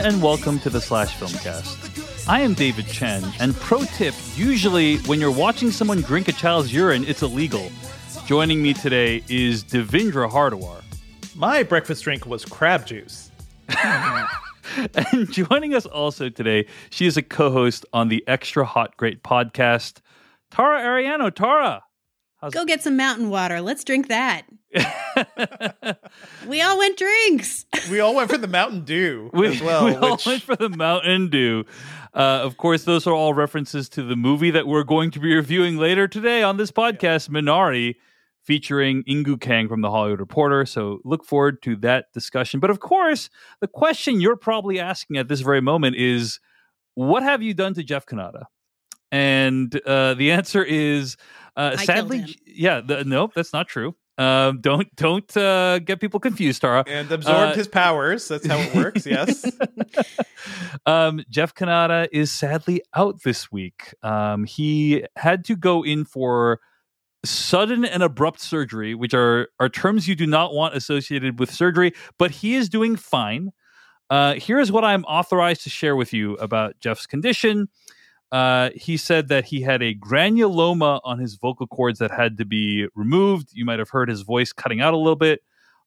Hello, everyone, and welcome to the Slash Filmcast. I am David Chen, and pro tip usually when you're watching someone drink a child's urine, it's illegal. Joining me today is Devindra Hardwar. My breakfast drink was crab juice. and joining us also today, she is a co host on the Extra Hot Great podcast, Tara Ariano. Tara. How's Go get some mountain water. Let's drink that. we all went drinks. we all went for the Mountain Dew we, as well. We which... all went for the Mountain Dew. Uh, of course, those are all references to the movie that we're going to be reviewing later today on this podcast, Minari, featuring Inkoo Kang from the Hollywood Reporter. So look forward to that discussion. But of course, the question you're probably asking at this very moment is, what have you done to Jeff Cannata? And uh, the answer is uh, sadly, yeah, the, nope, that's not true. Um, don't don't uh, get people confused, Tara. And absorbed uh, his powers. That's how it works. yes. um, Jeff Cannata is sadly out this week. Um, he had to go in for sudden and abrupt surgery, which are are terms you do not want associated with surgery. But he is doing fine. Uh, here is what I'm authorized to share with you about Jeff's condition. Uh, he said that he had a granuloma on his vocal cords that had to be removed. You might have heard his voice cutting out a little bit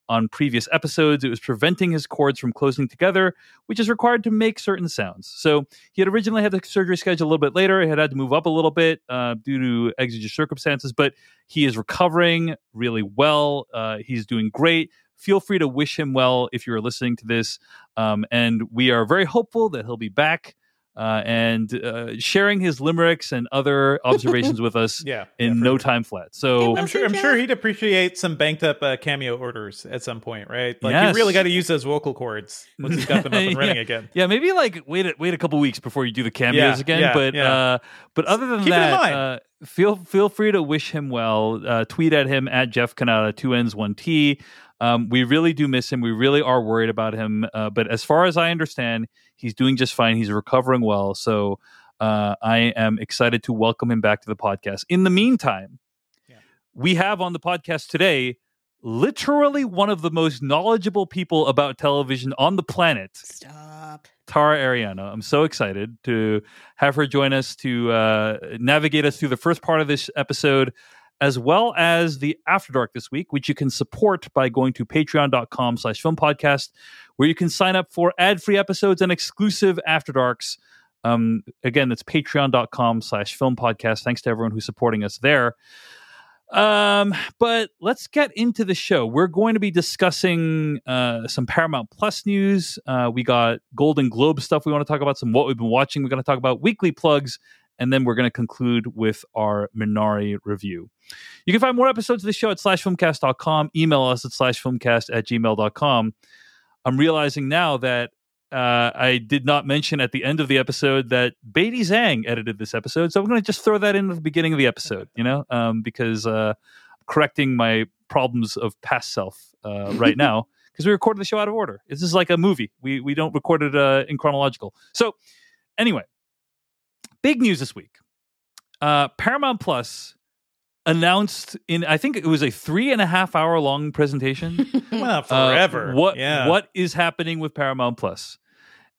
on previous episodes. It was preventing his cords from closing together, which is required to make certain sounds. So he had originally had the surgery scheduled a little bit later. He had had to move up a little bit uh, due to exigent circumstances, but he is recovering really well. Uh, he's doing great. Feel free to wish him well if you're listening to this. Um, and we are very hopeful that he'll be back uh, and uh, sharing his limericks and other observations with us yeah, in yeah, no time flat. So I'm sure I'm sure he'd appreciate some banked up uh, cameo orders at some point, right? Like yes. you really got to use those vocal cords once he's got them up and running yeah. again. Yeah, maybe like wait a, wait a couple weeks before you do the cameos again. but uh, but other than Keep that, uh, feel feel free to wish him well. Uh, tweet at him at Jeff Cannata, two N's, one T. Um, we really do miss him. We really are worried about him. Uh, but as far as I understand, he's doing just fine. He's recovering well. So uh, I am excited to welcome him back to the podcast. In the meantime, yeah. we have on the podcast today literally one of the most knowledgeable people about television on the planet. Stop. Tara Ariano. I'm so excited to have her join us to uh, navigate us through the first part of this episode as well as the After Dark this week, which you can support by going to patreon.com slash film podcast, where you can sign up for ad-free episodes and exclusive After Darks. Um, again, that's patreon.com slash film podcast. Thanks to everyone who's supporting us there. Um, but let's get into the show. We're going to be discussing uh, some Paramount Plus news. Uh, we got Golden Globe stuff we want to talk about, some what we've been watching. We're going to talk about weekly plugs and then we're going to conclude with our Minari review. You can find more episodes of the show at slashfilmcast.com. Email us at slashfilmcast at gmail.com. I'm realizing now that uh, I did not mention at the end of the episode that Beatty Zhang edited this episode. So I'm going to just throw that in at the beginning of the episode, you know, um, because uh, correcting my problems of past self uh, right now because we recorded the show out of order. This is like a movie. We, we don't record it uh, in chronological. So anyway, big news this week. Uh, Paramount Plus announced in I think it was a three and a half hour long presentation. well, forever. Uh, what yeah. what is happening with Paramount Plus?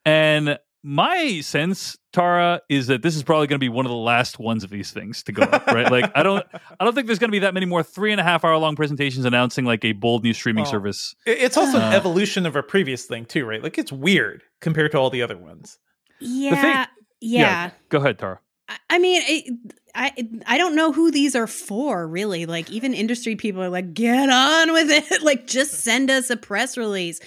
And my sense, Tara, is that this is probably going to be one of the last ones of these things to go up, right? like I don't, I don't think there's going to be that many more three and a half hour long presentations announcing like a bold new streaming well, service. It's also uh, an evolution of a previous thing too, right? Like it's weird compared to all the other ones. Yeah, yeah. yeah. Go ahead, Tara. I mean, it, I I don't know who these are for, really. Like, even industry people are like, "Get on with it! like, just send us a press release."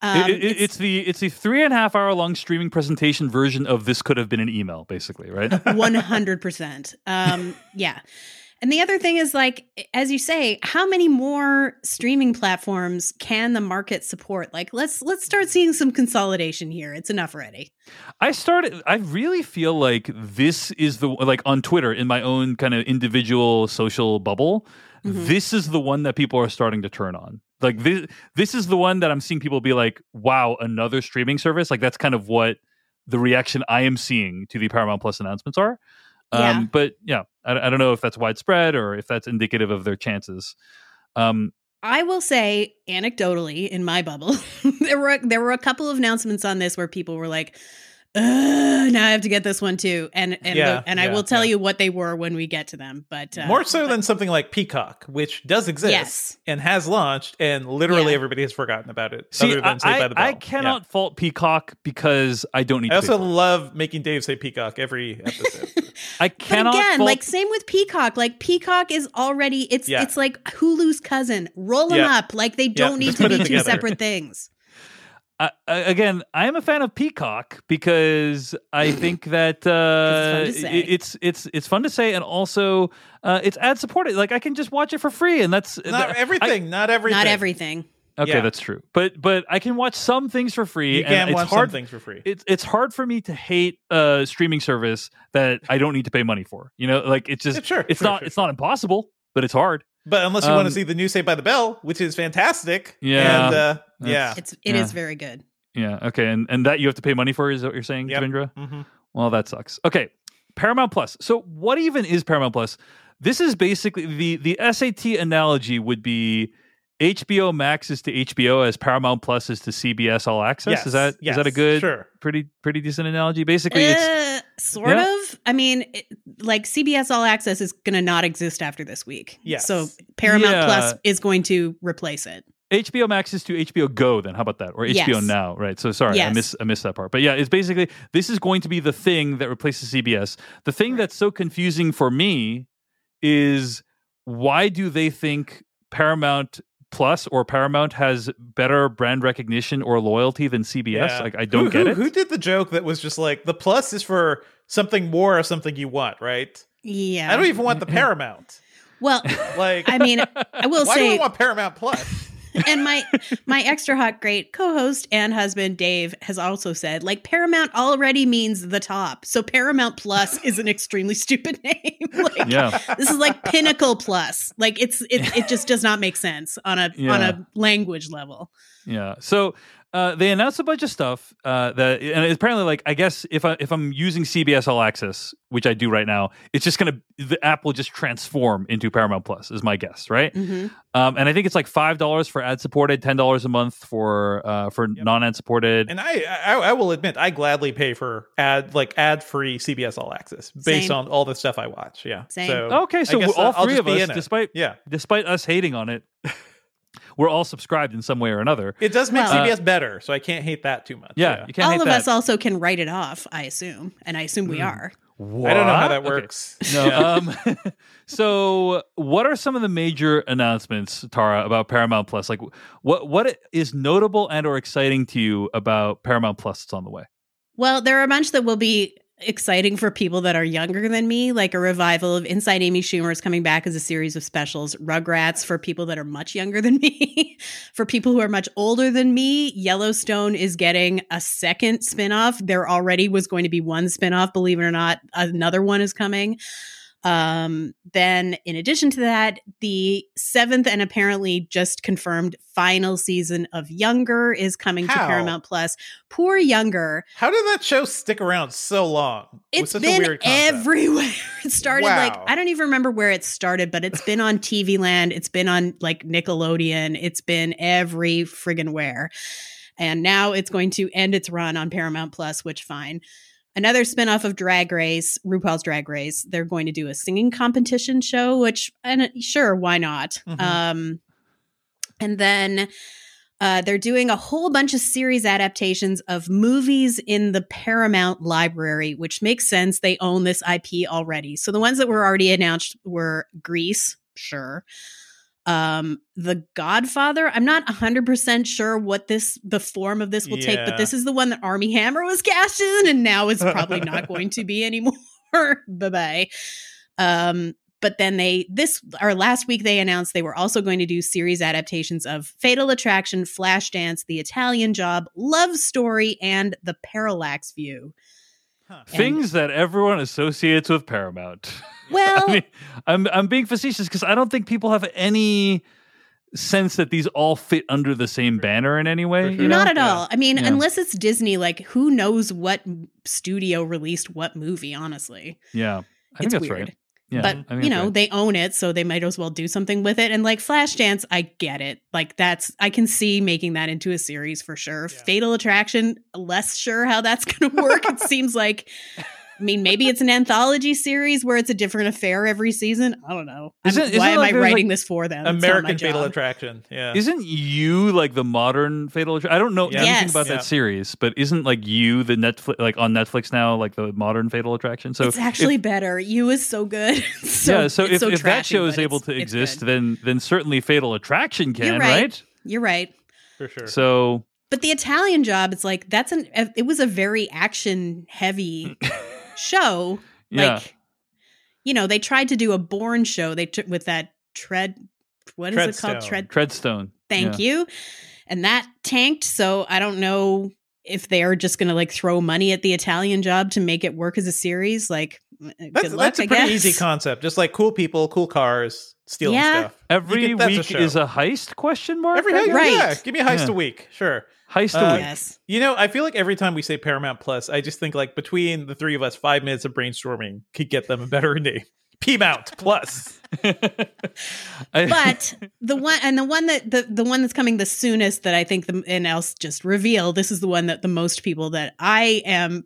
Um, it, it, it's, it's, the it's the three and a half hour long streaming presentation version of this could have been an email, basically, right? One hundred percent. Um, yeah. And the other thing is like as you say, how many more streaming platforms can the market support? Like let's let's start seeing some consolidation here. It's enough already. I started I really feel like this is the like on Twitter in my own kind of individual social bubble. Mm-hmm. This is the one that people are starting to turn on. Like this this is the one that I'm seeing people be like, "Wow, another streaming service?" Like that's kind of what the reaction I am seeing to the Paramount Plus announcements are. Yeah. Um, but yeah, I, I, don't know if that's widespread or if that's indicative of their chances. Um, I will say anecdotally in my bubble, there were there were a couple of announcements on this where people were like, now I have to get this one too, and and Yeah, the- and I will tell yeah. you what they were when we get to them. But uh, More so but- than something like Peacock, which does exist Yes. and has launched, and literally Yeah. everybody has forgotten about it. See, other than Saved I, by the Bell. I Yeah. cannot fault Peacock because I don't need. I to pay also for love making Dave say Peacock every episode. I But again, fault, like same with Peacock. Like Peacock is already it's Yeah. it's like Hulu's cousin. Roll them Yeah. up. Like they don't need to be two together. separate things. I, I- again, I am a fan of Peacock because I think that uh, it's fun it- it's it's it's fun to say, and also uh, it's ad supported. Like I can just watch it for free, and that's not that- everything, not everything. Not everything. I- okay, Yeah. that's true. But but I can watch some things for free. You and can watch hard, some things for free. It's it's hard for me to hate a streaming service that I don't need to pay money for. You know, like it's just Yeah, sure, it's sure, not sure, it's not impossible, but it's hard. But unless you want Um, to see the new Saved by the Bell, which is fantastic. Yeah, And, uh, yeah. It's it is Yeah. very good. Yeah. Okay. And and that you have to pay money for is what you're saying, Yep. Devindra? Mhm. Well, that sucks. Okay, Paramount Plus. So, what even is Paramount Plus? This is basically the the SAT analogy would be HBO Max is to HBO as Paramount Plus is to CBS All Access. Yes, Is that is yes, that a good, Sure. pretty pretty decent analogy? Basically, it's Uh, sort Yeah. of. I mean, it, like CBS All Access is going to not exist after this week. Yes. So Paramount Yeah. Plus is going to replace it. HBO Max is to HBO Go. Then how about that? Or HBO Yes. Now, right? So sorry, I miss I missed that part. But yeah, it's basically this is going to be the thing that replaces CBS. The thing that's so confusing for me is why do they think Paramount Plus or Paramount has better brand recognition or loyalty than CBS? Yeah. Like I don't who, get who, it. Who did the joke that was just like the plus is for something more or something you want, right? Yeah. I don't even want the Paramount. well, Like, I mean, I will say why do say I want Paramount Plus? And my my extra hot great co-host and husband Dave has also said like Paramount already means the top. So Paramount Plus is an extremely stupid name. like yeah. this is like Pinnacle Plus. Like it's it it just does not make sense on a on a language level. Yeah. So uh, they announced a bunch of stuff uh, that, and it's apparently, like I guess if I if I'm using CBS All Access, which I do right now, it's just gonna the app will just transform into Paramount Plus, is my guess, right? Mhm. Um, and I think it's like five dollars for ad supported, ten dollars a month for uh, for non ad supported. And I, I, I will admit, I gladly pay for ad like ad free CBS All Access based Same. on all the stuff I watch. Yeah. Same. So Okay, so all I'll three just of us, in it. despite yeah, despite us hating on it, we're all subscribed in some way or another. it does make Well- CBS better, so I can't hate that too much. Yeah, you can't All hate of that. us also can write it off, I assume. And I assume we Mm. are. I don't know how that What? Okay. works. No. Um, so, what are some of the major announcements, Tara, about Paramount Plus? Like, what what is notable and or exciting to you about Paramount Plus that's on the way? Well, there are a bunch that will be exciting for people that are younger than me, like a revival of Inside Amy Schumer is coming back as a series of specials. Rugrats for people that are much younger than me. for people who are much older than me, Yellowstone is getting a second spinoff. There already was going to be one spinoff, believe it or not. Another one is coming. Um, then, in addition to that, the seventh and apparently just confirmed final season of Younger is coming to Paramount Plus. Poor Younger. How did that show stick around so long? It's such been a weird concept. everywhere. It started like I don't even remember where it started, but it's been on TV Land. It's been on like Nickelodeon. It's been every friggin' where. And now it's going to end its run on Paramount Plus, which fine. Another spinoff of Drag Race, RuPaul's Drag Race. They're going to do a singing competition show, which and uh, sure, why not? Mhm. Um, and then uh, they're doing a whole bunch of series adaptations of movies in the Paramount library, which makes sense. They own this IP already. So the ones that were already announced were Grease, sure. Um, The Godfather. I'm not 100% sure what this the form of this will take, but this is the one that Armie Hammer was cast in, and now is probably not going to be anymore. bye bye. Um, but then they this or last week they announced they were also going to do series adaptations of Fatal Attraction, Flashdance, The Italian Job, Love Story, and The Parallax View. Huh. Things that everyone associates with Paramount. Well, I mean, I'm I'm being facetious because I don't think people have any sense that these all fit under the same banner in any way. Sure. You know? not at Yeah. all. I mean, Yeah. unless it's Disney, like who knows what studio released what movie, honestly. Yeah, I think It's that's weird. right. Yeah, but you know they own it, so they might as well do something with it. And like Flashdance, I get it. Like that's I can see making that into a series for sure. Yeah. Fatal Attraction, less sure how that's going to work. it seems like I mean, maybe it's an anthology series where it's a different affair every season. I don't know. Isn't, isn't why am like I writing like this for them? American Fatal Attraction. Yeah. Isn't you like the modern Fatal Attraction? I don't know yes. anything about yeah. that series, but isn't like you the Netflix like on Netflix now like the modern Fatal Attraction? So it's actually if, better. You is so good. so, yeah. So if, so if trashy, that show is able to exist, then then certainly Fatal Attraction can, You're right. right? You're right. For sure. So but the Italian job, it's like that's an it was a very action heavy show. Yeah. Like, you know, they tried to do a Bourne show. They took with that tread. What is Treadstone. it called? Tread. Treadstone. Thank yeah. you. And that tanked. So I don't know if they're just going to like throw money at the Italian job to make it work as a series. Like, eh, that's, luck, that's a pretty easy concept. Just like cool people, cool cars, stealing yeah. stuff. Every week a is a heist? Question mark. Every heist, right? Yeah, give me a heist yeah. a week. Sure. Heist uh, Yes. You know, I feel like every time we say Paramount Plus, I just think like between the three of us, five minutes of brainstorming could get them a better name. P Mount Plus. but the one and the one that the, the one that's coming the soonest that I think the and else just reveal this is the one that the most people that I am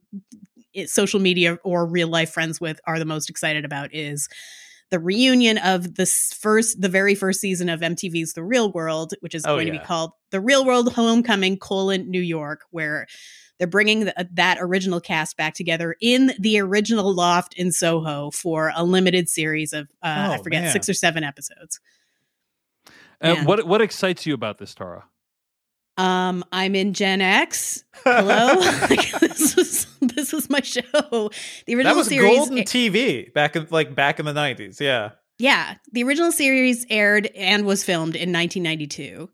eh, social media or real life friends with are the most excited about is the reunion of this first, the very first season of MTV's The Real World, which is oh, going yeah. to be called The Real World Homecoming: colon New York, where they're bringing the, that original cast back together in the original loft in Soho for a limited series of uh, oh, I forget man. six or seven episodes. Uh, what what excites you about this, Tara? Um, I'm in Gen X. Hello, this was this was my show. The original that was series, golden TV back in like back in the '90s. Yeah, yeah. The original series aired and was filmed in 1992,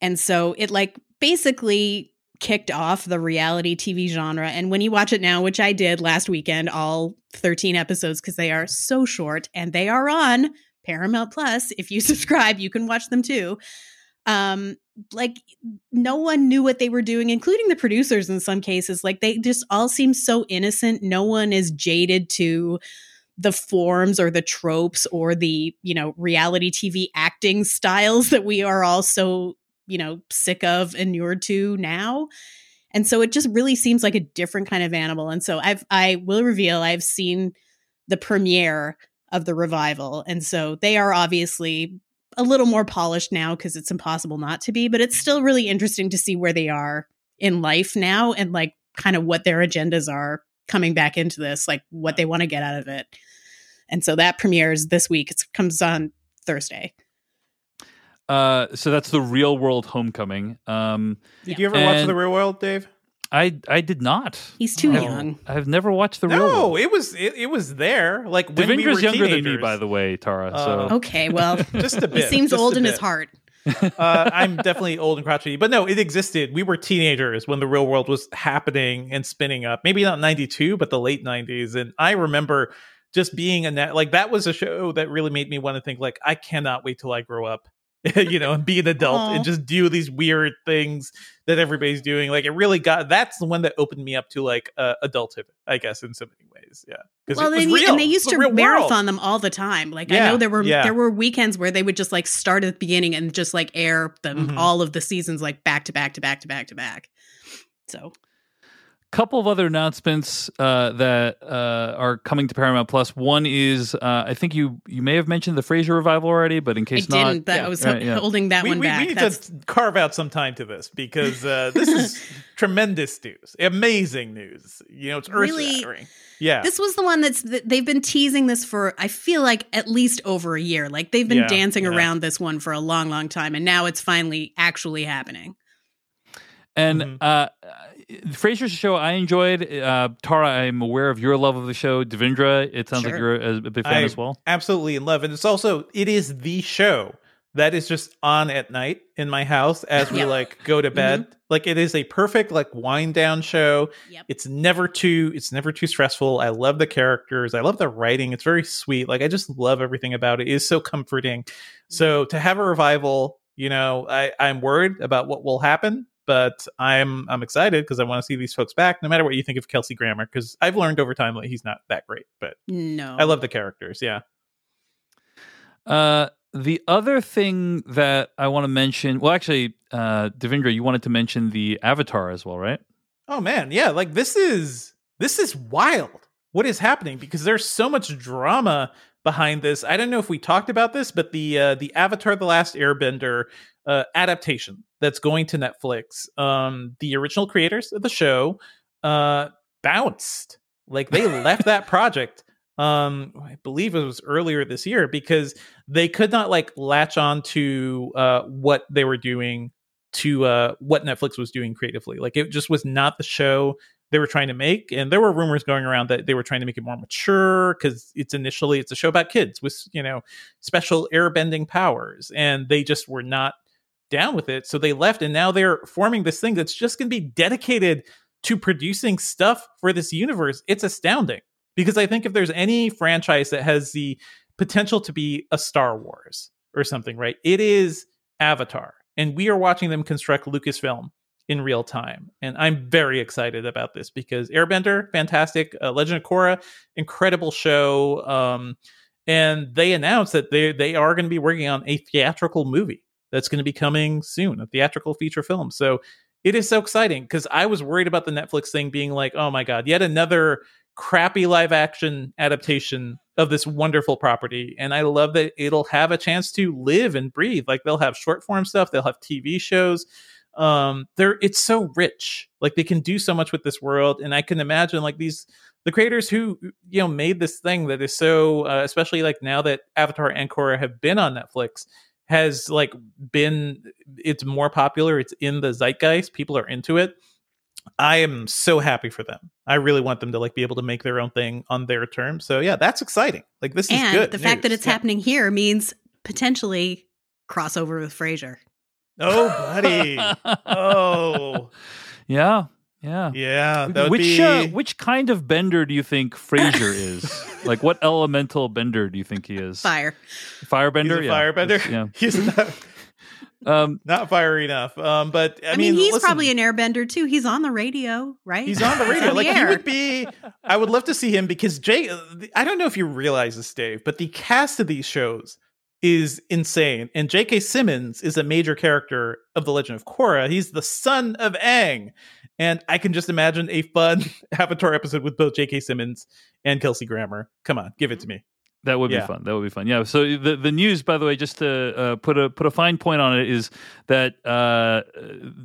and so it like basically kicked off the reality TV genre. And when you watch it now, which I did last weekend, all 13 episodes because they are so short and they are on Paramount Plus. If you subscribe, you can watch them too um like no one knew what they were doing including the producers in some cases like they just all seem so innocent no one is jaded to the forms or the tropes or the you know reality tv acting styles that we are all so you know sick of inured to now. And so it just really seems like a different kind of animal. And so i've i will reveal i've seen the premiere of the revival. And so they are obviously a little more polished now because it's impossible not to be, but it's still really interesting to see where they are in life now and like kind of what their agendas are coming back into this, like what they want to get out of it. And so that premieres this week. It comes on Thursday. Uh, so that's the real world homecoming. Um, Did you ever watch the real world, Dave? I I did not. He's too young. I've never watched the no, real. No, it was it, it was there. Like when Devindra's we were younger teenagers. than me, by the way, Tara. Uh, so okay, well, just a bit. He seems old in his heart. uh, I'm definitely old and crotchety, but no, it existed. We were teenagers when the real world was happening and spinning up. Maybe not '92, but the late '90s. And I remember just being a net like that was a show that really made me want to think like I cannot wait till I grow up you know, and be an adult Aww. and just do these weird things that everybody's doing. Like it really got that's the one that opened me up to like uh, adulthood, I guess, in so many ways. Yeah, well, they, and they used to marathon world. them all the time. Like yeah, I know there were yeah. there were weekends where they would just like start at the beginning and just like air them mm-hmm. all of the seasons like back to back to back to back to back. So couple of other announcements uh, that uh, are coming to Paramount Plus. One is uh, I think you you may have mentioned the Frasier revival already, but in case I not, didn't, yeah. I was right, yeah. holding that we, one we, back. We need That's... to carve out some time to this because uh, this is tremendous news, amazing news. You know, it's earth shattering. Yeah, this was the one that's they've been teasing this for. I feel like at least over a year. Like they've been yeah, dancing around this one for a long, long time, and now it's finally actually happening. And mm-hmm. uh, Frasier's show I enjoyed. Uh, Tara, I'm aware of your love of the show. Devindra, it sounds sure. like you're a, a big fan I as well. Absolutely in love, and it's also it is the show that is just on at night in my house as we like go to bed. Mm-hmm. Like it is a perfect like wind down show. Yep. It's never too it's never too stressful. I love the characters. I love the writing. It's very sweet. Like I just love everything about it. It is so comforting. Mm-hmm. So to have a revival, you know, I I'm worried about what will happen but I'm I'm excited because I want to see these folks back, no matter what you think of Kelsey Grammer, because I've learned over time that he's not that great. But no, I love the characters. Yeah, Uh, the other thing that I want to mention, well, actually, uh, Devindra, you wanted to mention the Avatar as well, right? Oh man, yeah. Like this is this is wild. What is happening? Because there's so much drama behind this. I don't know if we talked about this, but the uh, the Avatar: The Last Airbender uh, adaptation that's going to Netflix. Um, the original creators of the show uh, bounced, like they left that project. Um, I believe it was earlier this year because they could not like latch on to uh, what they were doing to uh, what Netflix was doing creatively. Like it just was not the show they were trying to make and there were rumors going around that they were trying to make it more mature because it's initially it's a show about kids with you know special airbending powers and they just were not down with it so they left and now they're forming this thing that's just going to be dedicated to producing stuff for this universe. It's astounding because i think if there's any franchise that has the potential to be a star wars or something right it is avatar and we are watching them construct lucasfilm in real time. And I'm very excited about this because Airbender, fantastic. Uh, Legend of Korra, incredible show. Um, and they announced that they they are going to be working on a theatrical movie that's going to be coming soon, a theatrical feature film. So it is so exciting because I was worried about the Netflix thing being like, oh my god, yet another crappy live action adaptation of this wonderful property. And I love that it'll have a chance to live and breathe. Like they'll have short form stuff, they'll have TV shows um they're it's so rich. Like they can do so much with this world and i can imagine like these the creators who you know made this thing that is so uh, especially like now that avatar and korra have been on netflix has like been it's more popular it's in the zeitgeist people are into it. I am so happy for them. I really want them to like be able to make their own thing on their terms. So yeah that's exciting. Like this and is good the news. fact that it's yeah. happening here means potentially crossover with frasier oh buddy oh yeah, yeah, yeah that which be... uh, which kind of bender do you think Frasier is? like, what elemental bender do you think he is? fire Firebender. He's a yeah, firebender. That's- Yeah. He's not, Um, not fiery enough. Um, but I, i, mean, he's listen, probably an airbender too he's on the radio right He's on the radio. on the like he would be. I would love to see him because Jay. I don't know if you realize this, Dave, but the cast of these shows is insane. And J.K. Simmons is a major character of The Legend of Korra. He's the son of Aang. And I can just imagine a fun Avatar episode with both J.K. Simmons and Kelsey Grammer. Come on, give it mm-hmm. to me. That would Yeah. be fun. That would be fun. Yeah. So the the news, by the way, just to uh, put a put a fine point on it, is that uh,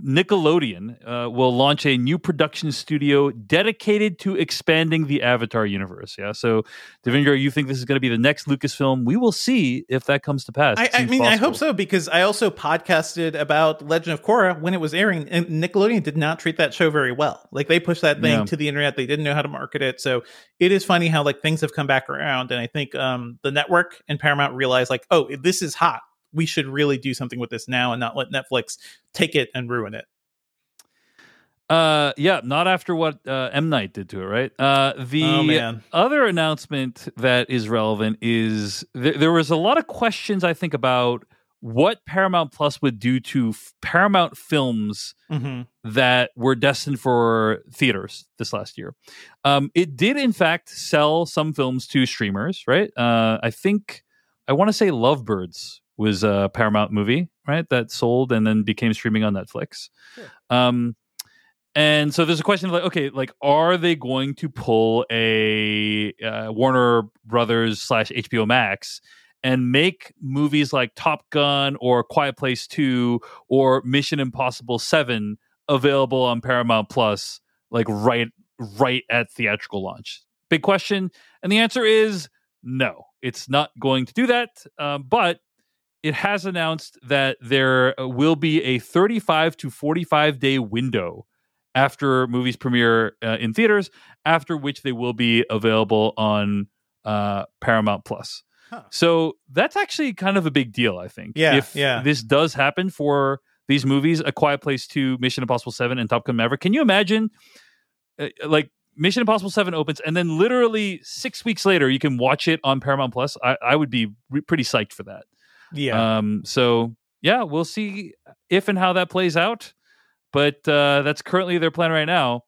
Nickelodeon uh, will launch a new production studio dedicated to expanding the Avatar universe. Yeah. So, Devindra, you think this is going to be the next Lucasfilm? We will see if that comes to pass. I, I mean, I hope so because I also podcasted about Legend of Korra when it was airing, and Nickelodeon did not treat that show very well. Like they pushed that thing Yeah. to the internet; they didn't know how to market it. So it is funny how like things have come back around, and I think um, the network and Paramount realized like, oh, this is hot. We should really do something with this now and not let Netflix take it and ruin it. Uh, yeah, not after what uh, M Night did to it, right? Uh, the oh man, other announcement that is relevant is th- there was a lot of questions I think about what Paramount Plus would do to f- Paramount films hmm that were destined for theaters this last year. Um, it did, in fact, sell some films to streamers, right? Uh, I think I want to say Lovebirds was a Paramount movie, right? That sold and then became streaming on Netflix. Um, and so there's a question of like, okay, like, are they going to pull a uh, Warner Brothers slash HBO Max and make movies like Top Gun or Quiet Place Two or Mission Impossible Seven available on Paramount Plus, like right right at theatrical launch? Big question, and the answer is no. It's not going to do that. Um, but it has announced that there will be a 35 to 45 day window after movies premiere uh, in theaters, after which they will be available on uh, Paramount Plus. Huh. So that's actually kind of a big deal, I think. Yeah, if yeah. this does happen for these movies, A Quiet Place 2, Mission Impossible 7, and Top Gun Maverick, can you imagine uh, like Mission Impossible 7 opens and then literally six weeks later you can watch it on Paramount Plus? I, I would be re- pretty psyched for that. yeah. Um, so yeah, we'll see if and how that plays out. But uh, that's currently their plan right now,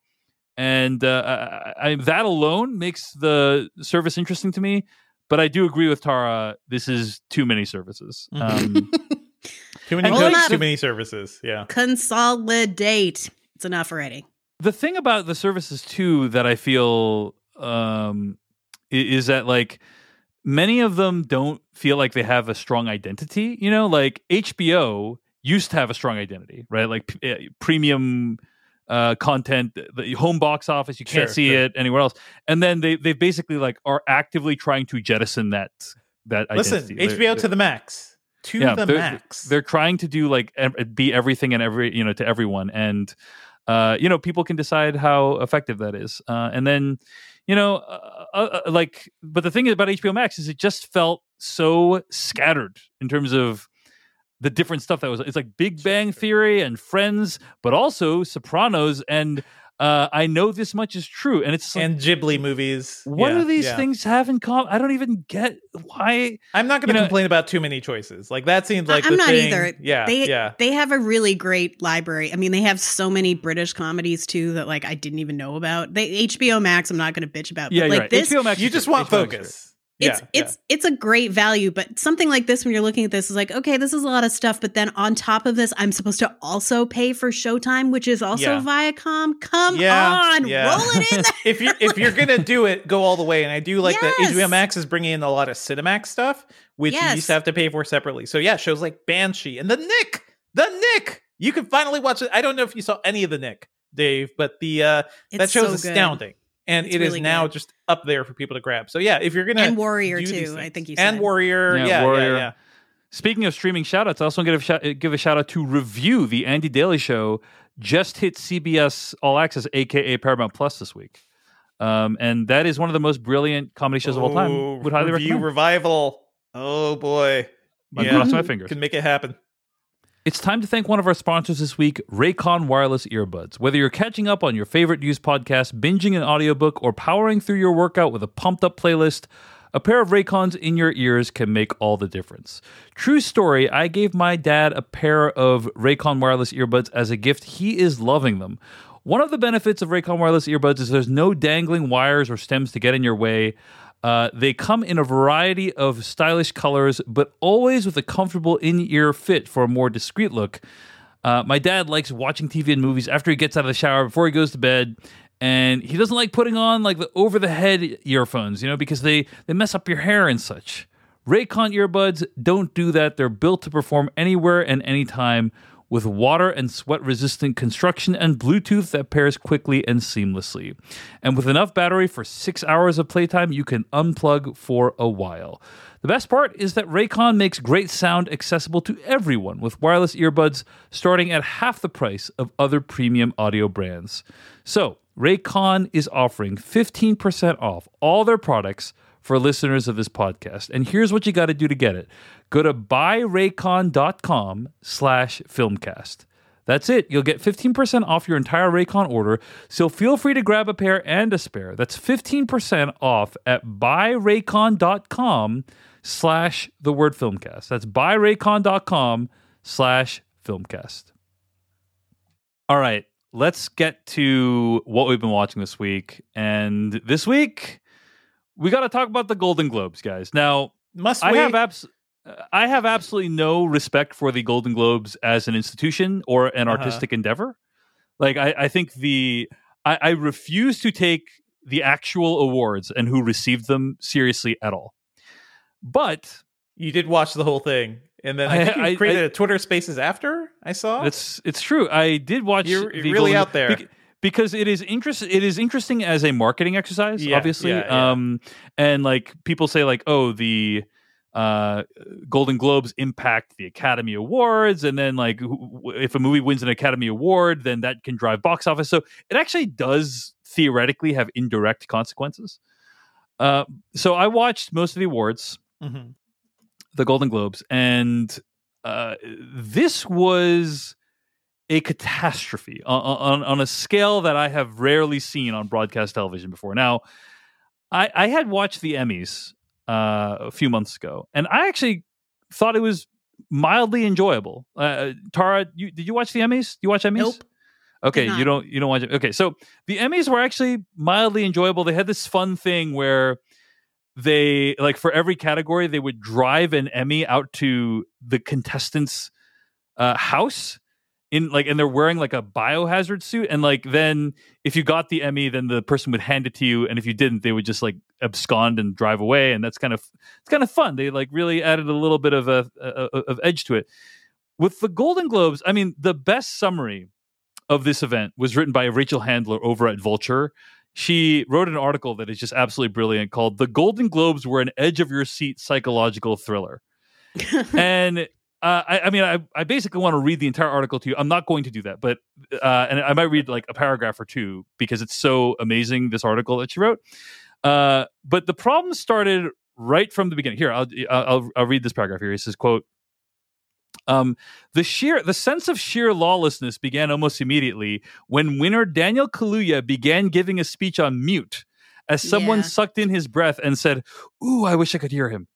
and uh, I, I, that alone makes the service interesting to me. But I do agree with Tara. This is too many services. Mhm. Um, Too many cooks, too many services. Yeah. Consolidate. It's enough already. the thing about the services too that I feel um, is that like many of them don't feel like they have a strong identity. You know, like HBO used to have a strong identity, right? Like p- eh, premium uh, content, the home box office, you can't Sure, see sure. it anywhere else. And then they they basically like are actively trying to jettison that that Listen, identity. They're- HBO to the max. To Yeah, the they're- max. they're trying to do like be everything and every you know to everyone and uh you know people can decide how effective that is uh and then you know uh, uh, uh, like but the thing about HBO Max is it just felt so scattered in terms of the different stuff that was it's like Big Bang Theory and Friends but also Sopranos and uh I know this much is true and it's like, and Ghibli movies. what Yeah, do these yeah. things have in common I don't even get why I'm not going to you know- complain about too many choices. Like that seems like I'm the not thing- either. Yeah, they yeah. they have a really great library. I mean, they have so many British comedies too that like I didn't even know about. They HBO Max. I'm not going to bitch about. yeah but, you're like right this, HBO Max You just want HBO Max focus. It's yeah, it's it's a great value but something like this when you're looking at this is like okay this is a lot of stuff but then on top of this i'm supposed to also pay for showtime which is also Yeah. viacom come on yeah. roll it in if you're if you're gonna do it, go all the way. And I do like that HBO Max is bringing in a lot of Cinemax stuff, which you used to have to pay for separately. So yeah, shows like Banshee and The Knick, The Knick. You can finally watch it. I don't know if you saw any of The Knick, Dave, but the uh, that It's show's so astounding, and It's it is really now good. just up there for people to grab. So yeah, if you're gonna and warrior do these too i think you and Warrior, Yeah, yeah, yeah, Warrior. yeah. Speaking of streaming shoutouts, I also want to give a, shout, give a shout out to Review, the Andy Daly Show, just hit CBS All Access, aka Paramount Plus, this week. Um, and that is one of the most brilliant comedy shows of all Oh, time. Would highly review recommend. revival. Oh boy, I'm crossing my fingers. Can make it happen. It's time to thank one of our sponsors this week, Raycon Wireless Earbuds. Whether you're catching up on your favorite news podcast, binging an audiobook, or powering through your workout with a pumped up playlist, a pair of Raycons in your ears can make all the difference. True story, I gave my dad a pair of Raycon Wireless Earbuds as a gift. He is loving them. One of the benefits of Raycon Wireless Earbuds is there's no dangling wires or stems to get in your way. Uh, they come in a variety of stylish colors, but always with a comfortable in ear fit for a more discreet look. Uh, my dad likes watching TV and movies after he gets out of the shower before he goes to bed, and he doesn't like putting on like the over the head earphones, you know, because they they mess up your hair and such. Raycon earbuds don't do that. They're built to perform anywhere and anytime with water and sweat resistant construction and Bluetooth that pairs quickly and seamlessly. And with enough battery for six hours of playtime, you can unplug for a while. The best part is that Raycon makes great sound accessible to everyone with wireless earbuds starting at half the price of other premium audio brands. So, Raycon is offering 15% off all their products for listeners of this podcast. And here's what you got to do to get it. Go to buyraycon.com slash filmcast. That's it. You'll get 15% off your entire Raycon order. So feel free to grab a pair and a spare. That's 15% off at buyraycon.com slash the word filmcast. That's buyraycon.com slash filmcast. All right. Let's get to what we've been watching this week. And this week, we got to talk about the Golden Globes, guys. Now, Must I we? have abs- I have absolutely no respect for the Golden Globes as an institution or an Uh-huh. artistic endeavor. Like I, I think the I, I refuse to take the actual awards and who received them seriously at all. But you did watch the whole thing, and then I, I- created I- a Twitter Spaces after I saw. it's it's true. I did watch. You're the really Golden- out there. bec- because it is interest. It is interesting as a marketing exercise, Yeah, obviously. yeah, yeah. Um, and like people say, like, oh, the uh golden globes impact the academy awards and then like wh- if a movie wins an academy award then that can drive box office so it actually does theoretically have indirect consequences uh so i watched most of the awards Mhm. the golden globes and uh this was a catastrophe on, on on a scale that i have rarely seen on broadcast television before now i i had watched the emmys uh, a few months ago, and I actually thought it was mildly enjoyable. Uh, Tara, you, did you watch the Emmys? Do you watch Emmys? Nope. Okay, you don't you don't watch it. Okay, so the Emmys were actually mildly enjoyable. They had this fun thing where they like for every category they would drive an Emmy out to the contestants' uh, house in like and they're wearing like a biohazard suit and like then if you got the Emmy then the person would hand it to you and if you didn't they would just like abscond and drive away and that's kind of it's kind of fun. They like really added a little bit of a, a, a of edge to it. With the Golden Globes I mean the best summary of this event was written by Rachel Handler over at Vulture. She wrote an article that is just absolutely brilliant called The Golden Globes Were an Edge of Your Seat Psychological Thriller. and uh, I, I, mean, I, I basically want to read the entire article to you. I'm not going to do that, but uh, and I might read like a paragraph or two because it's so amazing. This article that she wrote, uh, but the problem started right from the beginning. Here, I'll, I'll, I'll read this paragraph here. He says, "quote um, the sheer the sense of sheer lawlessness began almost immediately when winner Daniel Kaluuya began giving a speech on mute as someone yeah. sucked in his breath and said, "Ooh, I wish I could hear him."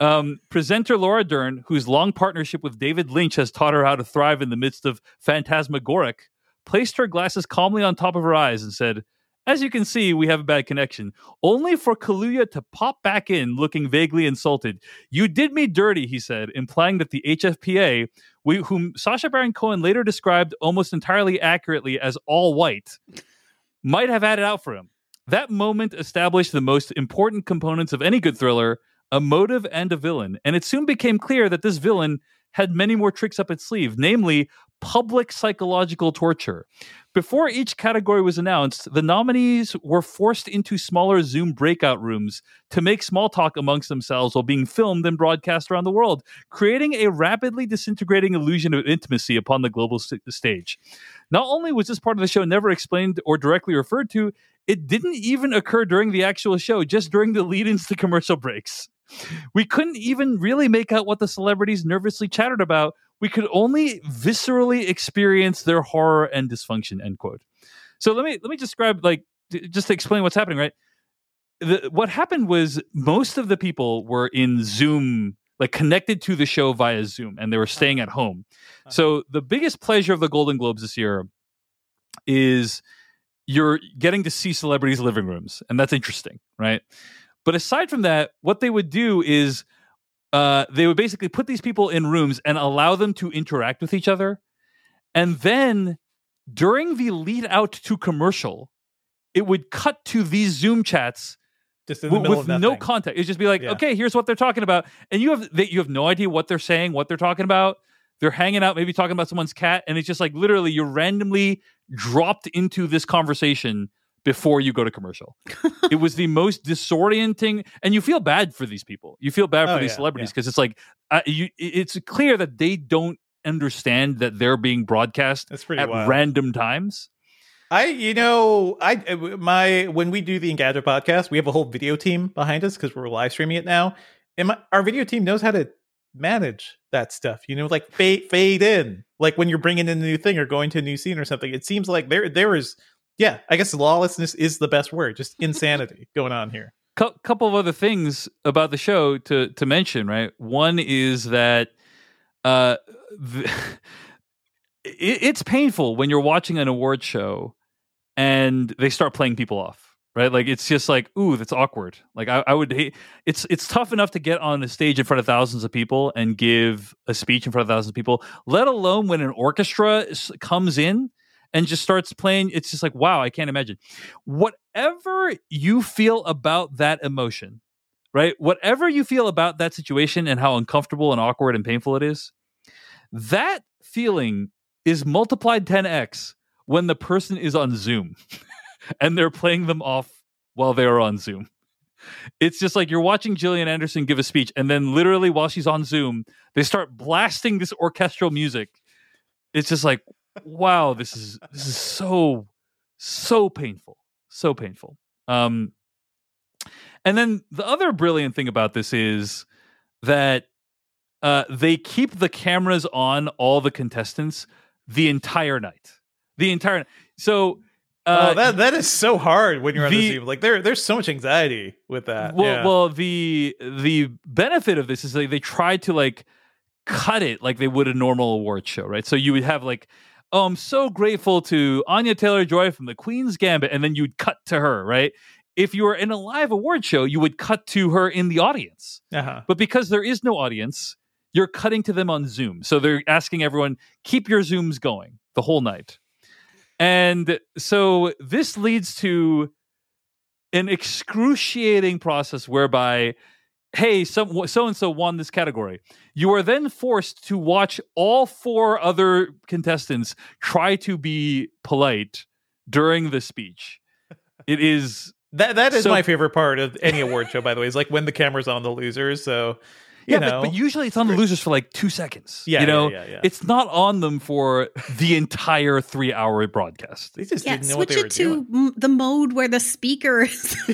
Um, presenter Laura Dern, whose long partnership with David Lynch has taught her how to thrive in the midst of phantasmagoric, placed her glasses calmly on top of her eyes and said, as you can see, we have a bad connection. Only for Kaluuya to pop back in looking vaguely insulted. You did me dirty, he said, implying that the HFPA, we, whom Sacha Baron Cohen later described almost entirely accurately as all white, might have had it out for him. That moment established the most important components of any good thriller a motive and a villain. And it soon became clear that this villain had many more tricks up its sleeve, namely public psychological torture. Before each category was announced, the nominees were forced into smaller Zoom breakout rooms to make small talk amongst themselves while being filmed and broadcast around the world, creating a rapidly disintegrating illusion of intimacy upon the global st- stage. Not only was this part of the show never explained or directly referred to, it didn't even occur during the actual show, just during the lead ins to commercial breaks. We couldn't even really make out what the celebrities nervously chattered about. We could only viscerally experience their horror and dysfunction. End quote. So let me let me describe like just to explain what's happening. Right, the, what happened was most of the people were in Zoom, like connected to the show via Zoom, and they were staying at home. Uh-huh. So the biggest pleasure of the Golden Globes this year is you're getting to see celebrities' living rooms, and that's interesting, right? But aside from that, what they would do is uh, they would basically put these people in rooms and allow them to interact with each other. And then during the lead out to commercial, it would cut to these Zoom chats just w- with no context. It'd just be like, yeah. okay, here's what they're talking about, and you have they, you have no idea what they're saying, what they're talking about. They're hanging out, maybe talking about someone's cat, and it's just like literally you're randomly dropped into this conversation before you go to commercial. it was the most disorienting, and you feel bad for these people. You feel bad for oh, these yeah, celebrities because yeah. it's like uh, you, it's clear that they don't understand that they're being broadcast That's pretty at wild. random times. I, you know, I uh, my when we do the Engadget podcast, we have a whole video team behind us because we're live streaming it now, and my, our video team knows how to manage that stuff. You know, like fade fade in, like when you're bringing in a new thing or going to a new scene or something. It seems like there there is yeah, I guess lawlessness is the best word. Just insanity going on here. A couple of other things about the show to to mention, right? One is that uh, the, it, it's painful when you're watching an award show and they start playing people off, right? Like it's just like, ooh, that's awkward. Like I, I would hate. It's it's tough enough to get on the stage in front of thousands of people and give a speech in front of thousands of people, let alone when an orchestra comes in and just starts playing. It's just like, wow, I can't imagine. Whatever you feel about that emotion, right? Whatever you feel about that situation and how uncomfortable and awkward and painful it is, that feeling is multiplied 10x when the person is on Zoom and they're playing them off while they are on Zoom. It's just like you're watching Gillian Anderson give a speech, and then literally while she's on Zoom, they start blasting this orchestral music. It's just like, wow, this is this is so so painful, so painful. Um, and then the other brilliant thing about this is that uh, they keep the cameras on all the contestants the entire night. The entire so. Uh, oh, that that is so hard when you're on the, team. Like there, there's so much anxiety with that. Well, yeah. well, the the benefit of this is like they tried to like cut it like they would a normal award show, right? So you would have like oh, I'm so grateful to Anya Taylor Joy from the Queen's Gambit, and then you'd cut to her, right? if you were in a live award show, you would cut to her in the audience. Uh-huh. But because there is no audience, you're cutting to them on Zoom. So they're asking everyone, keep your Zooms going the whole night. And so this leads to an excruciating process whereby, hey, so and so won this category. You are then forced to watch all four other contestants try to be polite during the speech. It is that that is so, my favorite part of any award show, by the way, is like when the camera's on the losers. So yeah, know. but, but, usually it's on the losers for like two seconds. Yeah, you know, yeah, yeah, yeah. it's not on them for the entire three-hour broadcast. They just yeah, didn't know switch what they were it to doing. m- the mode where the speaker is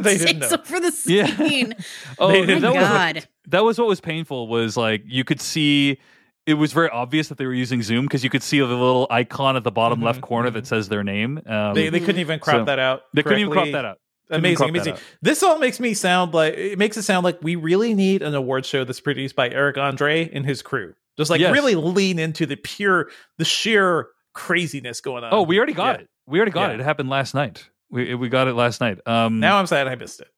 they didn't know. for the Yeah. Oh, They didn't that My was, God. that was what was painful. Was like you could see. It was very obvious that they were using Zoom because you could see the little icon at the bottom Mhm, left corner that mhm. says their name. Um, They they couldn't even crop So, that out. they couldn't even crop that out. Couldn't even Amazing, amazing. This all makes me sound like it makes it sound like we really need an award show that's produced by Eric Andre and his crew. Just like Yes. really lean into the pure, the sheer craziness going on. Oh, we already got Yeah. it. We already got Yeah. it. It happened last night. We we got it last night. Um, Now I'm sad I missed it.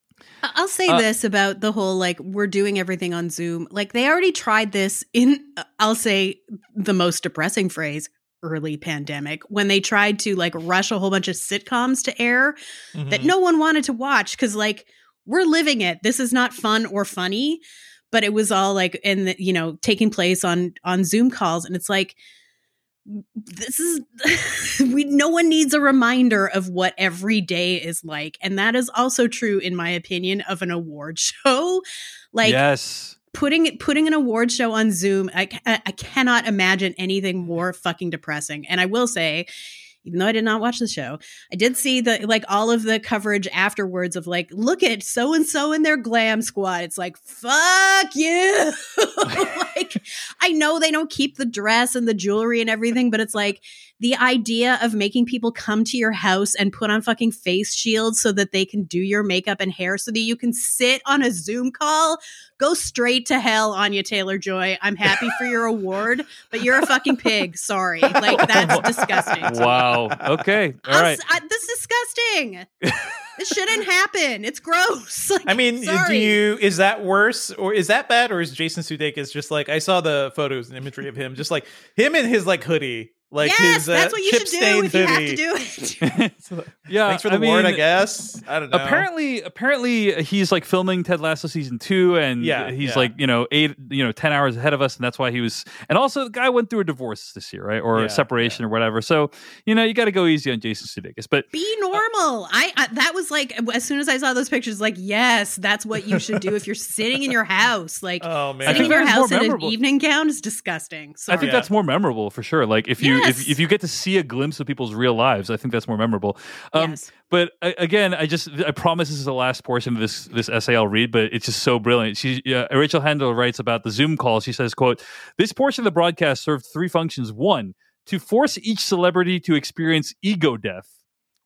I- I'll say Uh, this about the whole like we're doing everything on Zoom. Like they already tried this in I'll say the most depressing phrase early pandemic when they tried to like rush a whole bunch of sitcoms to air that Mhm. no one wanted to watch cuz like we're living it. This is not fun or funny, but it was all like in the, you know taking place on on Zoom calls and it's like this is we no one needs a reminder of what every day is like and that is also true in my opinion of an award show like yes. Putting it putting an award show on zoom I, I cannot imagine anything more fucking depressing and i will say even though I did not watch the show, I did see the like all of the coverage afterwards of like, look at so and so in their glam squad. It's like, fuck you. like, I know they don't keep the dress and the jewelry and everything, but it's like the idea of making people come to your house and put on fucking face shields so that they can do your makeup and hair so that you can sit on a Zoom call. Go straight to hell, Anya Taylor Joy. I'm happy for your award, but you're a fucking pig. Sorry. Like, that's disgusting. Wow. Okay. All I'll right. s- I- this is disgusting. this shouldn't happen. It's gross. Like, I mean, do you is that worse or is that bad or is Jason Sudeikis just like I saw the photos and imagery of him, just like him in his like hoodie, like yes, his uh, that's what you should do chip-stained if you have to do it. yeah. Thanks for the I award, I guess. I don't know. Apparently, apparently he's like filming Ted Lasso season two, and Yeah, he's yeah. like you know eight, you know ten hours ahead of us, and that's why he was. And also, the guy went through a divorce this year, right, or Yeah, a separation or whatever. So you know, you got to go easy on Jason Sudeikis. But Be normal. I, I that was like as soon as I saw those pictures, like yes, that's what you should do if you're sitting in your house. Like Oh man, sitting in your house in an evening gown is disgusting. Sorry. I think Yeah. that's more memorable for sure. Like if you Yes. if, if you get to see a glimpse of people's real lives, I think that's more memorable. Um, yes. But uh, again, I just I promise this is the last portion of this this essay I'll read, but it's just so brilliant. She uh, Rachel Handler writes about the Zoom call. She says, "quote This portion of the broadcast served three functions. One, to force each celebrity to experience ego death."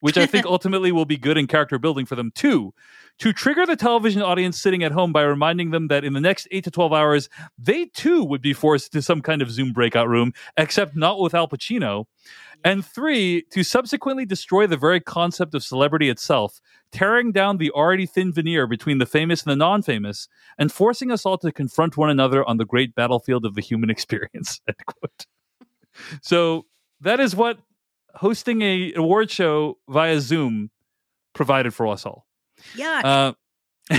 Which I think ultimately will be good in character building for them. too. to trigger the television audience sitting at home by reminding them that in the next eight to 12 hours, they too would be forced to some kind of Zoom breakout room, except not with Al Pacino. And three, to subsequently destroy the very concept of celebrity itself, tearing down the already thin veneer between the famous and the non famous, and forcing us all to confront one another on the great battlefield of the human experience. So that is what hosting a award show via Zoom provided for us all. Yeah. Uh,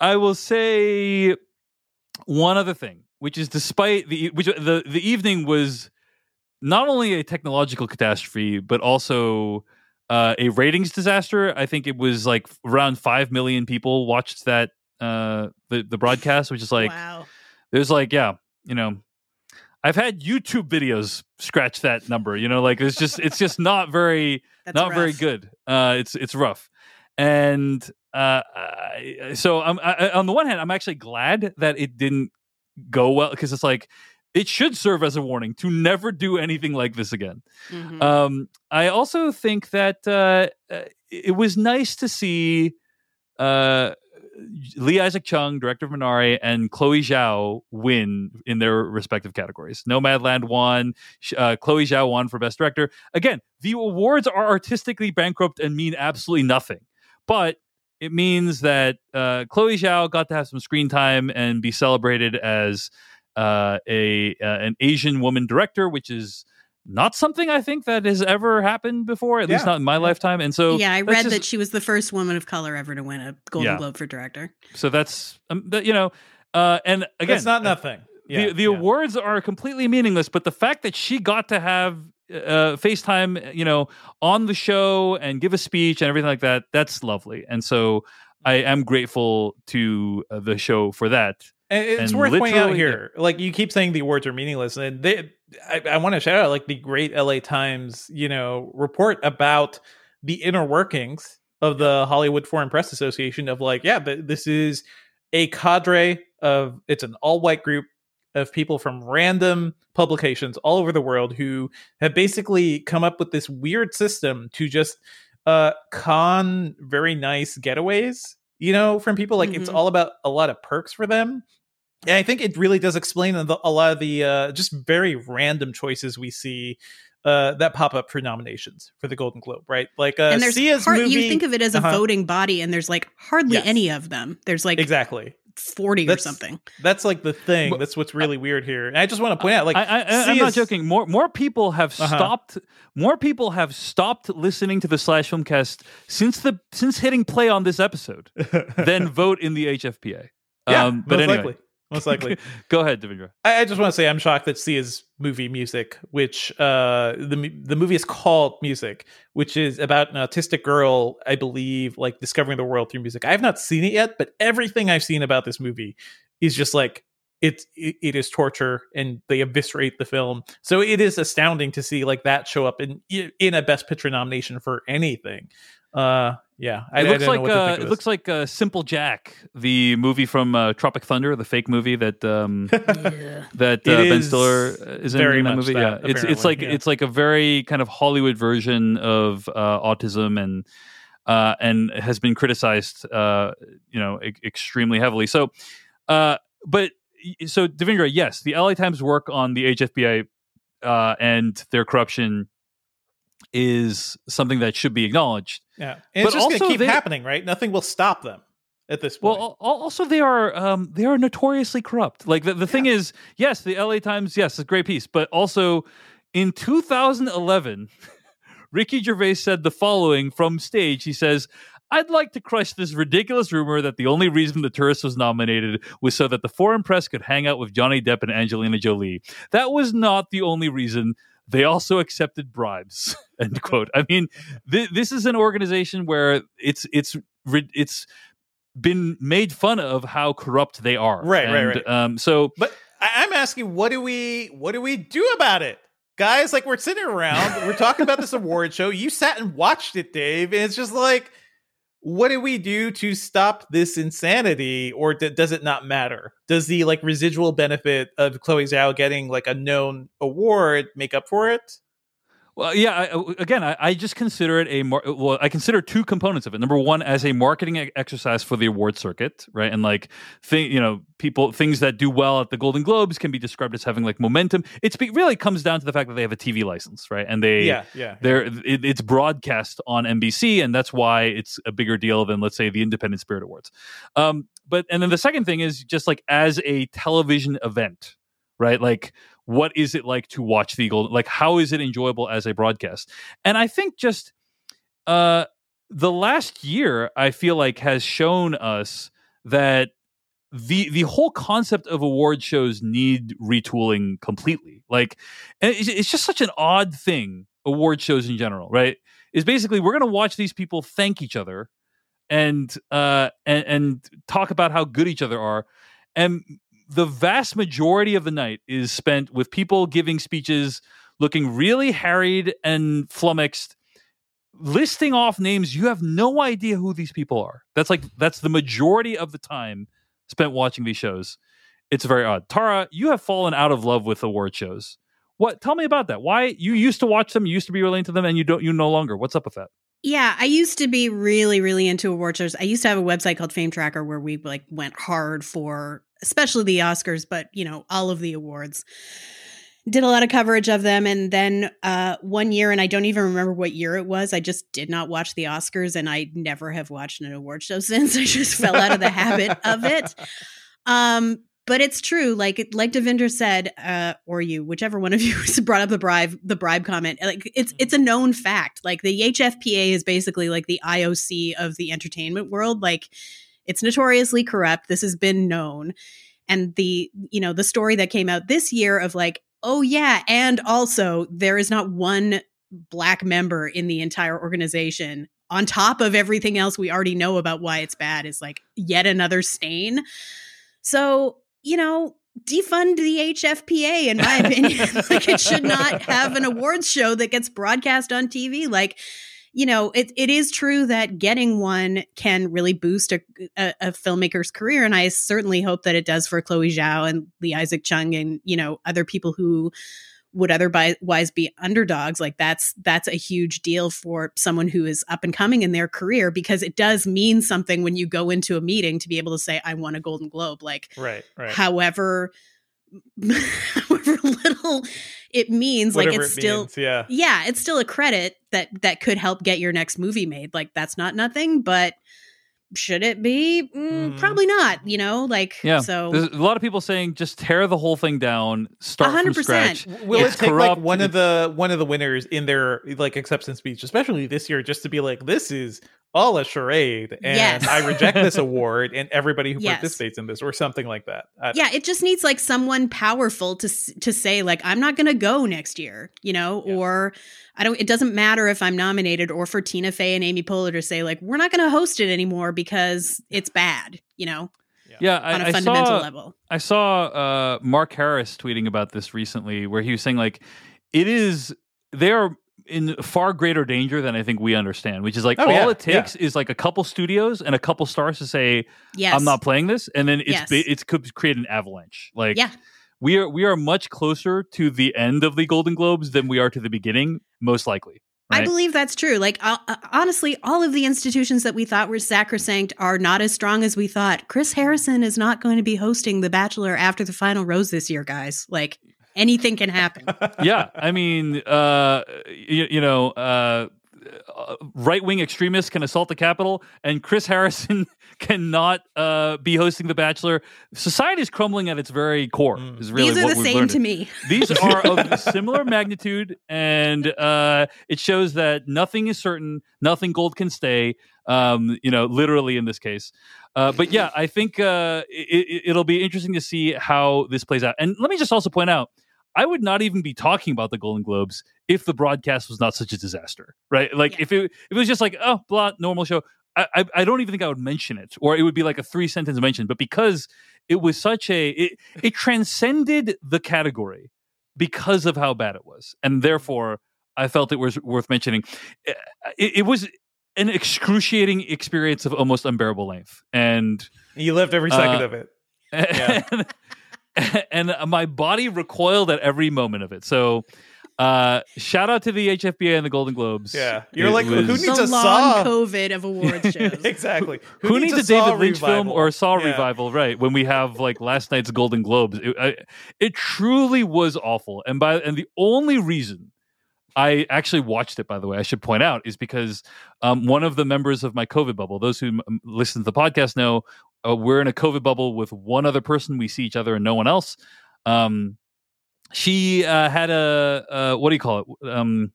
I will say one other thing, which is despite the which the the evening was not only a technological catastrophe but also uh, a ratings disaster. I think it was like around five million people watched that uh, the the broadcast, which is like wow. there's like yeah, you know. I've had YouTube videos scratch that number, you know, like it's just it's just not very That's not very good. Uh, it's it's rough, and uh, I- so I'm I, on the one hand, I'm actually glad that it didn't go well because it's like it should serve as a warning to never do anything like this again. Mhm. Um, I also think that uh, uh, it was nice to see uh, Lee Isaac Chung, director of Minari, and Chloe Zhao win in their respective categories. Nomadland won. Uh, Chloe Zhao won for best director. Again, the awards are artistically bankrupt and mean absolutely nothing, but it means that uh, Chloe Zhao got to have some screen time and be celebrated as uh, a uh, an Asian woman director, which is not something I think that has ever happened before, at yeah. least not in my yeah. lifetime. And so, yeah, I read just, that she was the first woman of color ever to win a Golden yeah. Globe for director. So that's um, that, you know, uh, and again, it's not nothing. the the awards are completely meaningless, but the fact that she got to have uh, FaceTime, you know, on the show and give a speech and everything like that, that's lovely. And so, I am grateful to uh, the show for that. And it's and worth pointing out here, like you keep saying the awards are meaningless, and they, I, I want to shout out like the great LA Times, you know, report about the inner workings of the Hollywood Foreign Press Association of like, yeah, but this is a cadre of it's an all white group of people from random publications all over the world who have basically come up with this weird system to just uh con very nice getaways you know from people like mm-hmm. it's all about a lot of perks for them and I think it really does explain a lot of the uh, just very random choices we see uh, that pop up for nominations for the Golden Globe, right? Like, uh, and there's Sia's hard, movie, you think of it as a uh-huh. voting body, and there's like hardly yes. any of them. There's like exactly 40 that's, or something. That's like the thing. But, that's what's really weird here. And I just want to point out, like, I, am not joking. More more people have uh-huh. stopped. More people have stopped listening to the Slash Filmcast since the since hitting play on this episode than vote in the HFPA. Yeah, um, but anyway. Likely most likely. Go ahead, Devindra. I, I, just want to say I'm shocked that Sia's movie Music, which uh, the the movie is called Music, which is about an autistic girl, I believe, like discovering the world through music. I have not seen it yet, but everything I've seen about this movie is just like it's it, it is torture and they eviscerate the film. So it is astounding to see like that show up in in a Best Picture nomination for anything. Uh, yeah, I, it looks like uh, it looks like uh, Simple Jack, the movie from uh, Tropic Thunder, the fake movie that um, yeah. that uh, Ben Stiller is in, in that movie. That, yeah, it's it's like yeah. it's like a very kind of Hollywood version of uh, autism and uh, and has been criticized, you know, e- extremely heavily. So, but so Devindra, yes, the LA Times work on the HFPA and their corruption is something that should be acknowledged. Yeah, and it's just going to keep they, happening, right? Nothing will stop them at this point. Well, also they are um, they are notoriously corrupt. Like the, the yeah. thing is, yes, the LA Times, yes, it's a great piece, but also in 2011, Ricky Gervais said the following from stage. He says. I'd like to crush this ridiculous rumor that the only reason the tourist was nominated was so that the foreign press could hang out with Johnny Depp and Angelina Jolie. That was not the only reason. They also accepted bribes. End quote. I mean, th- this is an organization where it's it's it's been made fun of how corrupt they are. Right, and, right, right. Um, so, but I'm asking, what do we what do we do about it? Guys, like we're sitting around, we're talking about this award show. You sat and watched it, Dave, and it's just like what do we do to stop this insanity or d- does it not matter? Does the like residual benefit of chloe zhao getting like a known award make up for it well, yeah. I, uh, again, I, I, just consider it a mar- well. I consider two components of it. Number one, as a marketing exercise for the award circuit, right? And like, thing, you know, people things that do well at the Golden Globes can be described as having like momentum. It's be, really comes down to the fact that they have a TV license, right? And they, yeah, yeah, they're it, it's broadcast on NBC, and that's why it's a bigger deal than let's say the Independent Spirit Awards. Um, but and then the second thing is just like as a television event, right? Like what is it like to watch the Golden? Like, how is it enjoyable as a broadcast? And I think just uh, the last year, I feel like has shown us that the the whole concept of award shows need retooling completely. Like, it's, it's just such an odd thing. Award shows in general, right? Is basically we're going to watch these people thank each other and uh and, and talk about how good each other are and the vast majority of the night is spent with people giving speeches looking really harried and flummoxed listing off names you have no idea who these people are. That's like that's the majority of the time spent watching these shows. It's very odd. Tara you have fallen out of love with award shows. What tell me about that. Why you used to watch them you used to be related to them and you don't you no longer. What's up with that? Yeah, I used to be really, really into award shows. I used to have a website called Fame Tracker where we like went hard for especially the Oscars, but you know, all of the awards. Did a lot of coverage of them. And then uh, one year, and I don't even remember what year it was, I just did not watch the Oscars and I never have watched an award show since. I just fell out of the habit of it. Um, but it's true like like Devindra said uh, or you whichever one of you brought up the bribe the bribe comment like it's it's a known fact like the HFPA is basically like the IOC of the entertainment world like it's notoriously corrupt this has been known and the you know the story that came out this year of like oh yeah and also there is not one black member in the entire organization on top of everything else we already know about why it's bad is like yet another stain so you know, defund the HFPA, in my opinion. like it should not have an awards show that gets broadcast on TV. Like, you know, it, it is true that getting one can really boost a, a, a, filmmaker's career. And I certainly hope that it does for Chloe Zhao and Lee Isaac Chung and, you know, other people who would otherwise be underdogs like that's that's a huge deal for someone who is up and coming in their career because it does mean something when you go into a meeting to be able to say i won a golden globe like right, right. however however little it means Whatever like it's it still means, yeah. Yeah it's still a credit that that could help get your next movie made. Like that's not nothing but should it be? Mm, mm. Probably not. You know, like yeah. So there's a lot of people saying just tear the whole thing down, start 100%. from scratch. Will it's it take corrupt. like one of the one of the winners in their like acceptance speech, especially this year, just to be like, this is all a charade, and yes. I reject this award, and everybody who yes. participates in this, or something like that. yeah, it just needs like someone powerful to to say like, I'm not going to go next year, you know, yeah. or I don't. It doesn't matter if I'm nominated, or for Tina Fey and Amy Poehler to say like, we're not going to host it anymore because it's bad, you know. Yeah, on a I fundamental saw, level. I saw uh, Mark Harris tweeting about this recently, where he was saying like, it is they are in far greater danger than I think we understand, which is like oh, all yeah, it takes yeah. is like a couple studios and a couple stars to say, yes. "I'm not playing this," and then it's yes. it could create an avalanche. Like, yeah. We are we are much closer to the end of the Golden Globes than we are to the beginning, most likely. Right? I believe that's true. Like uh, uh, honestly, all of the institutions that we thought were sacrosanct are not as strong as we thought. Chris Harrison is not going to be hosting The Bachelor after the final rose this year, guys. Like anything can happen. yeah, I mean, uh, you, you know, uh, right wing extremists can assault the Capitol, and Chris Harrison cannot uh, be hosting The Bachelor. Society is crumbling at its very core. Mm. Is really These are the same learned. to me. These are of similar magnitude, and uh, it shows that nothing is certain, nothing gold can stay. Um, you know, literally in this case. Uh, but yeah, I think uh, it, it'll be interesting to see how this plays out. And let me just also point out I would not even be talking about the Golden Globes if the broadcast was not such a disaster, right? Like yeah. if it if it was just like oh blah normal show, I, I, don't even think I would mention it, or it would be like a three sentence mention. But because it was such a it, it transcended the category because of how bad it was, and therefore I felt it was worth mentioning. It, it was an excruciating experience of almost unbearable length, and you lived every second uh, of it. Yeah. and my body recoiled at every moment of it. So, uh, shout out to the HFPA and the Golden Globes. Yeah, you're it like, was, who needs the a long Saw? COVID of awards shows? exactly. Who, who needs, needs, a, a David Lynch revival? film or a Saw yeah. revival? Right when we have like last night's Golden Globes, it, I, it truly was awful. And by and the only reason I actually watched it, by the way, I should point out, is because um, one of the members of my COVID bubble, those who m- listen to the podcast know, uh, we're in a COVID bubble with one other person. We see each other and no one else. Um, she uh, had a, uh, what do you call it? Um,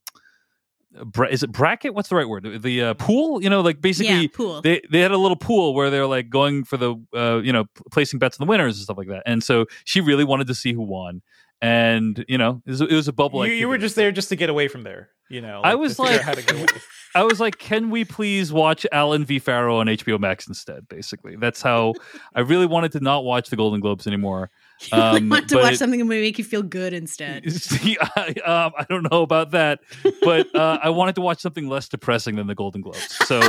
bra- is it bracket? What's the right word? The uh, pool? You know, like basically, yeah, pool. They they had a little pool where they're like going for the, uh, you know, placing bets on the winners and stuff like that. And so she really wanted to see who won and you know it was, it was a bubble. You, you, were just there just to get away from there. You know, like, I was like, I was like, can we please watch Allen v. Farrow on HBO Max instead? Basically, that's how I really wanted to not watch the Golden Globes anymore. Um, you want to watch something that would make you feel good instead. See, I, um, I don't know about that, but uh, I wanted to watch something less depressing than the Golden Globes. So,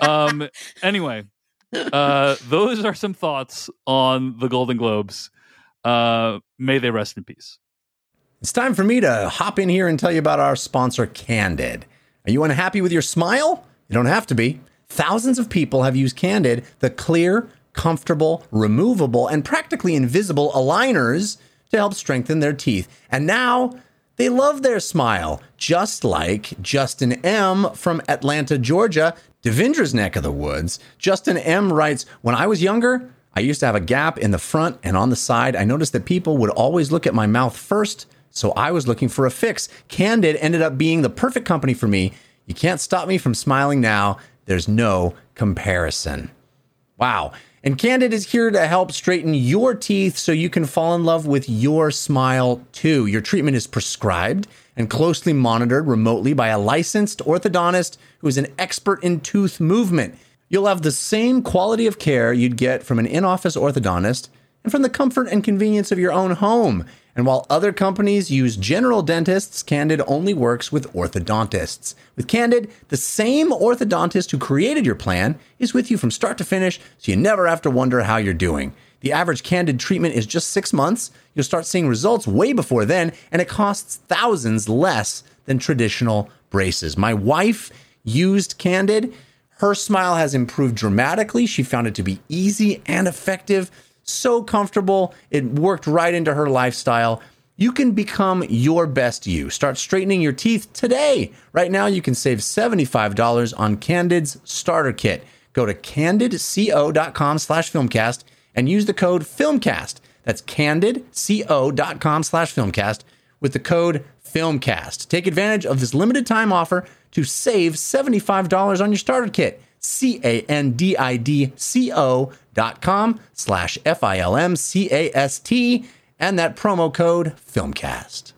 um, anyway, uh, those are some thoughts on the Golden Globes. Uh, may they rest in peace. It's time for me to hop in here and tell you about our sponsor, Candid. Are you unhappy with your smile? You don't have to be. Thousands of people have used Candid, the clear, comfortable, removable, and practically invisible aligners to help strengthen their teeth. And now they love their smile, just like Justin M. from Atlanta, Georgia, Devindra's neck of the woods. Justin M. writes When I was younger, I used to have a gap in the front and on the side. I noticed that people would always look at my mouth first, so I was looking for a fix. Candid ended up being the perfect company for me. You can't stop me from smiling now. There's no comparison. Wow. And Candid is here to help straighten your teeth so you can fall in love with your smile too. Your treatment is prescribed and closely monitored remotely by a licensed orthodontist who is an expert in tooth movement. You'll have the same quality of care you'd get from an in office orthodontist and from the comfort and convenience of your own home. And while other companies use general dentists, Candid only works with orthodontists. With Candid, the same orthodontist who created your plan is with you from start to finish, so you never have to wonder how you're doing. The average Candid treatment is just six months. You'll start seeing results way before then, and it costs thousands less than traditional braces. My wife used Candid. Her smile has improved dramatically. She found it to be easy and effective so comfortable. It worked right into her lifestyle. You can become your best you. Start straightening your teeth today. Right now, you can save $75 on Candid's starter kit. Go to candidco.com slash filmcast and use the code filmcast. That's candidco.com slash filmcast with the code filmcast. Take advantage of this limited time offer to save $75 on your starter kit. C A N D I D C O dot com slash F I L M C A S T and that promo code Filmcast.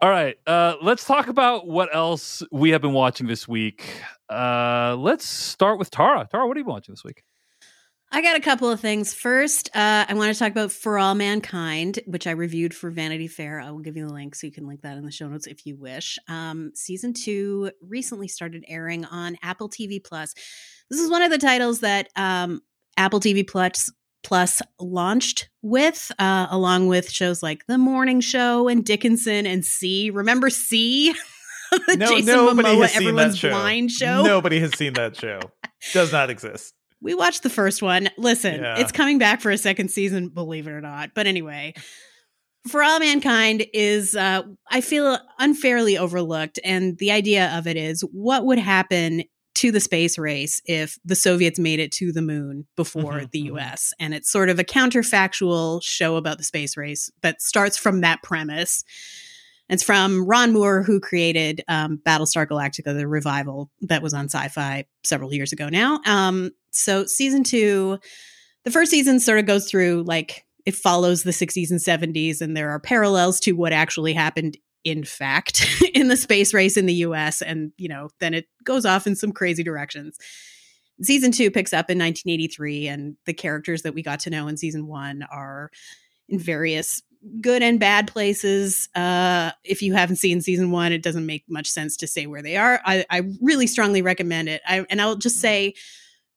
All right, uh, let's talk about what else we have been watching this week. Uh, let's start with Tara. Tara, what are you watching this week? I got a couple of things. First, uh, I want to talk about For All Mankind, which I reviewed for Vanity Fair. I will give you the link so you can link that in the show notes if you wish. Um, season two recently started airing on Apple TV Plus. This is one of the titles that um, Apple TV Plus Plus launched with, uh, along with shows like The Morning Show and Dickinson and C. Remember C? the no, Jason nobody Momoa, has seen that show. blind show. Nobody has seen that show. Does not exist. We watched the first one. Listen, yeah. it's coming back for a second season, believe it or not. But anyway, For All Mankind is, uh, I feel, unfairly overlooked. And the idea of it is what would happen to the space race if the Soviets made it to the moon before mm-hmm, the mm-hmm. US. And it's sort of a counterfactual show about the space race that starts from that premise. It's from Ron Moore, who created um, Battlestar Galactica, the revival that was on sci fi several years ago now. Um, so, season two, the first season sort of goes through like it follows the 60s and 70s, and there are parallels to what actually happened in fact in the space race in the US and you know then it goes off in some crazy directions. Season 2 picks up in 1983 and the characters that we got to know in season 1 are in various good and bad places. Uh, if you haven't seen season one, it doesn't make much sense to say where they are. I, I really strongly recommend it. I, and I'll just mm. say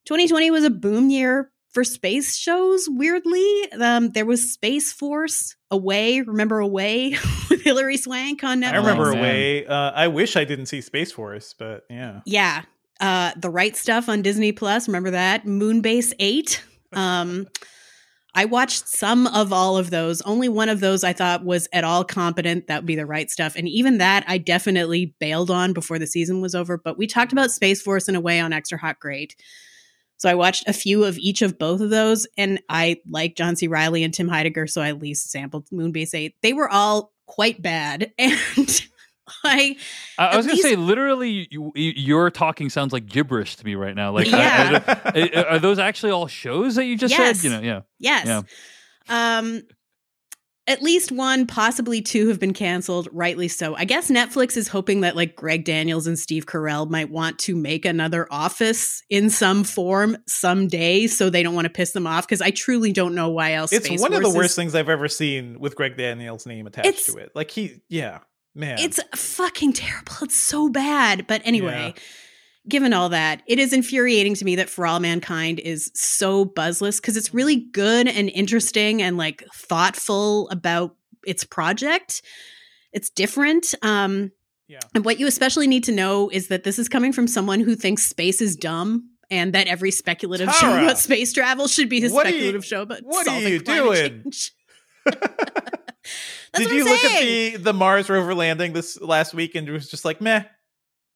2020 was a boom year for space shows, weirdly. Um, there was Space Force Away. Remember Away with Hilary Swank on Netflix? I remember Away. Uh, I wish I didn't see Space Force, but yeah. Yeah. Uh, the Right Stuff on Disney Plus. Remember that? Moonbase 8. Um, I watched some of all of those. Only one of those I thought was at all competent. That would be the right stuff. And even that I definitely bailed on before the season was over. But we talked about Space Force in a way on Extra Hot Great. So I watched a few of each of both of those, and I like John C. Reilly and Tim Heidecker, so I at least sampled Moonbase 8. They were all quite bad. And I, I was going to say, literally, you, your talking sounds like gibberish to me right now. Like, yeah. are, are, are, those actually all shows that you just yes. said? You know, yeah, yes. Yeah. Um, at least one, possibly two have been canceled, rightly so. I guess Netflix is hoping that like Greg Daniels and Steve Carell might want to make another office in some form someday, so they don't want to piss them off because I truly don't know why else. It's Space one of the worst things I've ever seen with Greg Daniels' name attached to it. Like he, yeah, man, it's fucking terrible. It's so bad. But anyway. Yeah given all that, it is infuriating to me that For All Mankind is so buzzless because it's really good and interesting and like thoughtful about its project. It's different. Um, Yeah. And what you especially need to know is that this is coming from someone who thinks space is dumb and that every speculative show about space travel should be a are you- speculative show about what are solving you climate doing? change. Did you I'm look saying. at the the Mars rover landing this last week and it was just like meh?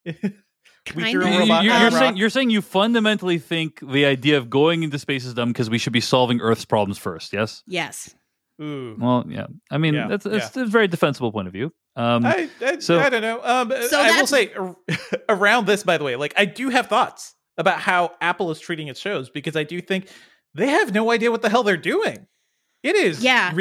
we Kind threw a You- robot you're, you're saying you're saying you fundamentally think the idea of going into space is dumb because we should be solving Earth's problems first. Yes. Yes. Ooh. Well, yeah. I mean, Yeah, that's, that's a very defensible point of view. Um, I, I, so- I don't know. Um, So I will say around this, by the way, like I do have thoughts about how Apple is treating its shows because I do think they have no idea what the hell they're doing. It is Yeah.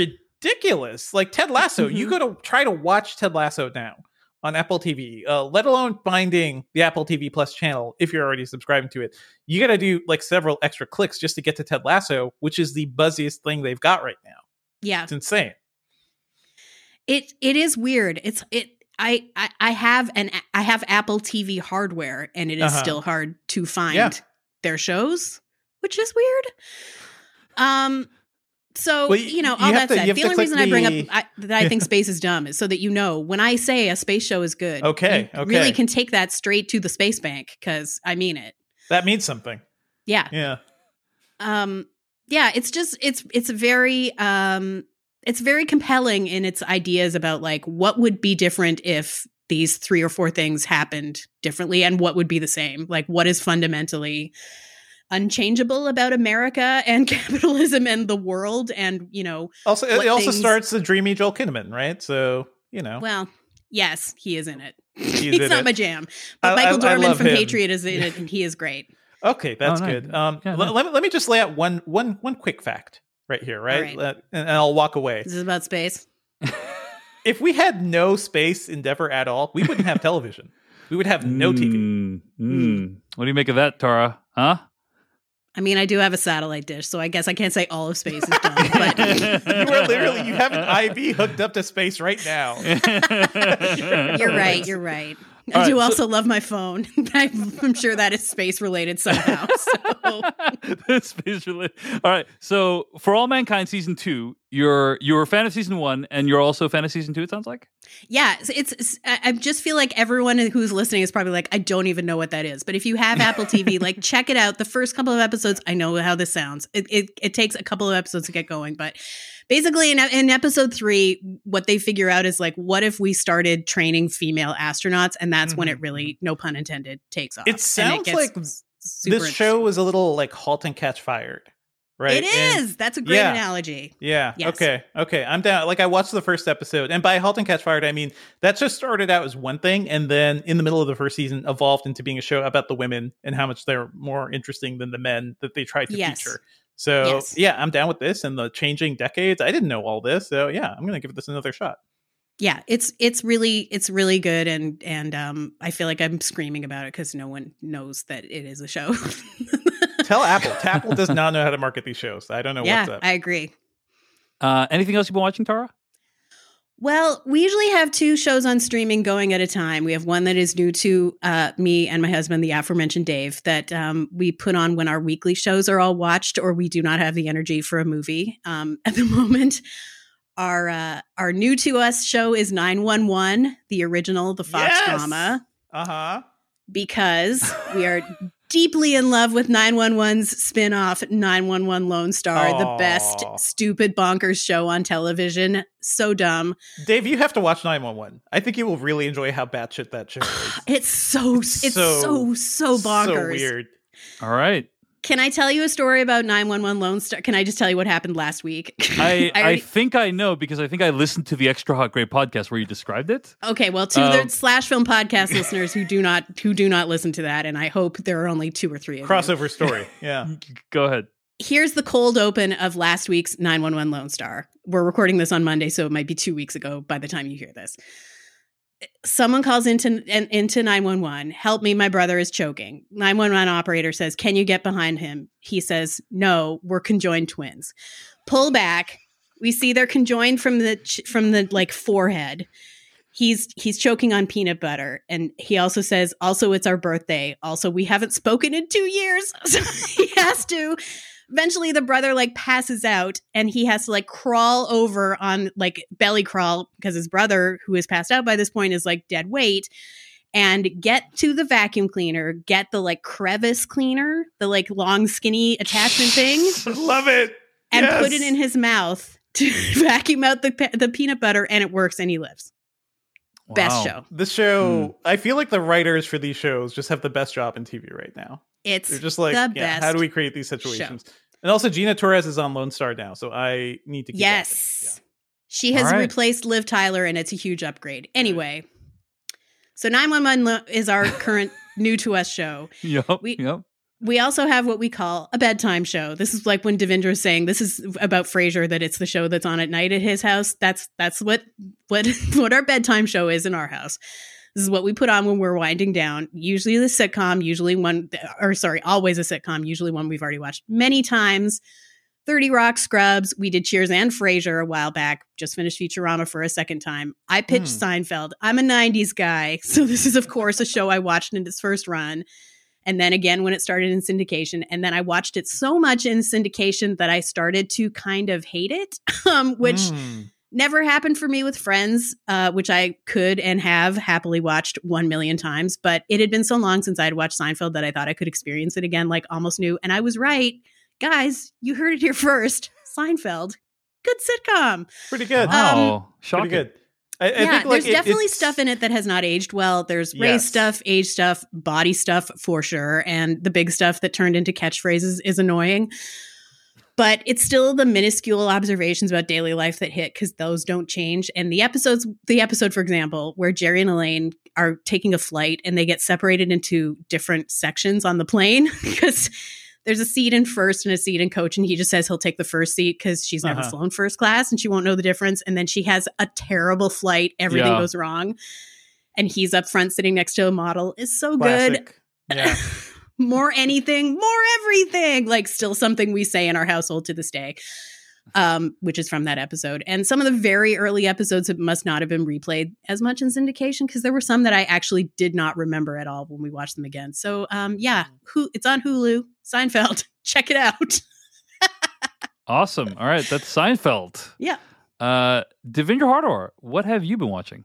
ridiculous. Like Ted Lasso, you Mhm. go to try to watch Ted Lasso now on Apple TV, uh, let alone finding the Apple TV Plus channel if you're already subscribing to it. You got to do like several extra clicks just to get to Ted Lasso, which is the buzziest thing they've got right now. Yeah. It's insane. It it is weird. It's it I I, I have an I have Apple TV hardware and it is Uh-huh. still hard to find Yeah. their shows, which is weird. Um so Well, you know, all have that to- said, the only reason I bring up I, that I think space is dumb is so that you know when I say a space show is good, Okay, you okay. really can take that straight to the space bank because I mean it. That means something. Yeah. Yeah. um yeah it's just it's it's very um it's very compelling in its ideas about like what would be different if these three or four things happened differently and what would be the same like what is fundamentally unchangeable about america and capitalism and the world and you know Also, what it also things- starts the dreamy Joel Kinnaman, right? So you know, well yes he is in it He's he's in not it. my jam but I- michael I- I dorman love from him. patriot is in it and he is great okay, that's Oh, nice. good. Um, Yeah, le- nice. let me let me just lay out one one one quick fact right here, right? right. Let- and, and I'll walk away. this is about space If we had no space endeavor at all, we wouldn't have television. We would have no TV. Mm, mm. What do you make of that, Tara? Huh? I mean, I do have a satellite dish, so I guess I can't say all of space is dumb. But You are literally you have an IV hooked up to space right now. you're right. You're right. All I do right, so- also love my phone. I'm sure that is space related somehow. So That's space related. All right. So for All Mankind season two, you're you're a fan of season one, and you're also a fan of season two. It sounds like. yeah, it's, it's, I just feel like everyone who's listening is probably like, I don't even know what that is. But if you have Apple TV, like check it out. The first couple of episodes, I know how this sounds. It it, it takes a couple of episodes to get going, but basically in, in episode three, what they figure out is like, what if we started training female astronauts, and that's when it Mhm. really, no pun intended, takes off. It sounds gets like this show was a little like halt and catch fired, right? It is. And- That's a great Yeah. analogy. Yeah. Yes. Okay. Okay. I'm down. Like I watched the first episode, and by *Halt and Catch Fired*, I mean that just started out as one thing, and then in the middle of the first season, evolved into being a show about the women and how much they're more interesting than the men that they tried to Yes. feature. So Yes. yeah, I'm down with this and the changing decades. I didn't know all this, so yeah, I'm gonna give this another shot. Yeah, it's it's really it's really good, and and um, I feel like I'm screaming about it because no one knows that it is a show. Tell Apple. Apple does not know how to market these shows. I don't know yeah, what's up. I agree. Uh, anything else you've been watching, Tara? Well, we usually have two shows on streaming going at a time. We have one that is new to uh, me and my husband, the aforementioned Dave, that um, we put on when our weekly shows are all watched or we do not have the energy for a movie. Um, at the moment, our uh, our new to us show is 911, the original, the Fox Yes! drama. Uh huh. because we are deeply in love with 911's spin-off 911 Lone Star, the best stupid bonkers show on television. So dumb. Dave, you have to watch 911. I think you will really enjoy how batshit that show is. It's so It's it's so- so so, bonkers. So weird. All right. Can I tell you a story about 911 Lone Star? Can I just tell you what happened last week? I, I, already- think I know because I think I listened to the Extra Hot Great podcast where you described it. Okay, well, to Um, the slash film podcast listeners who do not who do not listen to that, and I hope there are only two or three of you. Crossover story. Yeah. Go ahead. here's the cold open of last week's 911 Lone Star. We're recording this on Monday, so it might be two weeks ago by the time you hear this. Someone calls into into 911. Help me, my brother is choking. 911 operator says, "Can you get behind him?" He says, "No, we're conjoined twins." Pull back. We see they're conjoined from the from the like forehead. He's he's choking on peanut butter, and he also says, "Also, it's our birthday. Also, we haven't spoken in two years, so he has to." Eventually the brother like passes out and he has to like crawl over on like belly crawl because his brother who is passed out by this point is like dead weight and get to the vacuum cleaner get the like crevice cleaner the like long skinny attachment thing love it. and Yes. put it in his mouth to vacuum out the the peanut butter and it works and he lives. Best show. This show, hmm. I feel like the writers for these shows just have the best job in TV right now. It's They're just like, the yeah, best how do we create these situations? And also, Gina Torres is on Lone Star now, so I need to keep Yes. She has right. replaced Liv Tyler and it's a huge upgrade. Anyway, so 911 is our current new to us show. Yep. We- yep. We also have what we call a bedtime show. This is like when Devindra is saying this is about Frasier that it's the show that's on at night at his house. That's that's what what what our bedtime show is in our house. This is what we put on when we're winding down. Usually the sitcom, usually one or sorry, always a sitcom, usually one we've already watched many times. 30 Rock Scrubs. We did Cheers and Frasier a while back. Just finished Futurama for a second time. I pitched Seinfeld. I'm a 90s guy. So this is, of course, a show I watched in its first run. And then again when it started in syndication. And then I watched it so much in syndication that I started to kind of hate it, um, which Mm. Never happened for me with friends, uh, which I could and have happily watched one million times. But it had been so long since I'd watched Seinfeld that I thought I could experience it again, like almost new. And I was right. Guys, you heard it here first. Seinfeld, good sitcom. pretty good. Wow. Shocking. pretty good. I, I yeah, think, like, there's it- definitely stuff in it that has not aged well. There's race Yes. stuff, age stuff, body stuff for sure. And the big stuff that turned into catchphrases is annoying. But it's still the minuscule observations about daily life that hit because those don't change. And the episodes, the episode, for example, where Jerry and Elaine are taking a flight and they get separated into different sections on the plane because there's a seat in first and a seat in coach. And he just says he'll take the first seat because she's never Uh-huh. flown first class and she won't know the difference. And then she has a terrible flight. Everything Yeah. goes wrong. And he's up front sitting next to a model. Is so good. Yeah. more anything, more everything. Like still something we say in our household to this day. Um, which is from that episode. And some of the very early episodes that must not have been replayed as much in syndication because there were some that I actually did not remember at all when we watched them again. So um yeah, who it's on Hulu, Seinfeld. Check it out. Awesome. All right. That's Seinfeld. Yeah. Uh, Devindra Hardawar, what have you been watching?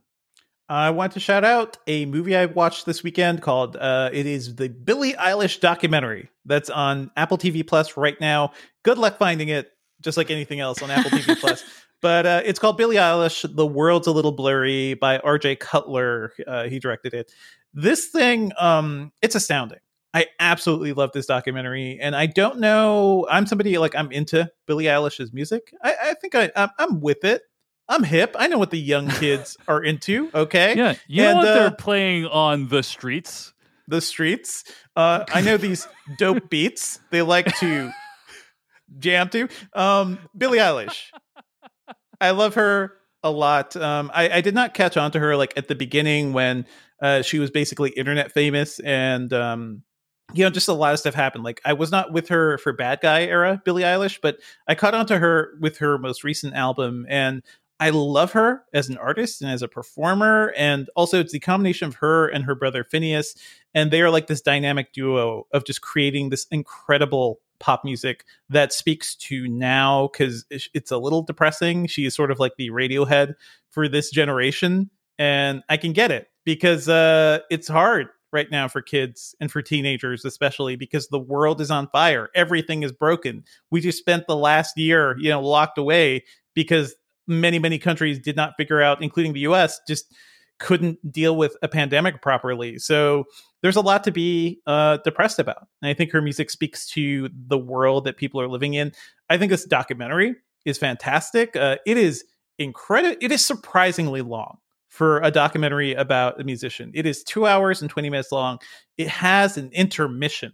I want to shout out a movie I watched this weekend called uh, it is the Billie Eilish documentary that's on Apple TV Plus right now. Good luck finding it, just like anything else on Apple TV Plus. But uh, it's called Billie Eilish: The World's a Little Blurry by R.J. Cutler. Uh, he directed it. This thing, um, it's astounding. I absolutely love this documentary, and I don't know. I'm somebody like I'm into Billie Eilish's music. I, I think I, I'm, I'm with it. I'm hip. I know what the young kids are into. Okay, Yeah. You know what uh, they're playing on the streets? the streets. Uh, I know these dope beats. They like to jam to. Um, Billie Eilish. I love her a lot. Um, I, I did not catch on to her like at the beginning when uh, she was basically internet famous and um, you know just a lot of stuff happened. Like I was not with her for Bad Guy era Billie Eilish, but I caught on to her with her most recent album and. I love her as an artist and as a performer, and also it's the combination of her and her brother Finneas and they are like this dynamic duo of just creating this incredible pop music that speaks to now because it's a little depressing. She is sort of like the radiohead for this generation and i can get it because uh it's hard right now for kids and for teenagers especially because the world is on fire. Everything is broken. We just spent the last year you know locked away because many many countries did not figure out including the us just couldn't deal with a pandemic properly so there's a lot to be uh, depressed about. And I think her music speaks to the world that people are living in. I think this documentary is fantastic. Uh, it is incredible. It is surprisingly long for a documentary about a musician. It is two hours and 20 minutes long. It has an intermission.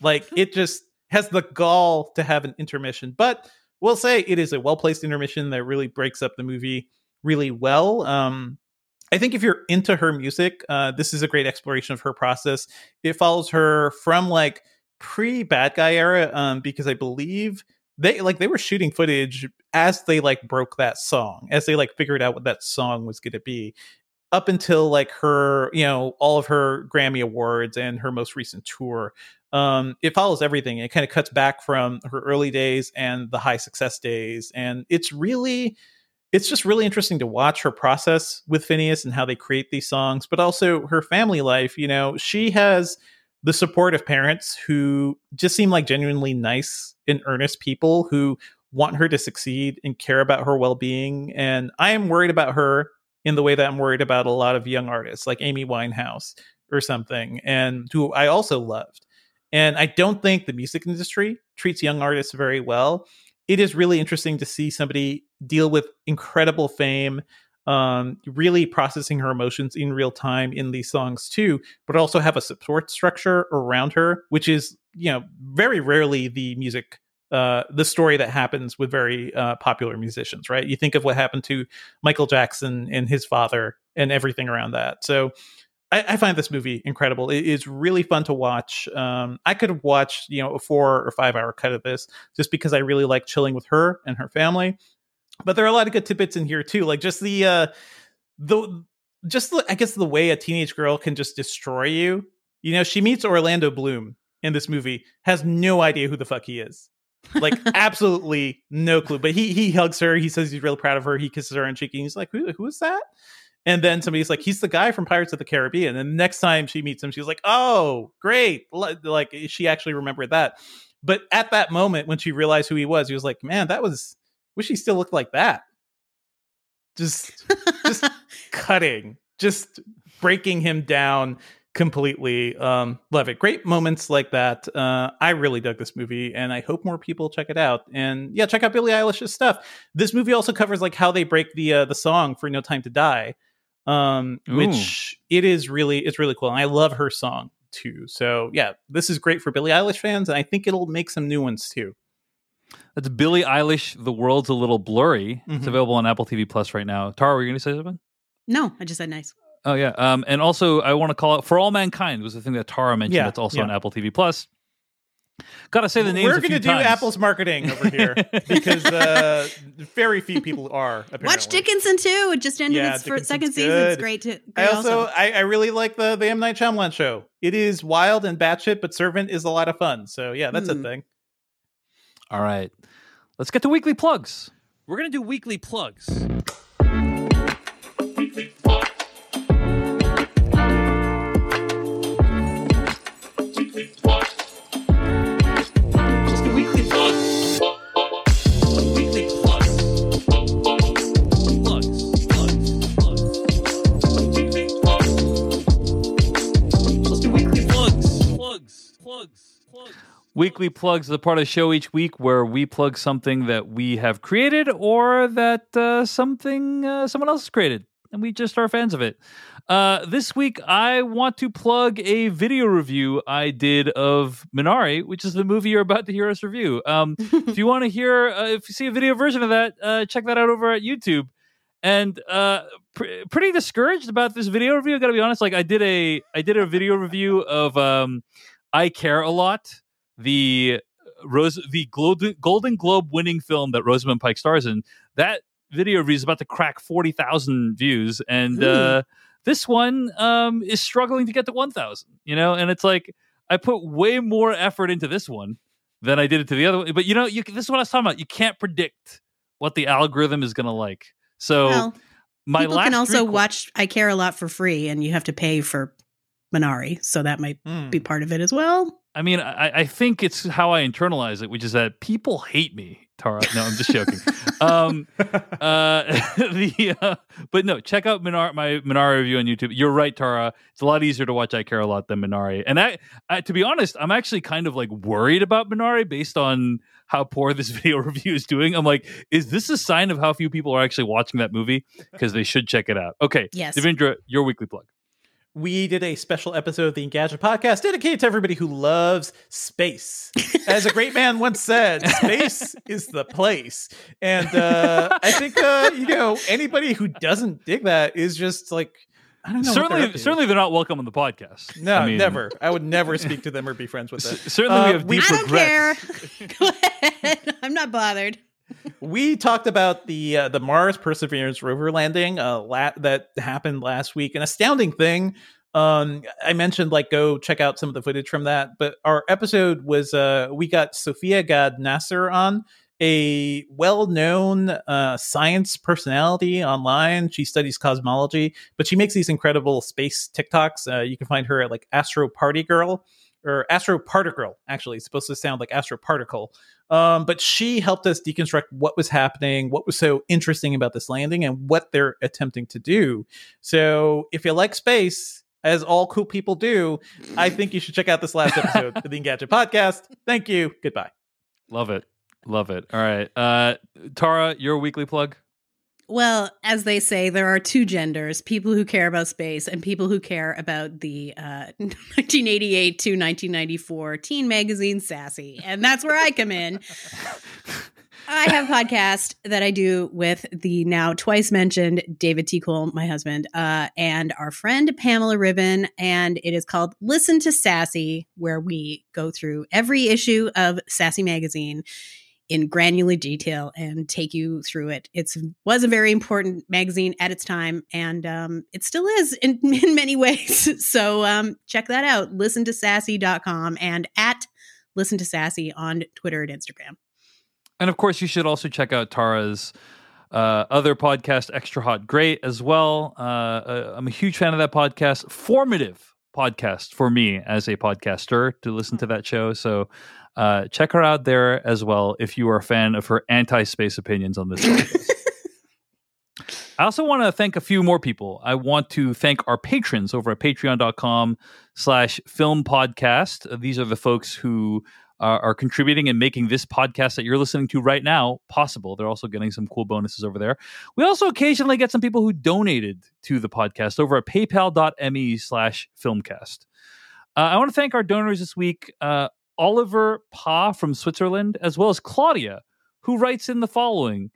Like it just has the gall to have an intermission. But we'll say it is a well placed intermission that really breaks up the movie really well. Um, I think if you're into her music, uh, this is a great exploration of her process. It follows her from like pre Bad Guy era, um, because I believe they like they were shooting footage as they like broke that song, as they like figured out what that song was going to be. Up until like her, you know, all of her Grammy awards and her most recent tour. Um, it follows everything. It kind of cuts back from her early days and the high success days, and it's really, it's just really interesting to watch her process with Finneas and how they create these songs, but also her family life. You know, she has the support of parents who just seem like genuinely nice and earnest people who want her to succeed and care about her well-being and i am worried about her in the way that i'm worried about a lot of young artists like amy winehouse or something and who i also loved. And i don't think the music industry treats young artists very well. It is really interesting to see somebody deal with incredible fame um, really processing her emotions in real time in these songs too, but also have a support structure around her, which is you know very rarely the music uh, the story that happens with very uh, popular musicians, right? You think of what happened to Michael Jackson and his father and everything around that. So I, I find this movie incredible. It is really fun to watch. Um, I could watched, you know, a four or five hour cut of this just because I really like chilling with her and her family. But there are a lot of good tidbits in here too, like just the uh, the just the, I guess the way a teenage girl can just destroy you. You know, she meets Orlando Bloom in this movie, has no idea who the fuck he is like absolutely no clue. But he he hugs her. He says he's real proud of her. He kisses her on cheek, and he's like, "Who who is that?" And then somebody's like, "He's the guy from Pirates of the Caribbean." And the next time she meets him, she's like, "Oh, great!" Like she actually remembered that. But at that moment, when she realized who he was, he was like, "Man, that was wish he still looked like that." Just just cutting, just breaking him down completely um love it. Great moments like that. Uh i really dug this movie and i hope more people check it out. And yeah check out billie eilish's stuff. This movie also covers like how they break the uh the song for no time to die um Ooh. which it is really it's really cool and i love her song too. So yeah this is great for billie eilish fans and i think it'll make some new ones too. That's billie eilish the world's a little blurry. Mm-hmm. it's available on apple tv plus right now. Tara were you gonna say something? No i just said nice Oh yeah, um, and also I want to call out "For All Mankind" was the thing that Tara mentioned. Yeah, that's also yeah. on Apple TV Plus. Gotta say the names. We're going to do times. Apple's marketing over here because uh, very few people are. Apparently. Watch Dickinson too. It just ended yeah, its Dickinson's second season. It's great. To, great I also, I, I, really like the the M Night Shyamalan show. It is wild and batshit, but Servant is a lot of fun. So yeah, that's mm. a thing. All right, let's get to weekly plugs. We're gonna do weekly plugs. Weekly plugs the part of the show each week where we plug something that we have created or that uh, something uh, someone else has created, and we just are fans of it. Uh, this week, I want to plug a video review I did of Minari, which is the movie you're about to hear us review. Um, if you want to hear, uh, if you see a video version of that, uh, check that out over at YouTube. And uh, pr- pretty discouraged about this video review. I got to be honest. Like I did a, I did a video review of um, I Care a Lot the uh, Rose, the Golden Globe winning film that Rosamund Pike stars in, that video review is about to crack forty thousand views, and uh, this one um, is struggling to get to one thousand. You know, and it's like I put way more effort into this one than I did into the other one. But you know, you, this is what I was talking about. You can't predict what the algorithm is going to like. So. Well, my people can also watch I Care a Lot for free, and you have to pay for Minari, so that might mm. be part of it as well. I mean, I, I, think it's how I internalize it, which is that people hate me, Tara. No, I'm just joking. um, uh, the uh, but no, check out Minari, my Minari review on YouTube. You're right, Tara. It's a lot easier to watch I Care a Lot than Minari. And I, I, to be honest, I'm actually kind of like worried about Minari based on how poor this video review is doing. I'm like, is this a sign of how few people are actually watching that movie? Because they should check it out. Okay, yes, Devindra, your weekly plug we did a special episode of the Engadget podcast dedicated to everybody who loves space. As a great man once said, space is the place. And uh, I think, uh, you know, anybody who doesn't dig that is just like, I don't know. Certainly, they're certainly, they're not welcome on the podcast. No, I mean, never. I would never speak to them or be friends with them. certainly, uh, we have deep I don't care. Go ahead. I'm not bothered. We talked about the uh, the Mars Perseverance rover landing uh, la- that happened last week. An astounding thing. Um, I mentioned like go check out some of the footage from that, but our episode was uh, we got Sophia Gad-Nasr on, a well-known uh, science personality online. She studies cosmology, but she makes these incredible space TikToks. Uh, you can find her at like Astro Party Girl or Astro Particle. Actually, it's supposed to sound like Astro Particle. Um, but she helped us deconstruct what was happening, what was so interesting about this landing, and what they're attempting to do. So, if you like space, as all cool people do, I think you should check out this last episode of the Engadget Podcast. Thank you. Goodbye. Love it. Love it. All right. Uh, Tara, your weekly plug? Well, as they say, there are two genders people who care about space and people who care about the uh, 1988 to 1994 teen magazine Sassy. And that's where I come in. I have a podcast that I do with the now twice mentioned David T. Cole, my husband, uh, and our friend Pamela Ribon. And it is called Listen to Sassy, where we go through every issue of Sassy Magazine in granular detail and take you through it. It was a very important magazine at its time, and um, it still is in, in many ways. so um, check that out. Listen to sassy.com and at listen to sassy on Twitter and Instagram. And of course, you should also check out Tara's uh, other podcast, Extra Hot Great, as well. Uh, uh, I'm a huge fan of that podcast. Formative podcast for me as a podcaster to listen to that show. So uh, check her out there as well if you are a fan of her anti-space opinions on this. I also want to thank a few more people. I want to thank our patrons over at patreon.com slash film podcast. These are the folks who uh, are contributing and making this podcast that you're listening to right now possible. They're also getting some cool bonuses over there. We also occasionally get some people who donated to the podcast over at paypal.me slash filmcast. Uh, I want to thank our donors this week. Uh, Oliver Pa from Switzerland, as well as Claudia, who writes in the following.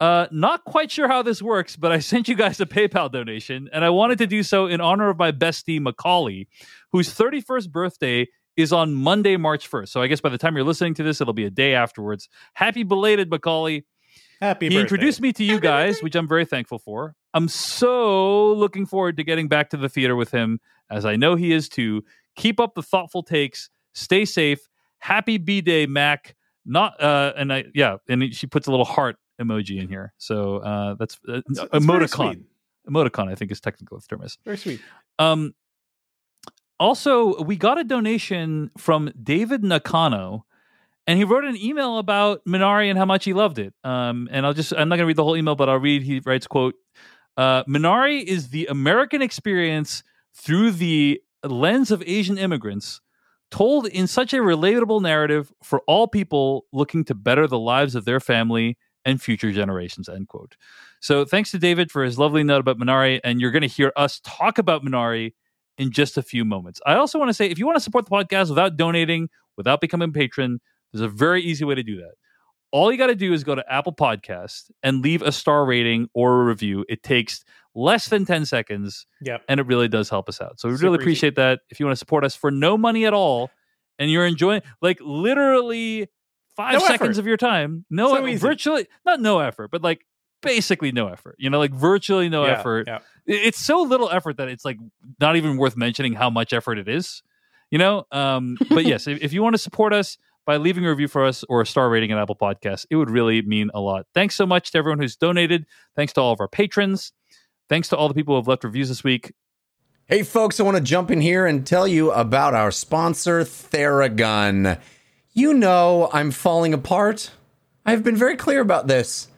Uh, not quite sure how this works, but I sent you guys a PayPal donation, and I wanted to do so in honor of my bestie, Macaulay, whose 31st birthday is on Monday, March 1st. So I guess by the time you're listening to this, it'll be a day afterwards. Happy belated, Macaulay. Happy he birthday. introduced me to you guys, which I'm very thankful for. I'm so looking forward to getting back to the theater with him, as I know he is too. Keep up the thoughtful takes Stay safe. Happy B Day, Mac. Not uh, and I yeah, and she puts a little heart emoji in here. So uh, that's, uh, That's- emoticon. Emoticon, I think, is technical the term is. Very sweet. Um, also, we got a donation from David Nakano, and he wrote an email about Minari and how much he loved it. Um, and I'll just, I'm not going to read the whole email, but I'll read. He writes, quote, uh, Minari is the American experience through the lens of Asian immigrants, told in such a relatable narrative for all people looking to better the lives of their family and future generations, end quote. So thanks to David for his lovely note about Minari, and you're going to hear us talk about Minari in just a few moments. I also want to say if you want to support the podcast without donating, without becoming a patron, there's a very easy way to do that. All you got to do is go to Apple Podcast and leave a star rating or a review. It takes less than 10 seconds Yep. and it really does help us out. So we Super really easy. appreciate that. If you want to support us for no money at all and you're enjoying like literally 5 No seconds effort. of your time, no So easy. virtually not no effort, but like basically no effort. You know, like virtually no Yeah, effort yeah. it's so little effort that it's like not even worth mentioning how much effort it is you know um but yes if, if you want to support us by leaving a review for us or a star rating at apple Podcasts, it would really mean a lot thanks so much to everyone who's donated thanks to all of our patrons thanks to all the people who have left reviews this week Hey, folks, I want to jump in here and tell you about our sponsor, Theragun. You know I'm falling apart. I've been very clear about this.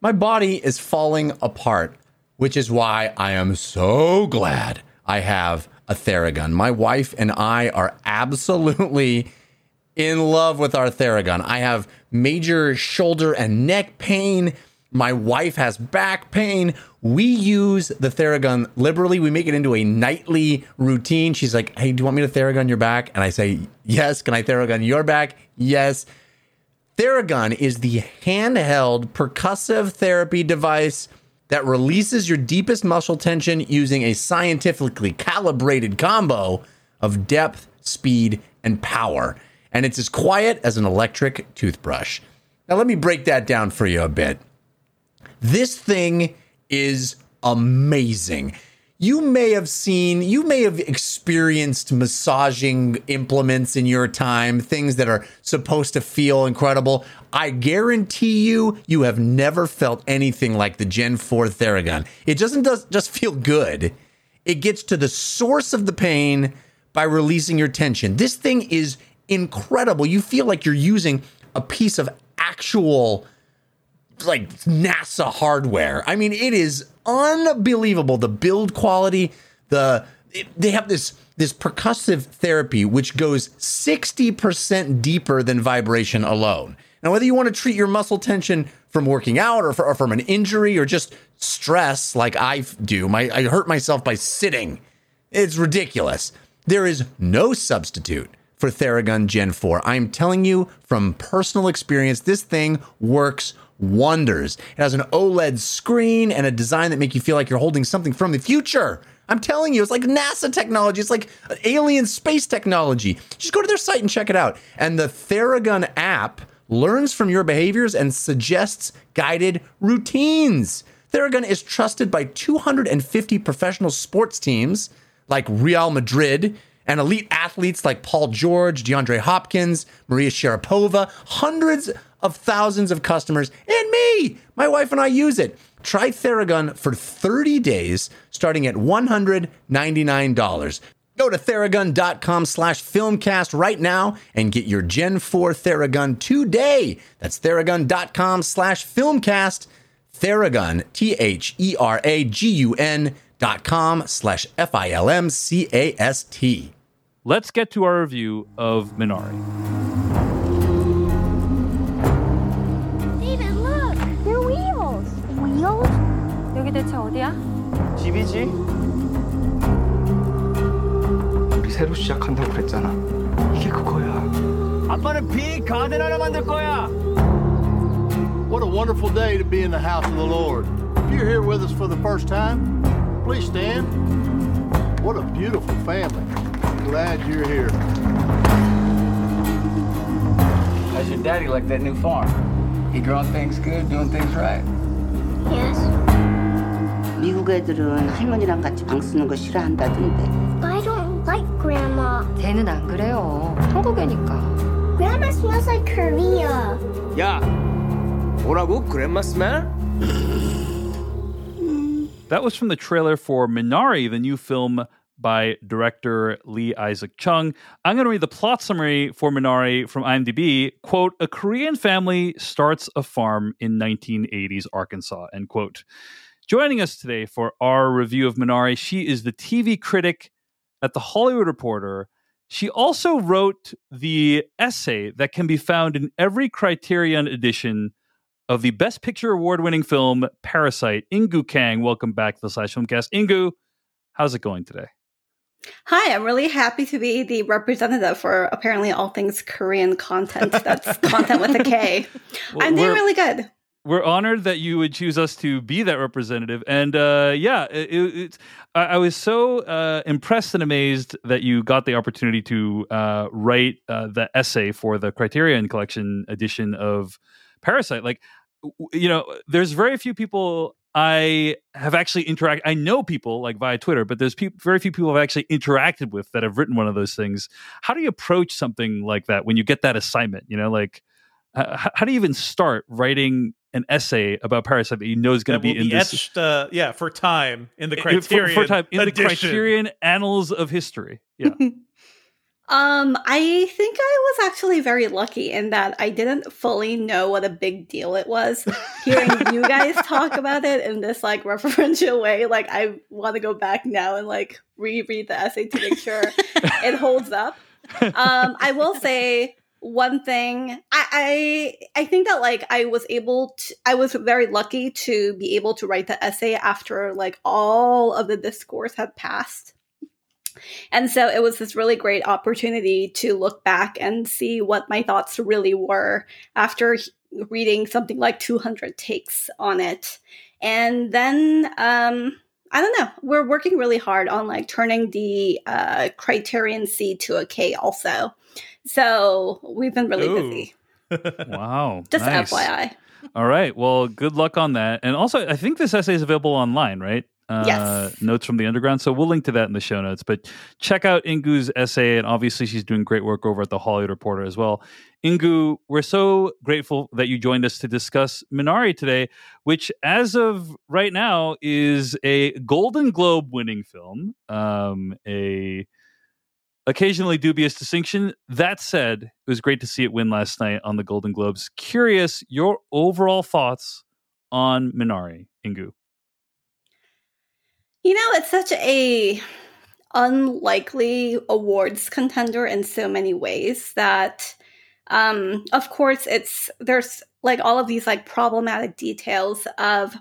My body is falling apart, which is why I am so glad I have a Theragun. My wife and I are absolutely in love with our Theragun. I have major shoulder and neck pain. My wife has back pain. We use the Theragun liberally. We make it into a nightly routine. She's like, Hey, do you want me to Theragun your back? And I say, Yes. Can I Theragun your back? Yes. Theragun is the handheld percussive therapy device that releases your deepest muscle tension using a scientifically calibrated combo of depth, speed, and power. And it's as quiet as an electric toothbrush. Now, let me break that down for you a bit. This thing is amazing. You may have seen, you may have experienced massaging implements in your time, things that are supposed to feel incredible. I guarantee you, you have never felt anything like the Gen 4 Theragun. It doesn't just feel good, it gets to the source of the pain by releasing your tension. This thing is incredible. You feel like you're using a piece of actual like NASA hardware. I mean, it is unbelievable. The build quality, the it, they have this this percussive therapy which goes 60% deeper than vibration alone. Now, whether you want to treat your muscle tension from working out or, for, or from an injury or just stress like I do, my, I hurt myself by sitting. It's ridiculous. There is no substitute for Theragun Gen 4. I'm telling you from personal experience, this thing works wonders. It has an OLED screen and a design that make you feel like you're holding something from the future. I'm telling you, it's like NASA technology. It's like alien space technology. Just go to their site and check it out. And the Theragun app learns from your behaviors and suggests guided routines. Theragun is trusted by 250 professional sports teams like Real Madrid and elite athletes like Paul George, DeAndre Hopkins, Maria Sharapova, hundreds of thousands of customers, and me. My wife and I use it. Try Theragun for 30 days, starting at $199. Go to theragun.com slash filmcast right now and get your Gen 4 Theragun today. That's theragun.com slash filmcast. Theragun, T H E R A G U N dot com slash F I L M C A S T. Let's get to our review of Minari. David, look! They're wheels! Wheels? 여기 대체 어디야? 집이지? 우리 새로 시작한다고 그랬잖아. 이게 그거야. 아빠는 빅 가든 하나 만들 거야. What a wonderful day to be in the house of the Lord. If you're here with us for the first time, please stand. What a beautiful family. Glad you're here. How's your daddy like that new farm? He growing things good, doing things right? Yes. 미국 애들은 할머니랑 같이 방 쓰는 거 싫어한다던데. But I don't like Grandma. 걔는 안 그래요. 한국애니까. Grandma smells like Korea. 야, 뭐라고? 그랜마 스멜? That was from the trailer for Minari, the new film by director Lee Isaac Chung. I'm going to read the plot summary for Minari from IMDb. Quote, a Korean family starts a farm in 1980s Arkansas, end quote. Joining us today for our review of Minari, she is the TV critic at The Hollywood Reporter. She also wrote the essay that can be found in every Criterion edition of the Best Picture award winning film Parasite. Inkoo Kang, welcome back to the Slash Filmcast. Inkoo, how's it going today? Hi, I'm really happy to be the representative for apparently all things Korean content. That's content with a K. Well, I'm doing really good. We're honored that you would choose us to be that representative. And uh, yeah, it, it, I, I was so uh, impressed and amazed that you got the opportunity to uh, write uh, the essay for the Criterion Collection edition of Parasite. Like, you know, there's very few people I have actually interact. I know people like via Twitter, but there's peop very few people I've actually interacted with that have written one of those things. How do you approach something like that when you get that assignment? You know, like uh, how do you even start writing an essay about Parasite that you know is going to be in be this etched, uh, yeah, for time in the i- for- Criterion for, time in the. Criterion Annals of History? Yeah. Um, I think I was actually very lucky in that I didn't fully know what a big deal it was. Hearing you guys talk about it in this like referential way, like I want to go back now and like reread the essay to make sure it holds up. Um, I will say one thing. I, I I think that like I was able to. I was very lucky to be able to write the essay after like all of the discourse had passed. And so it was this really great opportunity to look back and see what my thoughts really were after reading something like 200 takes on it. And then, um, I don't know, we're working really hard on like turning the uh, Criterion C to a K also. So we've been really Ooh. busy. wow. Just nice. FYI. All right. Well, good luck on that. And also, I think this essay is available online, right? Uh, Yes. Notes from the Underground. So we'll link to that in the show notes. But check out Inkoo's essay. And obviously, she's doing great work over at the Hollywood Reporter as well. Inkoo, we're so grateful that you joined us to discuss Minari today, which, as of right now, is a Golden Globe winning film. Um, a occasionally dubious distinction. That said, it was great to see it win last night on the Golden Globes. Curious, your overall thoughts on Minari, Inkoo? You know, it's such a unlikely awards contender in so many ways that um of course it's there's like all of these like problematic details of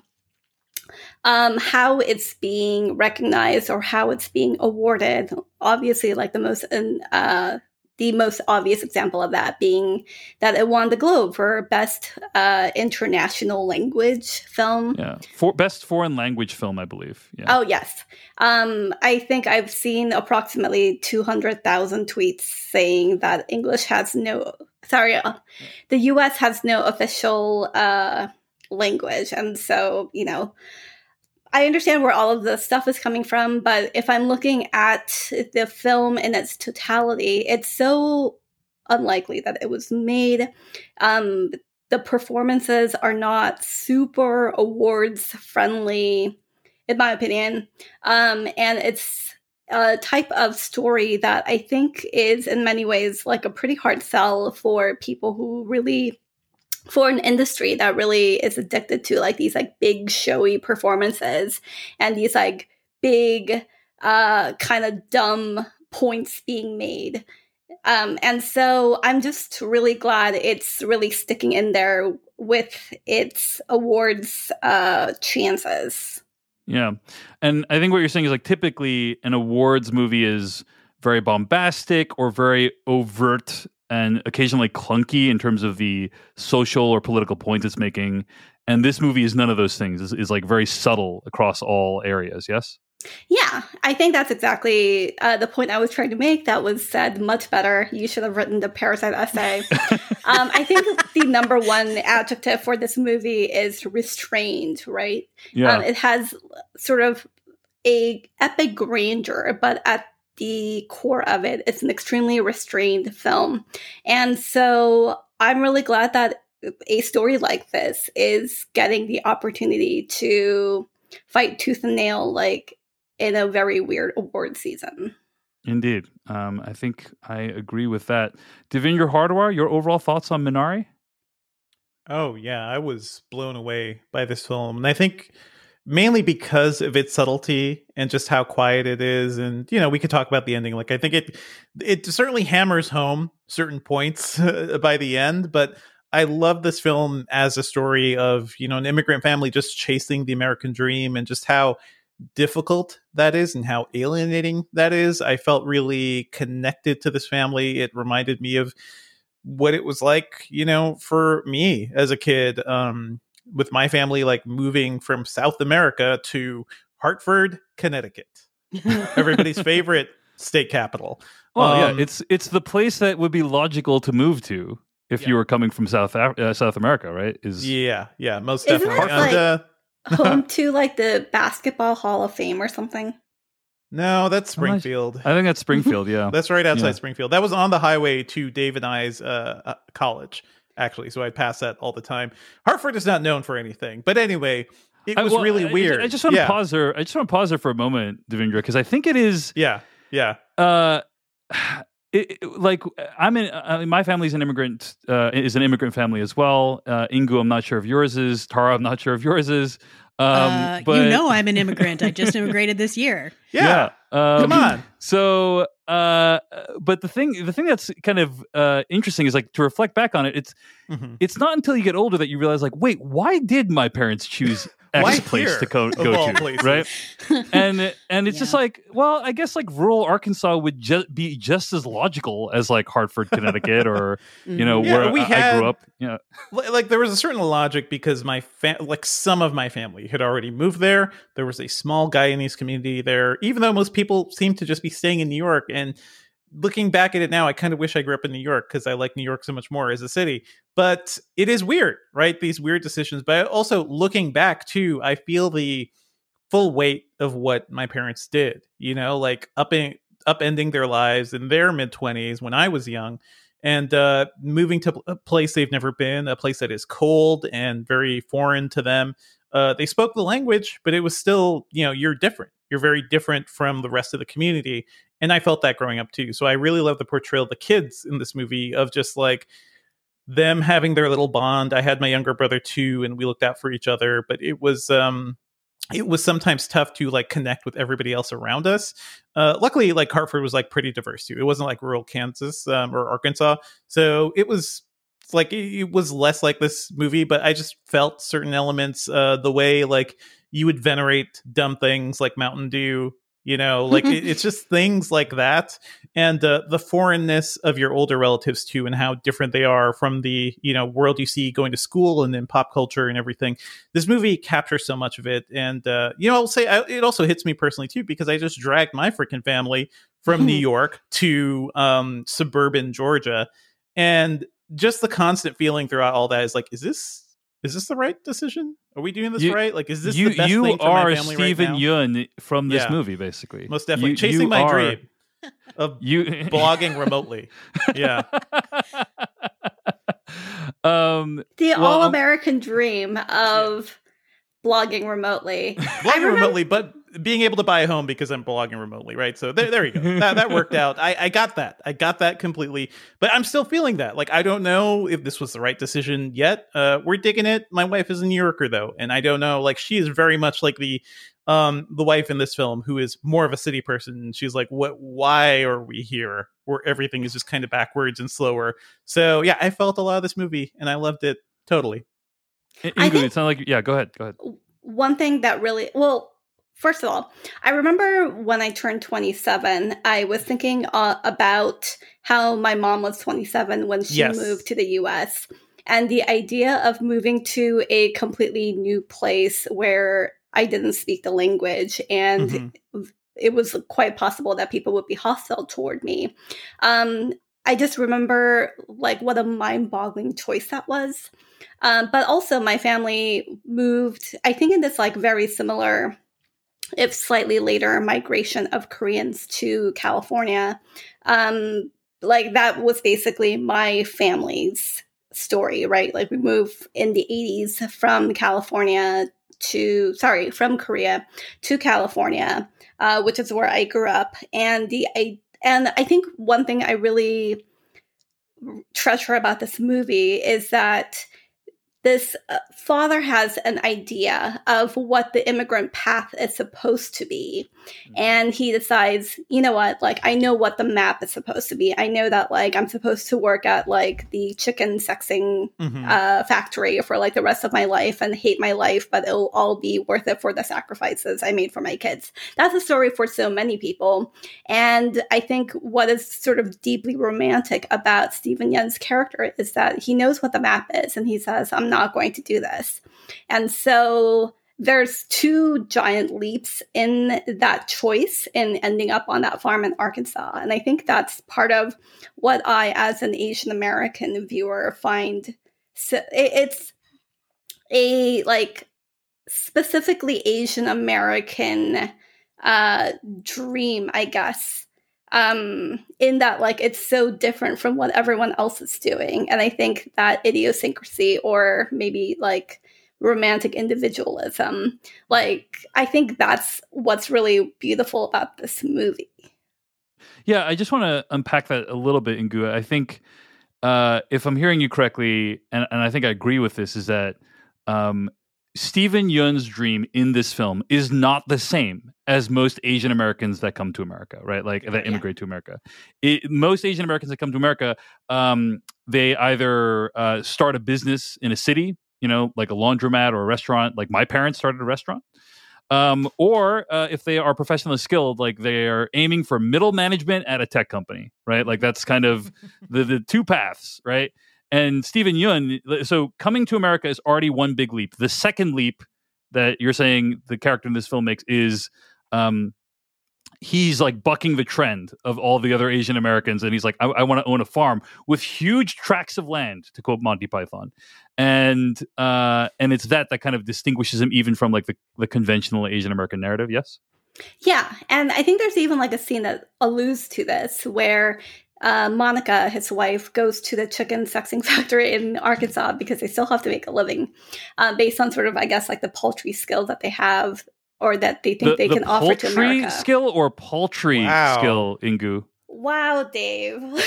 um how it's being recognized or how it's being awarded. Obviously like the most in, uh the most obvious example of that being that it won the Globe for Best uh, International Language Film. Yeah, for best foreign language film, I believe. Yeah. Oh yes, um, I think I've seen approximately two hundred thousand tweets saying that English has no. Sorry, uh, the U.S. has no official uh, language, and so you know. I understand where all of the stuff is coming from, but if I'm looking at the film in its totality, it's so unlikely that it was made. Um, the performances are not super awards friendly, in my opinion. Um, and it's a type of story that I think is, in many ways, like a pretty hard sell for people who really for an industry that really is addicted to like these like big showy performances and these like big uh kind of dumb points being made um and so i'm just really glad it's really sticking in there with its awards uh chances Yeah. And I think what you're saying is like typically an awards movie is very bombastic or very overt and occasionally clunky in terms of the social or political points it's making. And this movie is none of those things. is it's like very subtle across all areas. Yes. Yeah, I think that's exactly uh, the point I was trying to make. That was said much better. You should have written the Parasite essay. um, I think the number one adjective for this movie is restrained, right? Yeah. Um, it has sort of a epic grandeur, but at the core of it, it's an extremely restrained film. And so I'm really glad that a story like this is getting the opportunity to fight tooth and nail, like in a very weird award season. Indeed. Um, I think I agree with that. Devindra Hardawar, your overall thoughts on Minari? Oh yeah, I was blown away by this film, and I think mainly because of its subtlety and just how quiet it is. And you know, we could talk about the ending. Like I think it it certainly hammers home certain points by the end, but I love this film as a story of you know an immigrant family just chasing the American dream and just how difficult that is and how alienating that is. I felt really connected to this family. It reminded me of what it was like, you know, for me as a kid, um, with my family, like moving from South America to Hartford, Connecticut, everybody's favorite state capital. Well, Um, yeah, it's it's the place that would be logical to move to if you were coming from South Af- uh, South America, right? Is yeah, yeah, most Isn't definitely. it And, like- uh, Home to like the Basketball Hall of Fame or something. no, that's Springfield. I think that's Springfield. Yeah, That's right outside Yeah. Springfield. That was on the highway to Dave and I's uh, uh, college, actually. So I'd pass that all the time. Hartford is not known for anything, but anyway, it I- was well, really I- I- weird. I, just want to yeah. pause there. I just want to pause there for a moment, Devindra, because I think it is. Yeah, yeah. Uh, it, it- like I'm in. Uh, my family's an immigrant. Uh, is an immigrant family as well. Uh, Inkoo, I'm not sure if yours is. Tara, I'm not sure if yours is. Um, uh, but you know I'm an immigrant. I just immigrated this year. Yeah. Um, Come on. So, uh, but the thing, the thing that's kind of uh, interesting is like to reflect back on it. It's Mhm. it's not until you get older that you realize, like, wait, why did my parents choose X Why place here, to go, go to, places? right? And and it's just like, well, I guess like rural Arkansas would just be just as logical as like Hartford, Connecticut, or you know mm-hmm. Yeah, where we I, I grew up. Yeah, Li- like there was a certain logic because my fa- like some of my family had already moved there there was a small guyanese community there even though most people seem to just be staying in new york and looking back at it now, I kind of wish I grew up in New York because I like New York so much more as a city. But it is weird, right? These weird decisions. But also looking back too, I feel the full weight of what my parents did. You know, like upping upending their lives in their mid twenties when I was young, and uh, moving to a place they've never been, a place that is cold and very foreign to them. Uh, they spoke the language, but it was still, you know, you're different. You're very different from the rest of the community, and I felt that growing up too. So I really love the portrayal of the kids in this movie of just like them having their little bond. I had my younger brother too, and we looked out for each other. But it was um it was sometimes tough to like connect with everybody else around us. Uh, luckily, like Hartford was like pretty diverse too. It wasn't like rural Kansas um, or Arkansas, so it was like it, was less like this movie. But I just felt certain elements, uh, the way like you would venerate dumb things like Mountain Dew you know like it, it's just things like that. And uh, the foreignness of your older relatives too and how different they are from the you know world you see going to school and then pop culture and everything. This movie captures so much of it. And uh, you know i'll say I, it also hits me personally too because i just dragged my freaking family from new york to um, suburban georgia. And just the constant feeling throughout all that is like is this is this the right decision? Are we doing this You- right? Like, is this you the best you thing for are my family Steven right now? Yeun from this Yeah. movie, basically. Most definitely You- chasing you my are- dream of You blogging remotely. Yeah, um, The Well, all um, American dream of blogging remotely. blogging remember- remotely, but being able to buy a home because I'm blogging remotely, right? So there, there you go. That, that worked out. I, I got that. I got that completely. But I'm still feeling that. Like I don't know if this was the right decision yet. Uh, we're digging it. My wife is a New Yorker though, and I don't know. Like she is very much like the um the wife in this film who is more of a city person. And she's like, what? Why are we here? Where everything is just kind of backwards and slower. So yeah, I felt a lot of this movie, and I loved it totally. Ingrid, I think- it's not like yeah. Go ahead. Go ahead. one thing that really well first of all i remember when i turned 27 i was thinking uh, about how my mom was 27 when she Yes. moved to the us and the idea of moving to a completely new place where i didn't speak the language and Mhm. it was quite possible that people would be hostile toward me um, i just remember like what a mind-boggling choice that was. Um, but also my family moved i think in this like very similar if slightly later migration of koreans to california. Um, like that was basically my family's story right? Like we moved in the 80s from california to sorry from korea to california uh, which is where i grew up. And the I, and i think one thing i really treasure about this movie is that this uh, father has an idea of what the immigrant path is supposed to be and he decides you know what? Like i know what the map is supposed to be. I know that like i'm supposed to work at like the chicken sexing Mhm. uh, factory for like the rest of my life and hate my life but it'll all be worth it for the sacrifices i made for my kids. That's a story for so many people. And I think what is sort of deeply romantic about Steven Yeun's character is that he knows what the map is and he says, I'm not going to do this. And so there's two giant leaps in that choice in ending up on that farm in Arkansas. And I think that's part of what I, as an Asian American viewer, find so it's a like specifically Asian American uh dream i guess um in that like it's so different from what everyone else is doing and i think that idiosyncrasy or maybe like romantic individualism like i think that's what's really beautiful about this movie Yeah, I just want to unpack that a little bit, Inkoo. I think uh, if I'm hearing you correctly, and, and I think I agree with this, is that um, Steven Yeun's dream in this film is not the same as most Asian Americans that come to America, right? Like that immigrate to America. It, most Asian Americans that come to America, um, they either uh, start a business in a city, you know, like a laundromat or a restaurant. Like my parents started a restaurant um, or uh, if they are professionally skilled, like they are aiming for middle management at a tech company, right? Like that's kind of the the two paths, right? And Steven Yeun, so coming to America is already one big leap. The second leap that you're saying the character in this film makes is um, he's like bucking the trend of all the other Asian Americans, and he's like, I, I want to own a farm with huge tracts of land, to quote Monty Python, and uh, and it's that that kind of distinguishes him even from like the the conventional Asian American narrative. Yes. Yeah, and I think there's even like a scene that alludes to this where uh, Monica, his wife, goes to the chicken sexing factory in Arkansas because they still have to make a living, uh, based on sort of, I guess, like the poultry skill that they have or that they think The, they the can offer to poultry America. skill or poultry Wow. skill, Inkoo. Wow, Dave.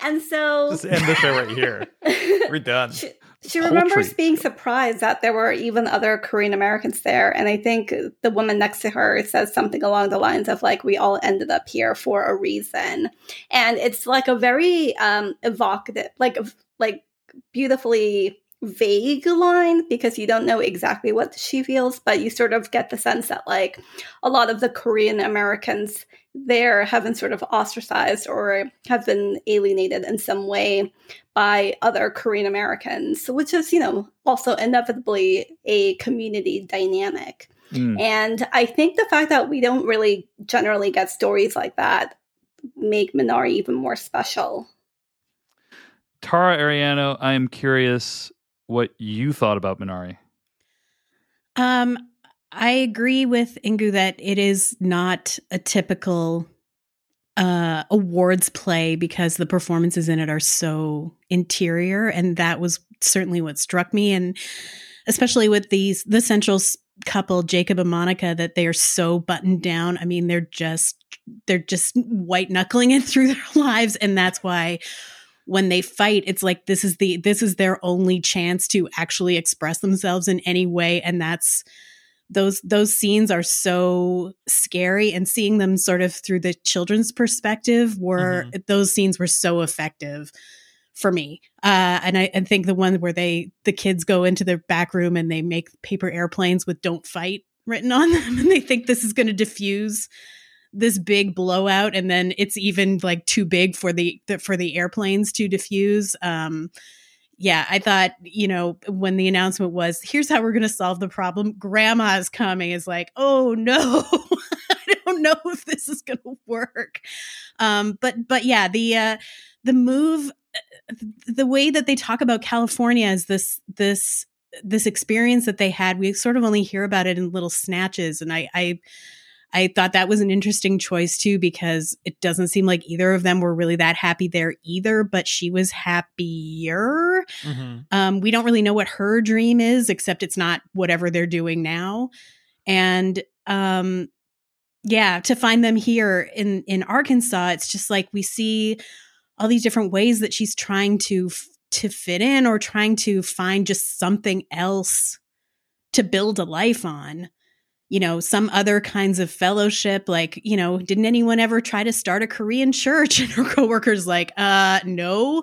and so Just end the show right here. We're done. She, she remembers being surprised that there were even other Korean Americans there. And I think the woman next to her says something along the lines of, like, we all ended up here for a reason. And it's like a very um, evocative, like, like beautifully vague line because you don't know exactly what she feels, but you sort of get the sense that, like, a lot of the Korean Americans there have been sort of ostracized or have been alienated in some way by other Korean Americans, which is, you know, also inevitably a community dynamic. Mm. And I think the fact that we don't really generally get stories like that make Minari even more special. Tara Ariano, I am curious what you thought about Minari. Um, I agree with Inkoo that it is not a typical uh, awards play because the performances in it are so interior, and that was certainly what struck me, and especially with these the central couple, Jacob and Monica, that they are so buttoned down. I mean, they're just they're just white knuckling it through their lives, and that's why when they fight it's like this is the this is their only chance to actually express themselves in any way and that's those those scenes are so scary and seeing them sort of through the children's perspective were those scenes were so effective for me. Uh and i, I think the one where they the kids go into their back room and they make paper airplanes with don't fight written on them and they think this is going to diffuse this big blowout and then it's even like too big for the, the for the airplanes to diffuse um yeah i thought you know when the announcement was here's how we're going to solve the problem grandma's coming is like oh no i don't know if this is going to work. Um but but yeah the uh the move uh, the way that they talk about california is this this this experience that they had. We sort of only hear about it in little snatches and i i I thought that was an interesting choice too because it doesn't seem like either of them were really that happy there either, but she was happier. Mhm. Um, we don't really know what her dream is, except it's not whatever they're doing now. And um, yeah, to find them here in in Arkansas, it's just like we see all these different ways that she's trying to f- to fit in or trying to find just something else to build a life on you know some other kinds of fellowship like you know didn't anyone ever try to start a korean church? And her coworkers like uh no.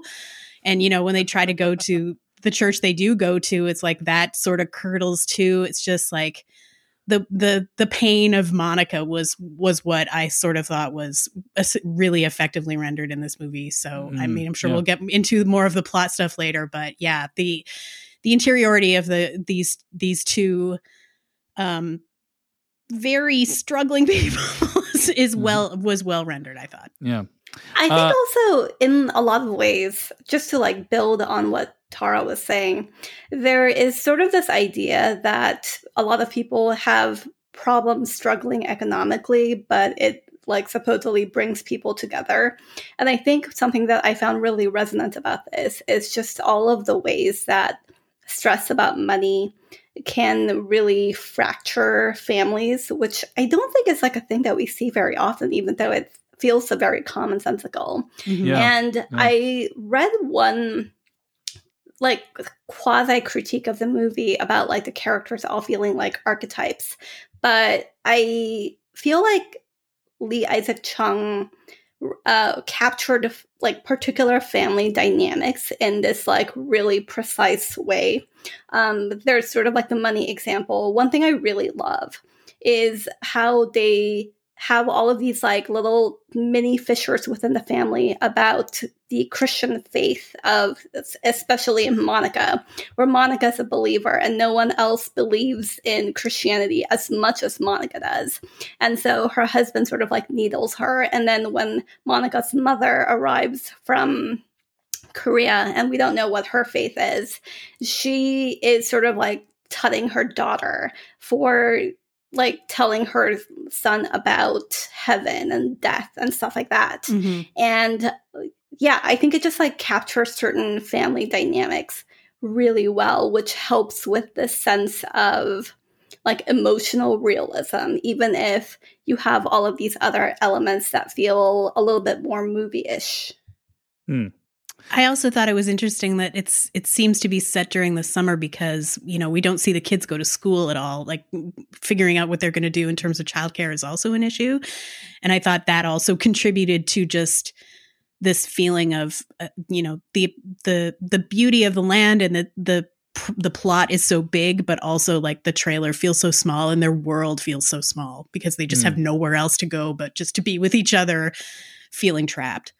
And you know when they try to go to the church they do go to it's like that sort of curdles too. It's just like the the the pain of monica was was what i sort of thought was really effectively rendered in this movie. So i Mm, mean i'm sure yeah. we'll get into more of the plot stuff later but yeah the the interiority of the these these two um very struggling people is, is well was well rendered i thought Yeah. I think Uh, also in a lot of ways, just to like build on what Tara was saying, there is sort of this idea that a lot of people have problems struggling economically, but it like supposedly brings people together. And I think something that I found really resonant about this is just all of the ways that stress about money can really fracture families, which I don't think is like a thing that we see very often, even though it feels so very commonsensical. Mm-hmm. Yeah. And Yeah. I read one like quasi critique of the movie about like the characters all feeling like archetypes, but I feel like Lee Isaac Chung uh, captured like particular family dynamics in this like really precise way. Um, there's sort of like the money example. One thing I really love is how they have all of these like little mini fissures within the family about the Christian faith of especially Monica, where Monica's a believer and no one else believes in Christianity as much as Monica does. And so her husband sort of like needles her. And then when Monica's mother arrives from Korea and we don't know what her faith is, she is sort of like tutting her daughter for like telling her son about heaven and death and stuff like that. Mm-hmm. And yeah, I think it just like captures certain family dynamics really well, which helps with this sense of like emotional realism, even if you have all of these other elements that feel a little bit more movie ish. Hmm. I also thought it was interesting that it's it seems to be set during the summer because you know we don't see the kids go to school at all. Like figuring out what they're going to do in terms of childcare is also an issue, and I thought that also contributed to just this feeling of uh, you know the the the beauty of the land and the the the plot is so big but also like the trailer feels so small and their world feels so small because they just mm. have nowhere else to go but just to be with each other feeling trapped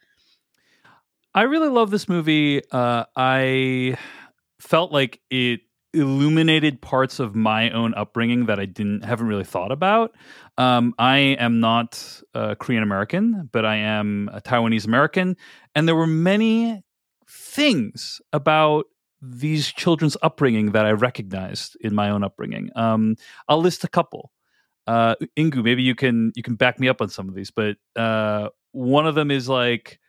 I really love this movie. Uh, I felt like it illuminated parts of my own upbringing that I didn't haven't really thought about. Um, I am not uh, Korean American, but I am a Taiwanese American, and there were many things about these children's upbringing that I recognized in my own upbringing. Um, I'll list a couple. Uh, Inkoo, maybe you can you can back me up on some of these, but uh, one of them is like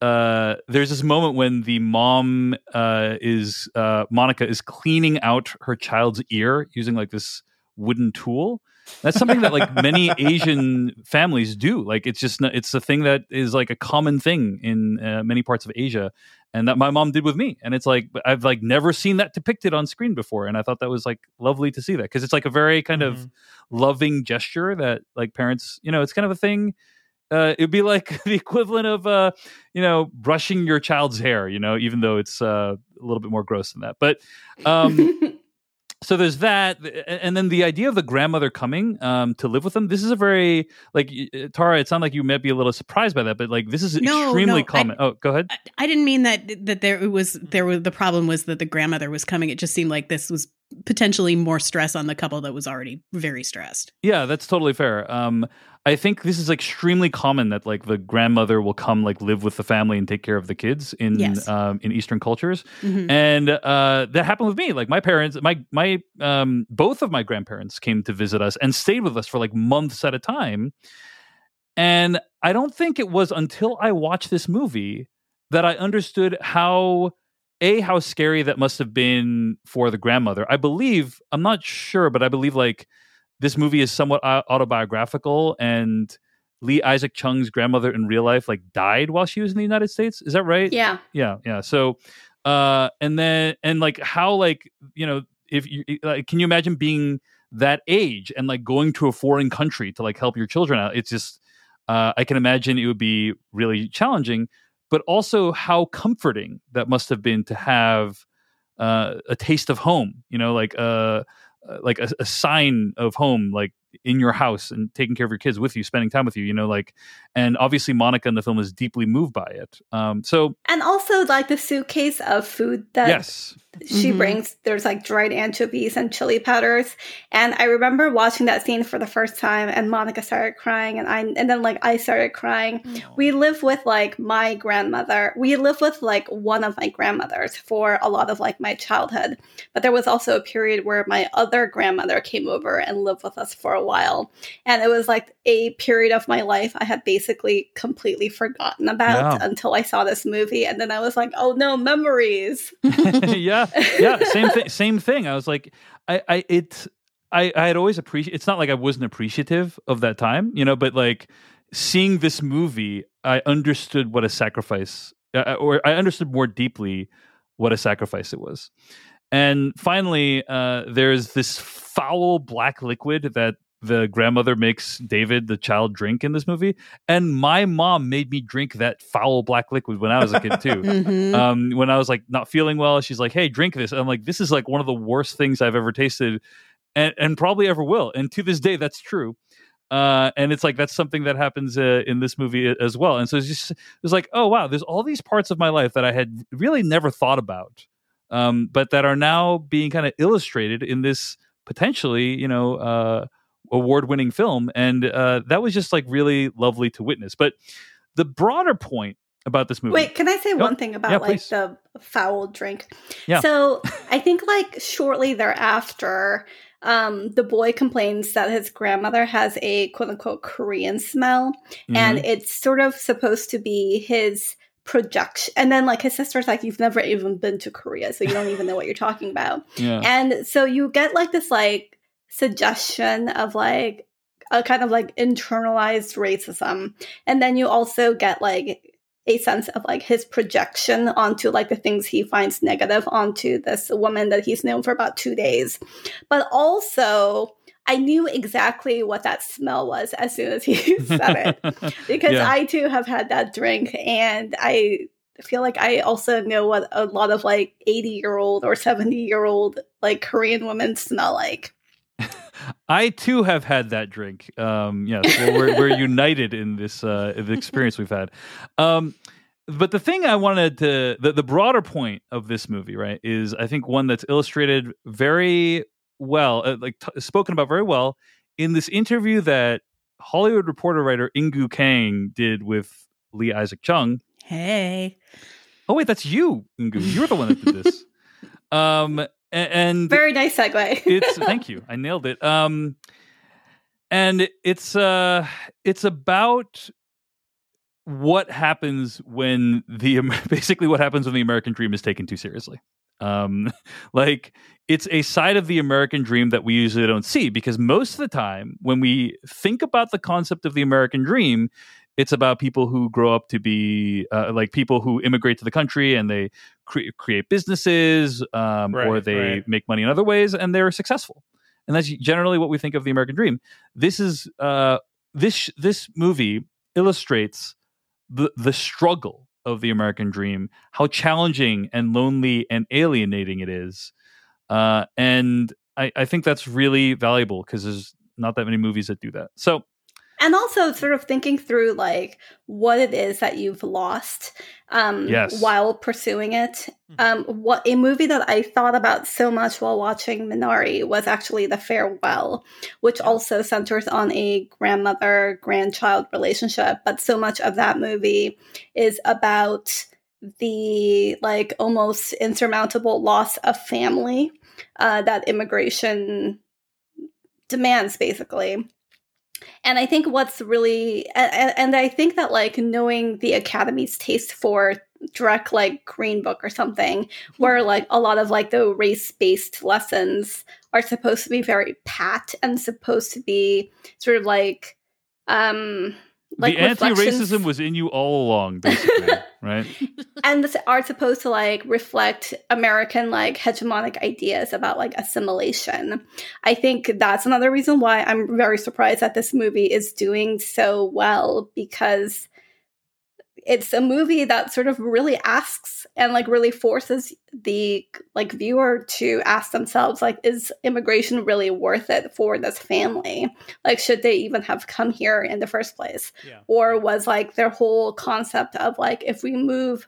uh, there's this moment when the mom uh, is uh, Monica is cleaning out her child's ear using like this wooden tool. That's something that like many Asian families do. Like it's just it's a thing that is like a common thing in uh, many parts of Asia, and that my mom did with me. And it's like I've like never seen that depicted on screen before, and I thought that was like lovely to see that because it's like a very kind mm-hmm. of loving gesture that like parents, you know, it's kind of a thing uh, it'd be like the equivalent of uh, you know brushing your child's hair you know even though it's uh, a little bit more gross than that. But um, so there's that and then the idea of the grandmother coming um, to live with them this is a very like uh, tara it sounded like you might be a little surprised by that but like this is no, extremely no, common. I, oh go ahead. I, I didn't mean that that there was there was the problem was that the grandmother was coming. It just seemed like this was potentially more stress on the couple that was already very stressed yeah that's totally fair um, I think this is extremely common that like the grandmother will come like live with the family and take care of the kids in yes. um, in Eastern cultures, mm-hmm. and uh, that happened with me. Like my parents, my my um, both of my grandparents came to visit us and stayed with us for like months at a time, and I don't think it was until I watched this movie that I understood how a how scary that must have been for the grandmother. I believe I'm not sure, but I believe like this movie is somewhat autobiographical and Lee Isaac Chung's grandmother in real life like died while she was in the United States. Is that right? Yeah. Yeah, yeah. So uh and then and like how like, you know, if you like can you imagine being that age and like going to a foreign country to like help your children out? It's just uh I can imagine it would be really challenging, but also how comforting that must have been to have uh, a taste of home, you know, like uh uh, like a, a, sign of home like in your house and taking care of your kids with you spending time with you you know like and obviously monica in the film is deeply moved by it. Um so and also like the suitcase of food that yes. she mm-hmm. brings there's like dried anchovies and chili powders. And i remember watching that scene for the first time and monica started crying and i and then like i started crying. We live with like my grandmother we live with like one of my grandmothers for a lot of like my childhood. But there was also a period where my other grandmother came over and lived with us for a while and it was like a period of my life i had basically completely forgotten about yeah. until i saw this movie and then i was like oh no memories yeah yeah, same thing. Same thing. I was like, I, I, it, I, I had always appreciated. It's not like I wasn't appreciative of that time, you know, but like seeing this movie, I understood what a sacrifice, uh, or I understood more deeply what a sacrifice it was. And finally, uh, there's this foul black liquid that the grandmother makes David, the child, drink in this movie. And my mom made me drink that foul black liquid when I was a kid too. mm-hmm. um, when I was like not feeling well, she's like, "Hey, drink this." And I'm like, "This is like one of the worst things I've ever tasted, and and probably ever will." And to this day, that's true. Uh, and it's like that's something that happens uh, in this movie as well. And so it's just it's like, oh wow, there's all these parts of my life that I had really never thought about, um, but that are now being kind of illustrated in this potentially, you know, uh, award-winning film. And uh, that was just like really lovely to witness. But the broader point about this movie. Wait, can I say Oh, one thing about yeah, like please. the foul drink? Yeah. So I think like shortly thereafter, um, the boy complains that his grandmother has a quote unquote Korean smell, and Mhm. it's sort of supposed to be his projection. And then like his sister's like, You've never even been to Korea, so you don't even know what you're talking about. Yeah. And so you get like this like suggestion of like a kind of like internalized racism. And then you also get like a sense of like his projection onto like the things he finds negative onto this woman that he's known for about two days. But also I knew exactly what that smell was as soon as he said it. Because Yeah. I too have had that drink and I feel like I also know what a lot of like 80 year old or 70 year old like Korean women smell like. I too have had that drink. Um, yes, well, we're, we're united in this uh, the experience we've had. Um, but the thing I wanted to the, the broader point of this movie, right, is I think one that's illustrated very well, uh, like t- spoken about very well in this interview that Hollywood Reporter writer Inkoo Kang did with Lee Isaac Chung. Hey. Oh wait, that's you, Inkoo. You're the one that did this. Um, and Very nice segue. it's thank you. I nailed it. Um and it's uh it's about what happens when the basically what happens when the american dream is taken too seriously. Um like it's a side of the american dream that we usually don't see because most of the time when we think about the concept of the american dream it's about people who grow up to be uh, like people who immigrate to the country and they cre- create businesses um, or they right. make money in other ways and they're successful. And that's generally what we think of the american dream. This is uh, this this movie illustrates the the struggle of the american dream how challenging and lonely and alienating it is uh, and I, I think that's really valuable because there's not that many movies that do that. So and also sort of thinking through like what it is that you've lost um Yes. while pursuing it. Um what a movie that i thought about so much while watching minari was actually the farewell which also centers on a grandmother grandchild relationship. But so much of that movie is about the like almost insurmountable loss of family uh, that immigration demands basically and I think what's really, and, and I think that like knowing the Academy's taste for direct like Green Book or something, where like a lot of like the race based lessons are supposed to be very pat and supposed to be sort of like, um, like the anti-racism was in you all along basically right and this are supposed to like reflect American like hegemonic ideas about like assimilation. I think that's another reason why I'm very surprised that this movie is doing so well because it's a movie that sort of really asks and like really forces the like viewer to ask themselves like is immigration really worth it for this family like should they even have come here in the first place Yeah. or was like their whole concept of like if we move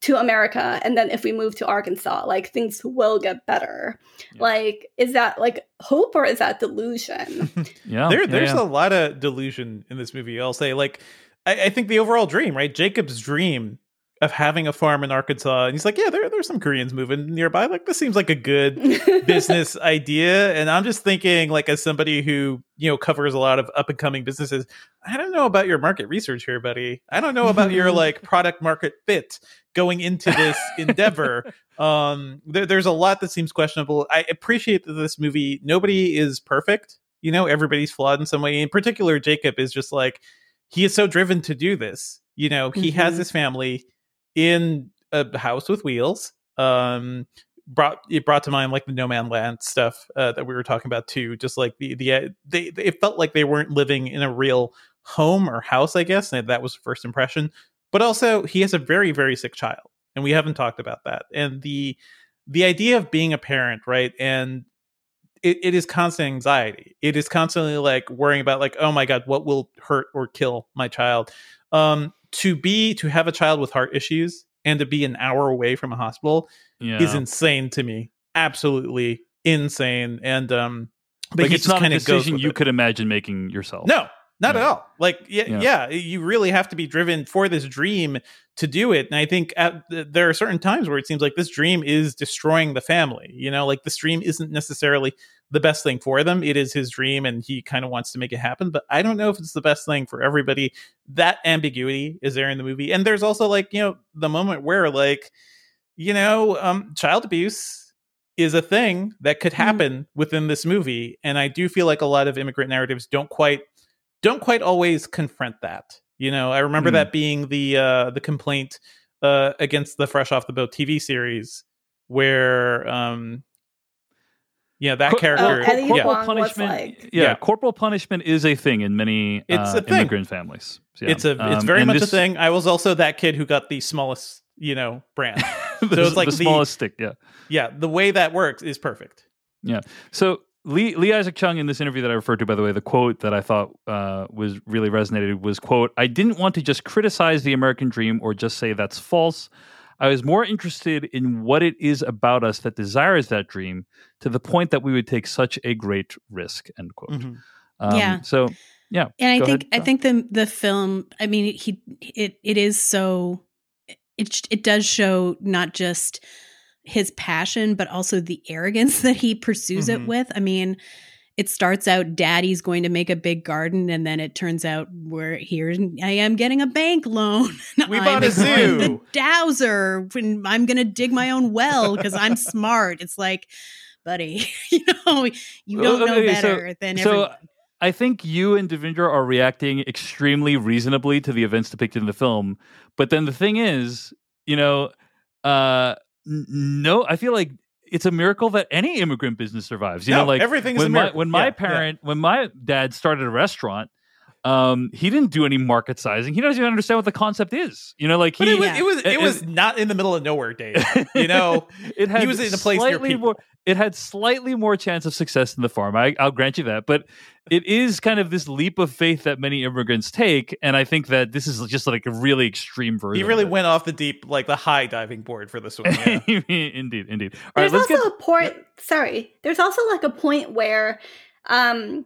to America and then if we move to Arkansas like things will get better like is that like hope or is that delusion yeah there, yeah, there's yeah. a lot of delusion in this movie. I'll say, like, I, I think the overall dream, right? Jacob's dream of having a farm in Arkansas, and he's like, yeah, there, there's some Koreans moving nearby. Like, this seems like a good business idea. And I'm just thinking, like, as somebody who you know covers a lot of up and coming businesses, I don't know about your market research here, buddy. I don't know about your like product market fit going into this endeavor. Um, there, there's a lot that seems questionable. I appreciate that this movie, nobody is perfect. You know, everybody's flawed in some way. In particular, Jacob is just like he is so driven to do this. You know, he has Mhm. his family in a house with wheels. Um, brought it brought to mind like the Nomadland stuff uh, that we were talking about too. Just like the the uh, they, they it felt like they weren't living in a real home or house. I guess and that was first impression. But also, he has a very very sick child, and we haven't talked about that. And the the idea of being a parent, right? And it, it is constant anxiety. It is constantly like worrying about like, oh my god, what will hurt or kill my child. Um, to be to have a child with heart issues and to be an hour away from a hospital Yeah. is insane to me. Absolutely insane. And um, but like it's not a kind of goes decision you it. could imagine making yourself. No, not at all. Like, yeah, Yeah. yeah, you really have to be driven for this dream to do it. And I think at, there are certain times where it seems like this dream is destroying the family. You know, like this dream isn't necessarily the best thing for them. It is his dream, and he kind of wants to make it happen. But I don't know if it's the best thing for everybody. That ambiguity is there in the movie, and there's also like you know the moment where like you know um, child abuse is a thing that could happen within this movie and i do feel like a lot of immigrant narratives don't quite don't quite always confront that you know i remember Hmm. that being the uh the complaint uh against the fresh off the boat tv series where um yeah that Co- character well, corporal Huang was punishment. like- yeah, Yeah. corporal punishment is a thing in many It's uh, a thing. immigrant families. So, yeah. it's a it's Um, very and much a thing i was also that kid who got the smallest you know brand the, So it's like the the- smallest stick. Yeah. yeah the way that works is perfect Yeah. So Lee Lee Isaac Chung in this interview that I referred to, by the way, the quote that I thought uh, was really resonated was quote, I didn't want to just criticize the American dream or just say that's false. I was more interested in what it is about us that desires that dream to the point that we would take such a great risk. End quote. Mhm. Um, Yeah. So yeah. And I think ahead, I think the the film. I mean, he it it is so. It it does show not just his passion, but also the arrogance that he pursues Mhm. it with. I mean, it starts out daddy's going to make a big garden, and then it turns out we're here. I am getting a bank loan. We I'm bought a zoo. The dowser. When I'm going to dig my own well because I'm smart. It's like, buddy, you know, you don't know Okay, so- better than so everyone. I think you and Devindra are reacting extremely reasonably to the events depicted in the film. But then the thing is, you know, uh, no, I feel like it's a miracle that any immigrant business survives. You No, know, like everything's a when my when my Yeah, yeah. parent, when my dad started a restaurant, um, he didn't do any market sizing. He doesn't even understand what the concept is. You know, like but he it was Yeah. it was it and- was not in the middle of nowhere Dave. you know it had he was in a place near slightly people. more it had slightly more chance of success than the farm I, i'll grant you that but it is kind of this leap of faith that many immigrants take and i think that this is just like a really extreme version he of really it. went off the deep like the high diving board for this one yeah. indeed indeed all right There's let's also get a point. Sorry, there's also like a point where, um,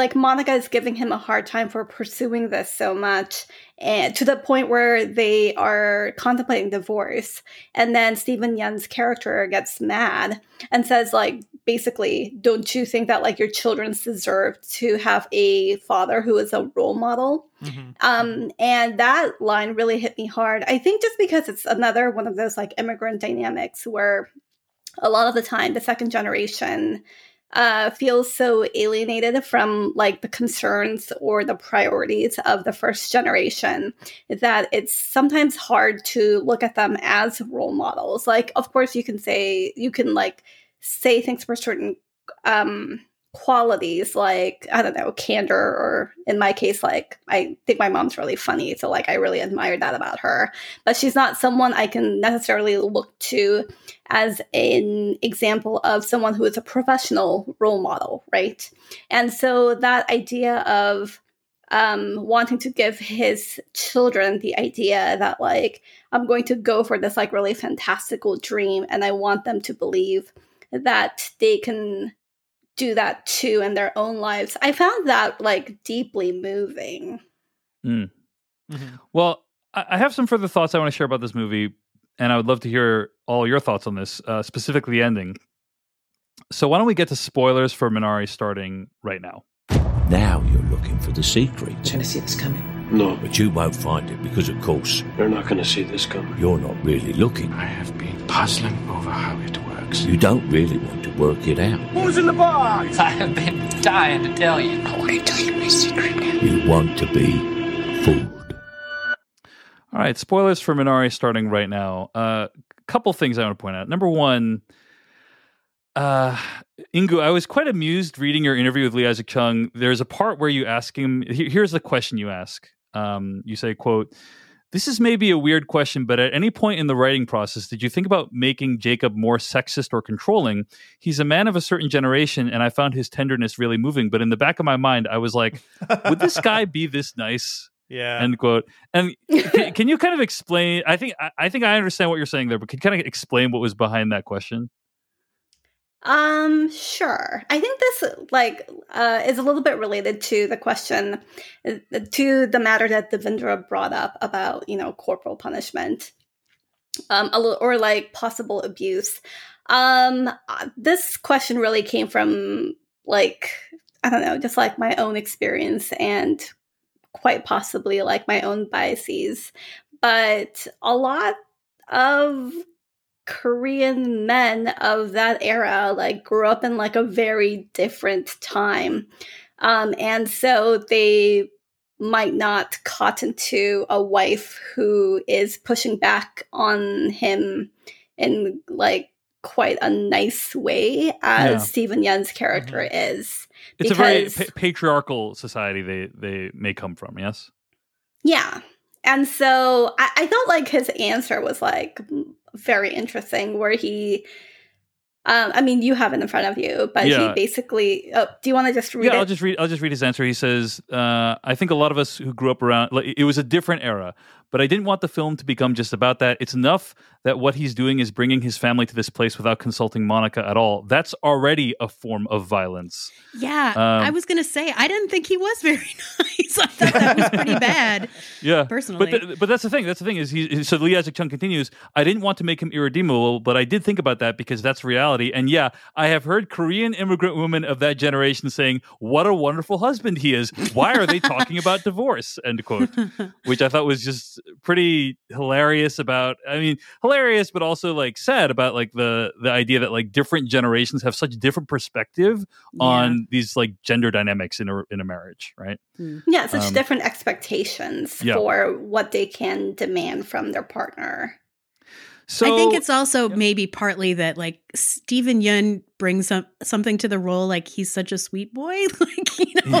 like Monica is giving him a hard time for pursuing this so much, and to the point where they are contemplating divorce. And then Steven Yeun's character gets mad and says, like, basically, don't you think that like your children deserve to have a father who is a role model? Mhm. Um, and that line really hit me hard. I think just because it's another one of those like immigrant dynamics where a lot of the time the second generation uh, feels so alienated from like the concerns or the priorities of the first generation that it's sometimes hard to look at them as role models. Like, of course, you can say you can like say things for certain um qualities like i don't know candor or in my case like i think my mom's really funny so like i really admire that about her. But she's not someone i can necessarily look to as an example of someone who is a professional role model right? And so that idea of um, wanting to give his children the idea that like i'm going to go for this like really fantastical dream and i want them to believe that they can do that too in their own lives. I found that like deeply moving. Mm. Mhm. well I I have some further thoughts I want to share about this movie, and I would love to hear all your thoughts on this, uh, specifically the ending. So, why don't we get to spoilers for Minari starting right now? Now you're looking for the secret. You're gonna see this coming. No. But you won't find it because, of course, You're not gonna see this coming. you're not really looking. I have been puzzling over how it works. You don't really want to work it out. Who's in the box? I have been dying to tell you. I want to tell you my secret. now. You want to be fooled. All right, spoilers for Minari starting right now. A uh, couple things I want to point out. Number one, uh, Inkoo, I was quite amused reading your interview with Lee Isaac Chung. There's a part where you ask him. Here's the question you ask. Um, you say, "quote This is maybe a weird question, but at any point in the writing process, did you think about making Jacob more sexist or controlling? He's a man of a certain generation, and I found his tenderness really moving. But in the back of my mind, I was like, would this guy be this nice? Yeah. End quote. And can, can you kind of explain? I think I, I think I understand what you're saying there, but can you kind of explain what was behind that question? Um, sure. I think this like uh, is a little bit related to the question uh, to the matter that Devindra brought up about you know corporal punishment, um, or like possible abuse. Um, uh, this question really came from like I don't know, just like my own experience and quite possibly like my own biases, but a lot of Korean men of that era like grew up in like a very different time. Um, and so they might not cotton to a wife who is pushing back on him in like quite a nice way as Yeah. Steven Yeun's character is. It's a very Because- pa- patriarchal society they they may come from. Yes. Yeah. And so I, I felt like his answer was like very interesting, where he, um, I mean, you have it in front of you, but Yeah. he basically, oh, do you want to just read yeah, it? I'll just read. I'll just read his answer. He says, uh, "I think a lot of us who grew up around like, it was a different era, but I didn't want the film to become just about that. It's enough that what he's doing is bringing his family to this place without consulting Monica at all. That's already a form of violence." Yeah, Um, I was gonna say I didn't think he was very nice. I thought that was pretty bad. Yeah, personally. But th- but that's the thing. That's the thing is he. So Lee Isaac Chung continues. I didn't want to make him irredeemable, but I did think about that because that's reality. And yeah, I have heard Korean immigrant women of that generation saying, "What a wonderful husband he is." Why are they talking about divorce? End quote. Which I thought was just pretty hilarious. About I mean, hilarious, but also like sad about like the the idea that like different generations have such different perspective on these like gender dynamics in a in a marriage, right? yeah, such Um, different expectations yeah. for what they can demand from their partner. So I think it's also maybe partly that like Steven Yeun brings some, something to the role. Like he's such a sweet boy. like you know,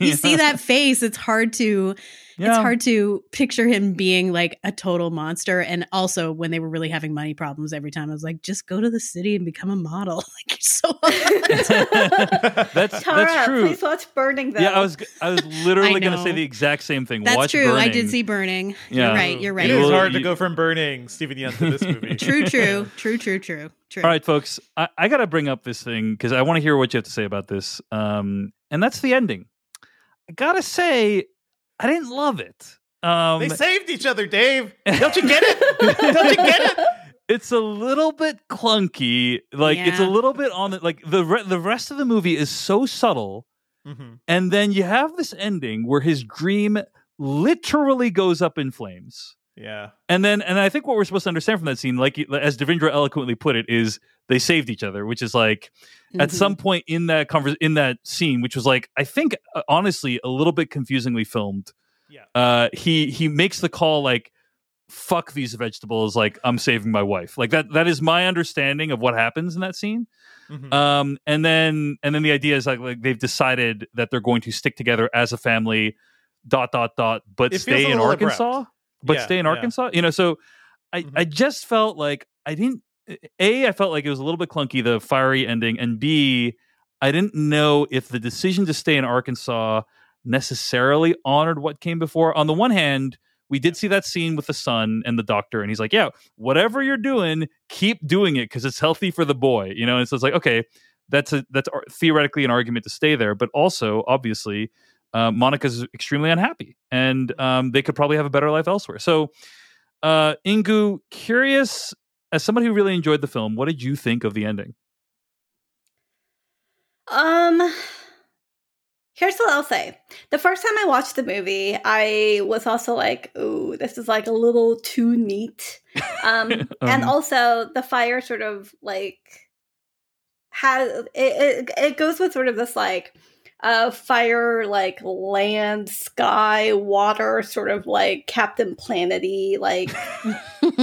you see that face. It's hard to. It's hard to picture him being like a total monster. And also, when they were really having money problems, every time I was like, "Just go to the city and become a model." like you're so. that's Tara, that's true. please watch Burning. Though. Yeah, I was I was literally I going to say the exact same thing. That's Watch true. I did see Burning. Yeah. You're right. You're right. It is will- hard to go from burning Steven Yeun to this movie. True. True. True. True. True. True. All right, folks, I, I got to bring up this thing because I want to hear what you have to say about this. Um, and that's the ending. I gotta say, I didn't love it. Um, They saved each other, Dave. Don't you get it? Don't you get it? it's a little bit clunky. Like it's a little bit on the like the re- the rest of the movie is so subtle, Mhm. and then you have this ending where his dream literally goes up in flames. Yeah. And then, and I think what we're supposed to understand from that scene, like as Devindra eloquently put it, is they saved each other, which is like at Mhm. some point in that convers in that scene, which was like I think uh, honestly a little bit confusingly filmed. Yeah. Uh, he he makes the call like fuck these vegetables, like I'm saving my wife. Like that that is my understanding of what happens in that scene. Mhm. Um, and then and then the idea is like, like they've decided that they're going to stick together as a family. Dot dot dot, but It stay in Arkansas. abrupt. But Yeah, stay in yeah. Arkansas. You know, so I Mhm. I just felt like I didn't. A, I felt like it was a little bit clunky, the fiery ending, and B, I didn't know if the decision to stay in Arkansas necessarily honored what came before. On the one hand, we did see that scene with the son and the doctor, and he's like, "Yeah, whatever you're doing, keep doing it because it's healthy for the boy." You know, and so it's like, okay, that's a that's theoretically an argument to stay there, but also obviously, uh, Monica's extremely unhappy, and um, they could probably have a better life elsewhere. So, uh, Inkoo, curious as somebody who really enjoyed the film, what did you think of the ending? Um, here's what I'll say. The first time I watched the movie, I was also like, "Ooh, this is like a little too neat." Um, and Um. also the fire sort of like has it, it. It goes with sort of this like uh fire like land sky water sort of like captain planety like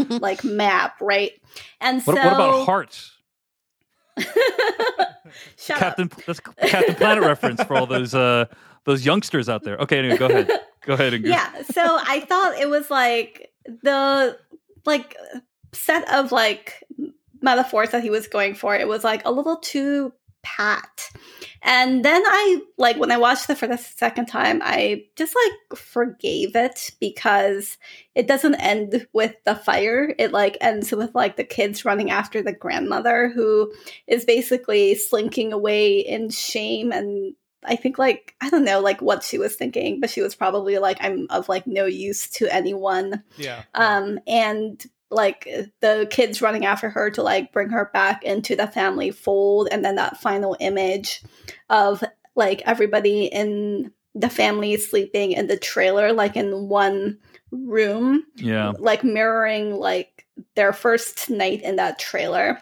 like map right and What, so what about Heart? Shut up. Captain that's Captain Planet reference for all those uh those youngsters out there. Okay, anyway, go ahead. Go ahead, Inkoo. yeah so i thought it was like the like set of like metaphors that he was going for, it was like a little too pat. And then I like when I watched it for the second time, I just like forgave it because it doesn't end with the fire. It like ends with like the kids running after the grandmother who is basically slinking away in shame and I think like I don't know like what she was thinking, but she was probably like I'm of like no use to anyone. Yeah. Um and like the kids running after her to like bring her back into the family fold and then that final image of like everybody in the family sleeping in the trailer like in one room Yeah. like mirroring like their first night in that trailer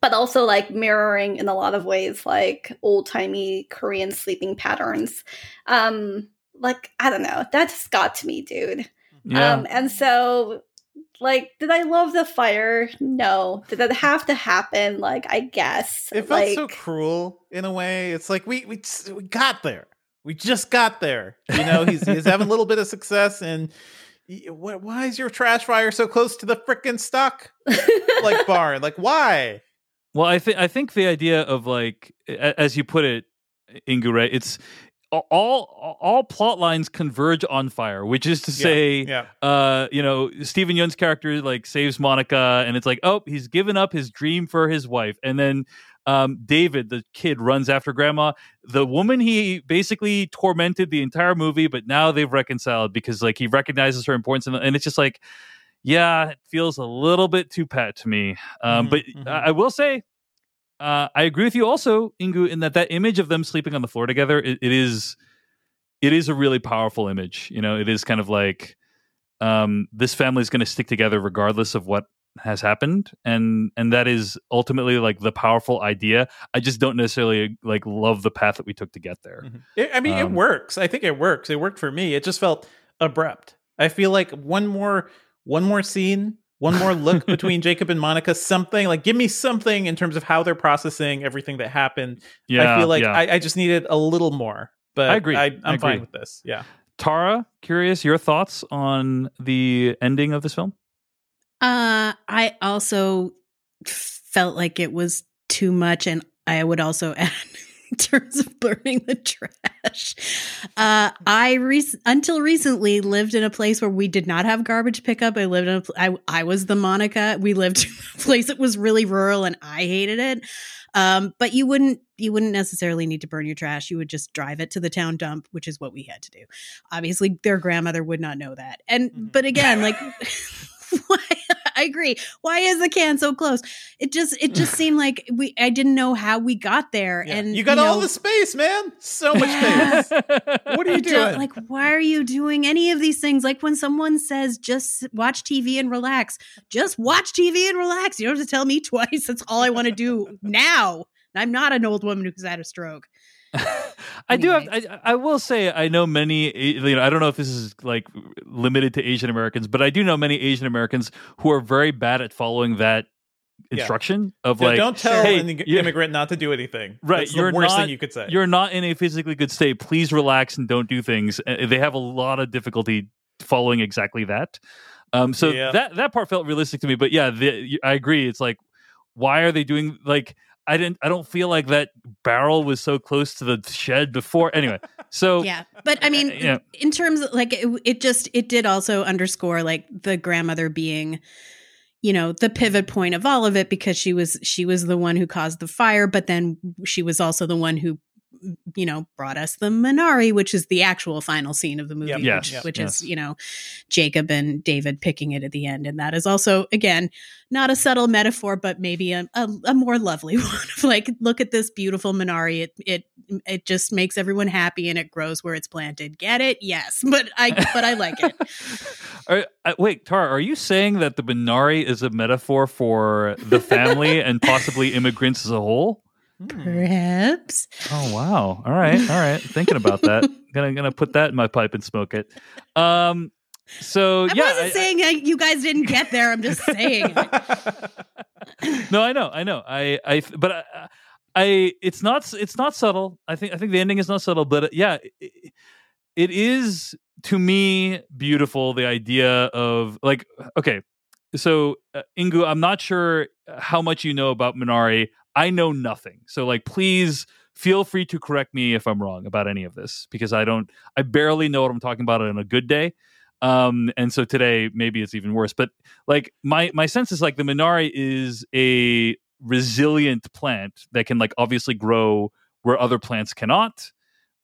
but also like mirroring in a lot of ways like old-timey korean sleeping patterns um like i don't know that just got to me dude Yeah. um and so like did i love the fire no did that have to happen like i guess It felt like so cruel in a way. It's like we we we got there. We just got there. You know, he's he's having a little bit of success, and why is your trash fire so close to the frickin' stock like barn? Like why? Well, I think I think the idea of like, as you put it, Ingure, it's a- all all plot lines converge on fire, which is to say, yeah. uh, you know, Steven Yeun's character like saves Monica, and it's like, oh, he's given up his dream for his wife, and then um, David, the kid, runs after grandma, the woman he basically tormented the entire movie, but now they've reconciled because like he recognizes her importance, and, and it's just like. Yeah, it feels a little bit too pat to me. Um, Mhm, but mhm. I, I will say, uh, I agree with you also, Inkoo, in that that image of them sleeping on the floor together, it, it is, it is a really powerful image. You know, it is kind of like um, this family is going to stick together regardless of what has happened, and and that is ultimately like the powerful idea. I just don't necessarily like love the path that we took to get there. It, I mean, it Um, works. I think it works. It worked for me. It just felt abrupt. I feel like one more one more scene, one more look between Jacob and Monica, something like give me something in terms of how they're processing everything that happened. Yeah, I feel like yeah. I, I just needed a little more. But I agree. I, I I'm fine with this. Yeah. Tara, curious your thoughts on the ending of this film? Uh, I also felt like it was too much, and I would also add in terms of burning the trash. Uh, I re- until recently lived in a place where we did not have garbage pickup. I lived in a pl- I I was the Monica. We lived in a place that was really rural, and I hated it. Um, but you wouldn't you wouldn't necessarily need to burn your trash. You would just drive it to the town dump, which is what we had to do. Obviously, their grandmother would not know that. And but again, like why I agree. Why is the can so close? It just it just seemed like we I didn't know how we got there. And You got all know, the space, man. So much space. what are you I don't- doing? Like, why are you doing any of these things? Like when someone says, just watch TV and relax, just watch TV and relax. You don't have to tell me twice. That's all I want to do now. I'm not an old woman who's had a stroke. I do have. I, I will say I know many. You know, I don't know if this is like limited to Asian Americans, but I do know many Asian Americans who are very bad at following that Yeah. instruction of like, don't tell hey, an immigrant not to do anything. Right, That's you're the worst not, thing you could say. You're not in a physically good state. Please relax and don't do things. They have a lot of difficulty following exactly that. Um, so Yeah. that that part felt realistic to me. But yeah, the, I agree. It's like, why are they doing like? I didn't. I don't feel like that barrel was so close to the shed before. Anyway, so yeah but i mean yeah. in terms of like it, it just it did also underscore like the grandmother being you know the pivot point of all of it because she was she was the one who caused the fire but then she was also the one who you know brought us the minari which is the actual final scene of the movie Yep. Yes, which, yep, which yes. is you know jacob and david picking it at the end and that is also again not a subtle metaphor but maybe a, a, a more lovely one of like look at this beautiful minari it it it just makes everyone happy and it grows where it's planted get it yes but i but i like it Are, uh, wait, Tara, are you saying that the Minari is a metaphor for the family and possibly immigrants as a whole? Perhaps Oh wow! All right, all right. Thinking about that, gonna gonna put that in my pipe and smoke it. Um, so i yeah, wasn't I- saying that you guys didn't get there i'm just saying no, I know, I know. I, I, but I, I, it's not, it's not subtle. I think, I think the ending is not subtle, but uh, yeah, it, it is to me beautiful the idea of like okay so uh, Inkoo i'm not sure how much you know about minari i know nothing so like please feel free to correct me if i'm wrong about any of this because i don't i barely know what i'm talking about on a good day um and so today maybe it's even worse but like my my sense is like the minari is a resilient plant that can like obviously grow where other plants cannot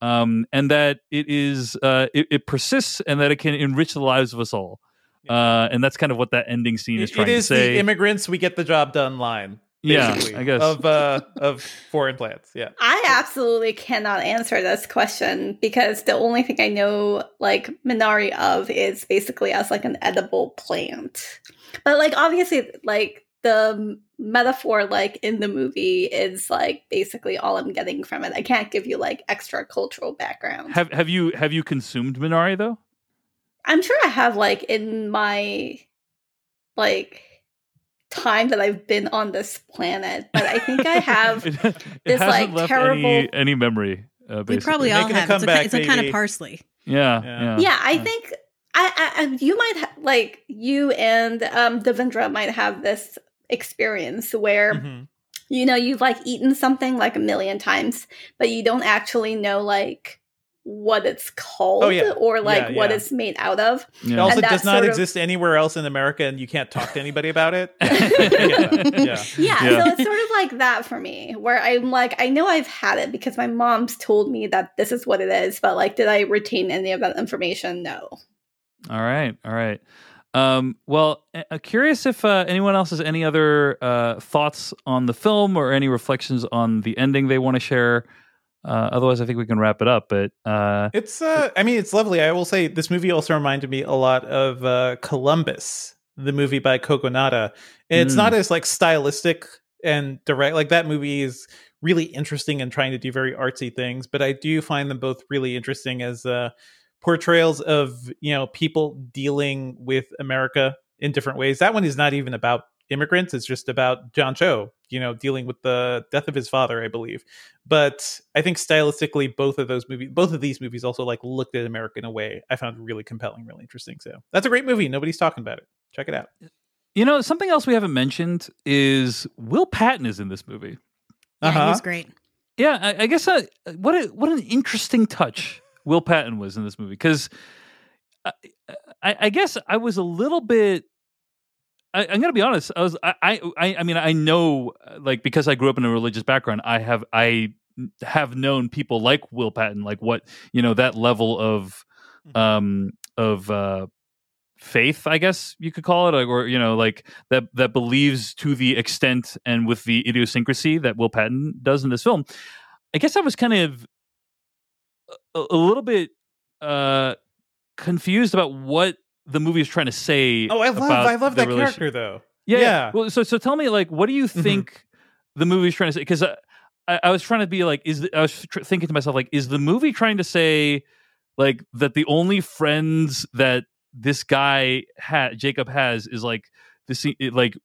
um, and that it is uh, it, it, persists and that it can enrich the lives of us all. Uh, and that's kind of what that ending scene is trying it is to say. the immigrants we get the job done line. Yeah, I guess of uh, of foreign plants. Yeah, I absolutely cannot answer this question because the only thing I know like Minari of is basically as like an edible plant. But like obviously, like the metaphor like in the movie is like basically all I'm getting from it. I can't give you like extra cultural background. Have have you have you consumed Minari though? I'm sure I have like in my like time that I've been on this planet, but I think I have it, it this like terrible any, any memory. Uh, we probably all have. It's a, it's a, kind of parsley. Yeah, yeah. Yeah, yeah I think I, I, you might ha- like you and um Devindra might have this experience where mm-hmm. you know you've like eaten something like a million times but you don't actually know like what it's called oh, yeah. or like yeah, what it's made out of. It also does not exist of... anywhere else in America and you can't talk to anybody about it. yeah. yeah. So it's sort of like that for me, where I'm like, I know I've had it because my mom's told me that this is what it is, but like, did I retain any of that information? No. All right. All right. Um, well, uh, curious if uh, anyone else has any other uh, thoughts on the film or any reflections on the ending they want to share. Uh, otherwise, I think we can wrap it up. But uh, it's, uh, I mean, it's lovely. I will say this movie also reminded me a lot of Columbus, the movie by. And it's mm. not as like stylistic and direct. Like that movie is really interesting and trying to do very artsy things. But I do find them both really interesting as portrayals of you know people dealing with America in different ways. That one is not even about immigrants; it's just about John Cho, you know, dealing with the death of his father, I believe. But I think stylistically, both of those movies, both of these movies, also like looked at America in a way I found really compelling, really interesting. So that's a great movie. Nobody's talking about it. Check it out. You know, something else we haven't mentioned is Will Patton is in this movie. Yeah, uh-huh. he was great. Yeah, I, I guess uh, what a, what an interesting touch Will Patton was in this movie because I, I, I, guess I was a little bit. I, am gonna be honest. I was. I, I. I mean, I know, like, because I grew up in a religious background. I have. I have known people like Will Patton, like what you know that level of, mm-hmm. um, of uh, faith, I guess you could call it, or you know, like that that believes to the extent and with the idiosyncrasy that Will Patton does in this film. I guess I was kind of a, a little bit uh confused about what the movie is trying to say. Oh, I love I love that relation. character though. Yeah, yeah. Well, so so tell me like what do you mm-hmm. think mm-hmm. the movie is trying to say? Because I, I, was trying to be like, is the, I was tr- thinking to myself like, is the movie trying to say like that the only friends that this guy had Jacob has is like this like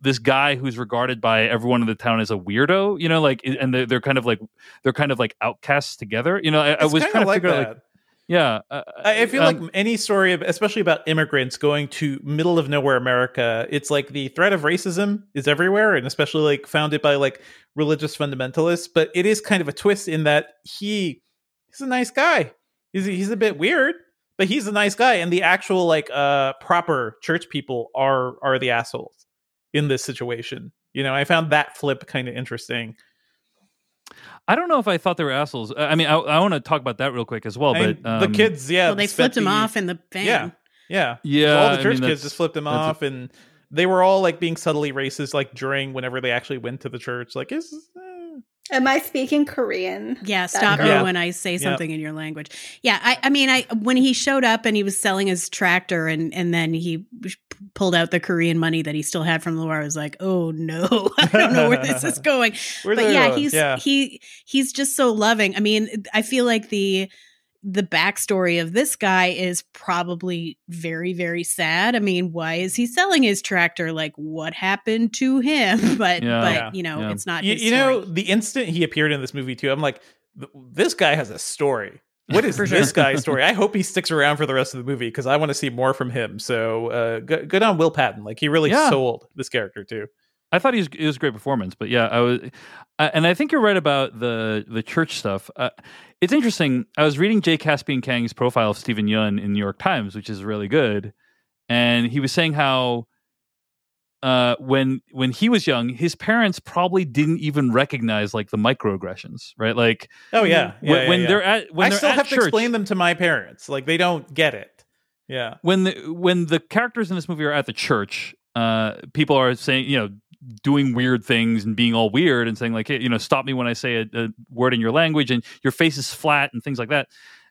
this guy who's regarded by everyone in the town as a weirdo, you know, like, and they're, they're kind of like they're kind of like outcasts together. You know, I, I was trying to like figure that. out, like, yeah, uh, I, I, feel um, like any story, especially about immigrants going to middle of nowhere America, it's like the threat of racism is everywhere, and especially like founded by like religious fundamentalists. But it is kind of a twist in that he he's a nice guy. He's he's a bit weird, but he's a nice guy, and the actual like uh proper church people are are the assholes in this situation. You know, I found that flip kind of interesting. I don't know if I thought they were assholes. I mean, I, I want to talk about that real quick as well. but um, the kids, yeah, well, they flipped him off in the van. Yeah, yeah, yeah. So all the church I mean, kids just flipped him off, a, and they were all like being subtly racist, like during whenever they actually went to the church. Like, is Am I speaking Korean? Yeah, stop me when I say something yep. in your language. Yeah, I, I mean, I when he showed up and he was selling his tractor, and and then he pulled out the Korean money that he still had from the war. I was like, oh no, I don't know where this is going. but yeah, going? he's yeah. he he's just so loving. I mean, I feel like the the backstory of this guy is probably very very sad i mean why is he selling his tractor like what happened to him but yeah, but yeah, you know yeah. it's not you, you know the instant he appeared in this movie too i'm like this guy has a story what is For this guy's story? I hope he sticks around for the rest of the movie because I want to see more from him. So uh, good, good on Will Patton. Like he really Yeah. sold this character too. I thought he was, it was a great performance, but yeah, I was, I, and I think you're right about the the church stuff. Uh, it's interesting. I was reading Jay Caspian Kang's profile of Steven Yeun in New York Times, which is really good, and he was saying how uh, when when he was young, his parents probably didn't even recognize like the microaggressions, right? Like, Oh yeah, yeah, when, yeah, when yeah. they're at when I they're still have church, to explain them to my parents. Like they don't get it. Yeah. when the when the characters in this movie are at the church, uh, people are saying, you know, doing weird things and being all weird and saying like, hey, you know, stop me when I say a, a word in your language and your face is flat and things like that.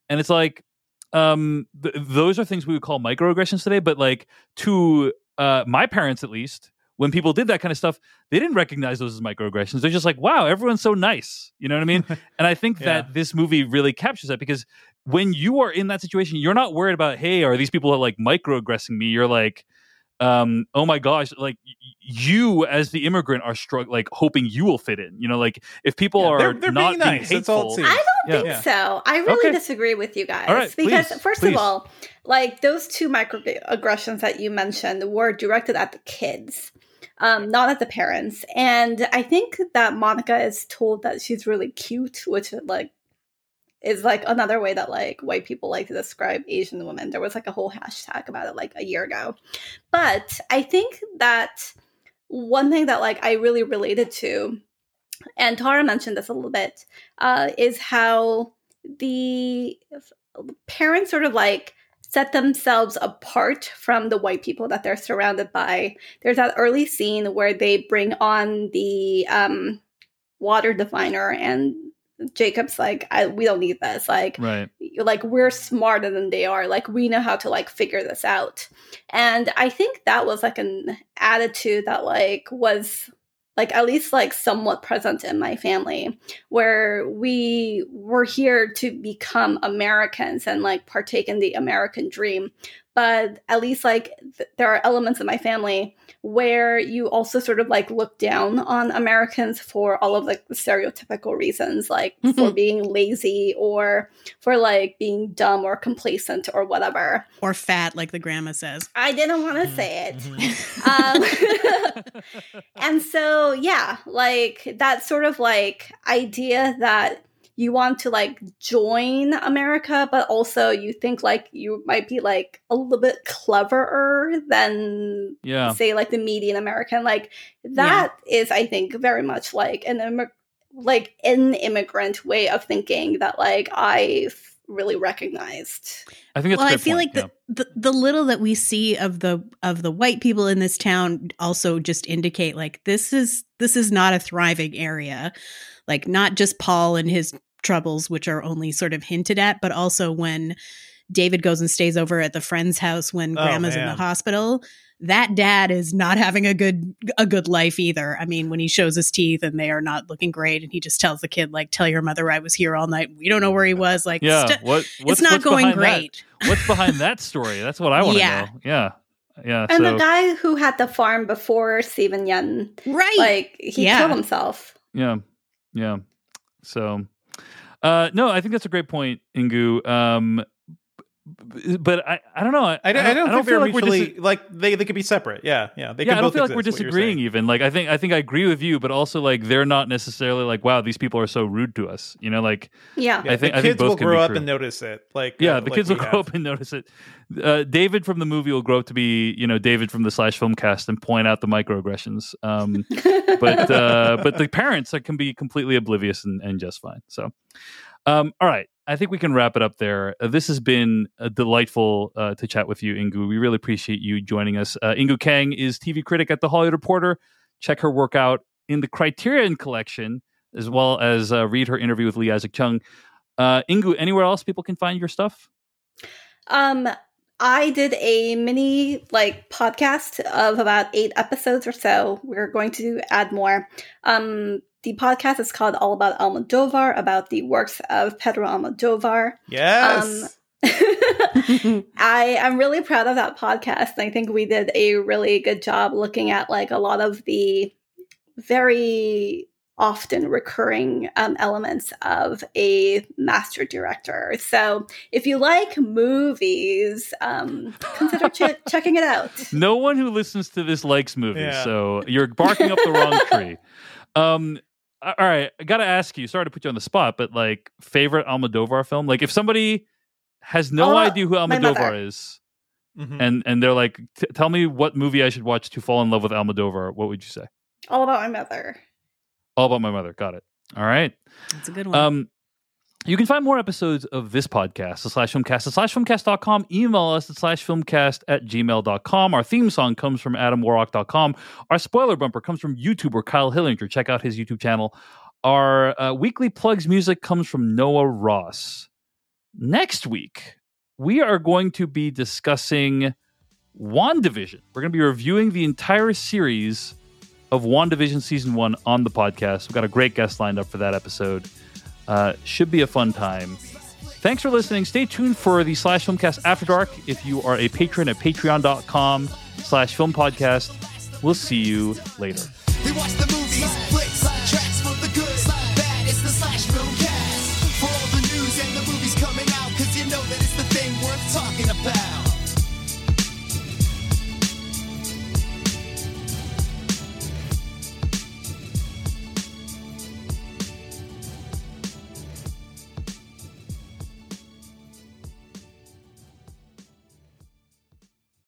And it's like, um, th- those are things we would call microaggressions today. But like to uh, my parents, at least, when people did that kind of stuff, they didn't recognize those as microaggressions. They're just like, wow, everyone's so nice. You know what I mean? and I think Yeah. that this movie really captures that because when you are in that situation, you're not worried about, hey, are these people like microaggressing me? You're like, um, oh my gosh, like you as the immigrant are struggling, like hoping you will fit in. You know, like if people Yeah, are they're- they're not being being nice. That's all hateful. I don't Yeah. think Yeah. so. I really Okay. disagree with you guys All right, because please, first please. of all, like those two microaggressions that you mentioned were directed at the kids, um, not at the parents. And I think that Monica is told that she's really cute, which like is like another way that like white people like to describe Asian women. There was like a whole hashtag about it like a year ago. But I think that one thing that like I really related to, and Tara mentioned this a little bit, uh, is how the parents sort of like set themselves apart from the white people that they're surrounded by. There's that early scene where they bring on the um, water diviner and Jacob's like, I, we don't need this. Like, right? like we're smarter than they are like we know how to like figure this out and i think that was like an attitude that like was like at least like somewhat present in my family where we were here to become americans and like partake in the american dream but at least like th- there are elements of my family where you also sort of like look down on Americans for all of like the stereotypical reasons, like mm-hmm. for being lazy or for like being dumb or complacent or whatever. Or fat, like the grandma says. I didn't want to mm-hmm. say it. Mm-hmm. um, and so, yeah, like that sort of like idea that you want to like join America, but also you think like you might be like a little bit cleverer than Yeah. say like the median American. Like that is, I think, very much like an immig- like an immigrant way of thinking that like I really recognized. I think that's well, a I feel point, like the, the the little that we see of the of the white people in this town also just indicate like this is this is not a thriving area. Like not just Paul and his troubles, which are only sort of hinted at, but also when David goes and stays over at the friend's house when Oh, grandma's in the hospital. That dad is not having a good a good life either. I mean, when he shows his teeth and they are not looking great, and he just tells the kid like, "Tell your mother I was here all night." We don't know where he was. Like, Yeah, st- what, it's not what's going behind that? great. What's behind that story? That's what I want to Yeah. know. Yeah, yeah. And so the guy who had the farm before Steven Yeun, right? like he Yeah. killed himself. yeah, yeah. So, uh, no, I think that's a great point, Inkoo. Um, b- but I, I don't know. I, I don't, I don't, think feel they're like we're mutually dis- like they, they could be separate. Yeah, yeah. They yeah, can I don't both feel like we're exist, what you're disagreeing even. Like I think I think I agree with you, but also like they're not necessarily like, wow, these people are so rude to us. You know, like Yeah. Yeah, I think the I kids think both will grow up true. and notice it. Like yeah, uh, the like kids we will grow up and notice it. Uh, David from the movie will grow up to be, you know, David from the Slash Film Cast and point out the microaggressions. Um, but uh, but the parents can be completely oblivious and, and just fine. So, um, all right, I think we can wrap it up there. Uh, this has been uh, delightful uh, to chat with you, Inkoo. We really appreciate you joining us. Uh, Inkoo Kang is TV critic at the Hollywood Reporter. Check her work out in the Criterion Collection, as well as uh, read her interview with Lee Isaac Chung. Inkoo, anywhere else people can find your stuff? Um, I did a mini like podcast of about eight episodes or so. We're going to add more. Um, the podcast is called All About Almodovar, about the works of Pedro Almodovar. Yes. I am really proud of that podcast. I think we did a really good job looking at like a lot of the very often recurring um, elements of a master director. So if you like movies, um, consider ch- checking it out. No one who listens to this likes movies, yeah. so you're barking up the wrong tree. Um, all right, I got to ask you. Sorry to put you on the spot, but like favorite Almodovar film. Like if somebody has no oh, idea who Almodovar is, mm-hmm. and and they're like, tell me what movie I should watch to fall in love with Almodovar. What would you say? All about my mother. All about my mother. Got it. All right. That's a good one. Um, you can find more episodes of this podcast, the slash filmcast at slash filmcast.com. Email us at slash filmcast at gmail.com. Our theme song comes from adamwarrock.com. Our spoiler bumper comes from YouTuber Kyle Hillinger. Check out his YouTube channel. Our uh, weekly plugs music comes from Noah Ross. Next week, we are going to be discussing WandaVision. We're going to be reviewing the entire series of WandaVision season one on the podcast. We've got a great guest lined up for that episode. Uh, should be a fun time. Thanks for listening. Stay tuned for the Slash Filmcast After Dark. If you are a patron at patreon.com slash film podcast, we'll see you later.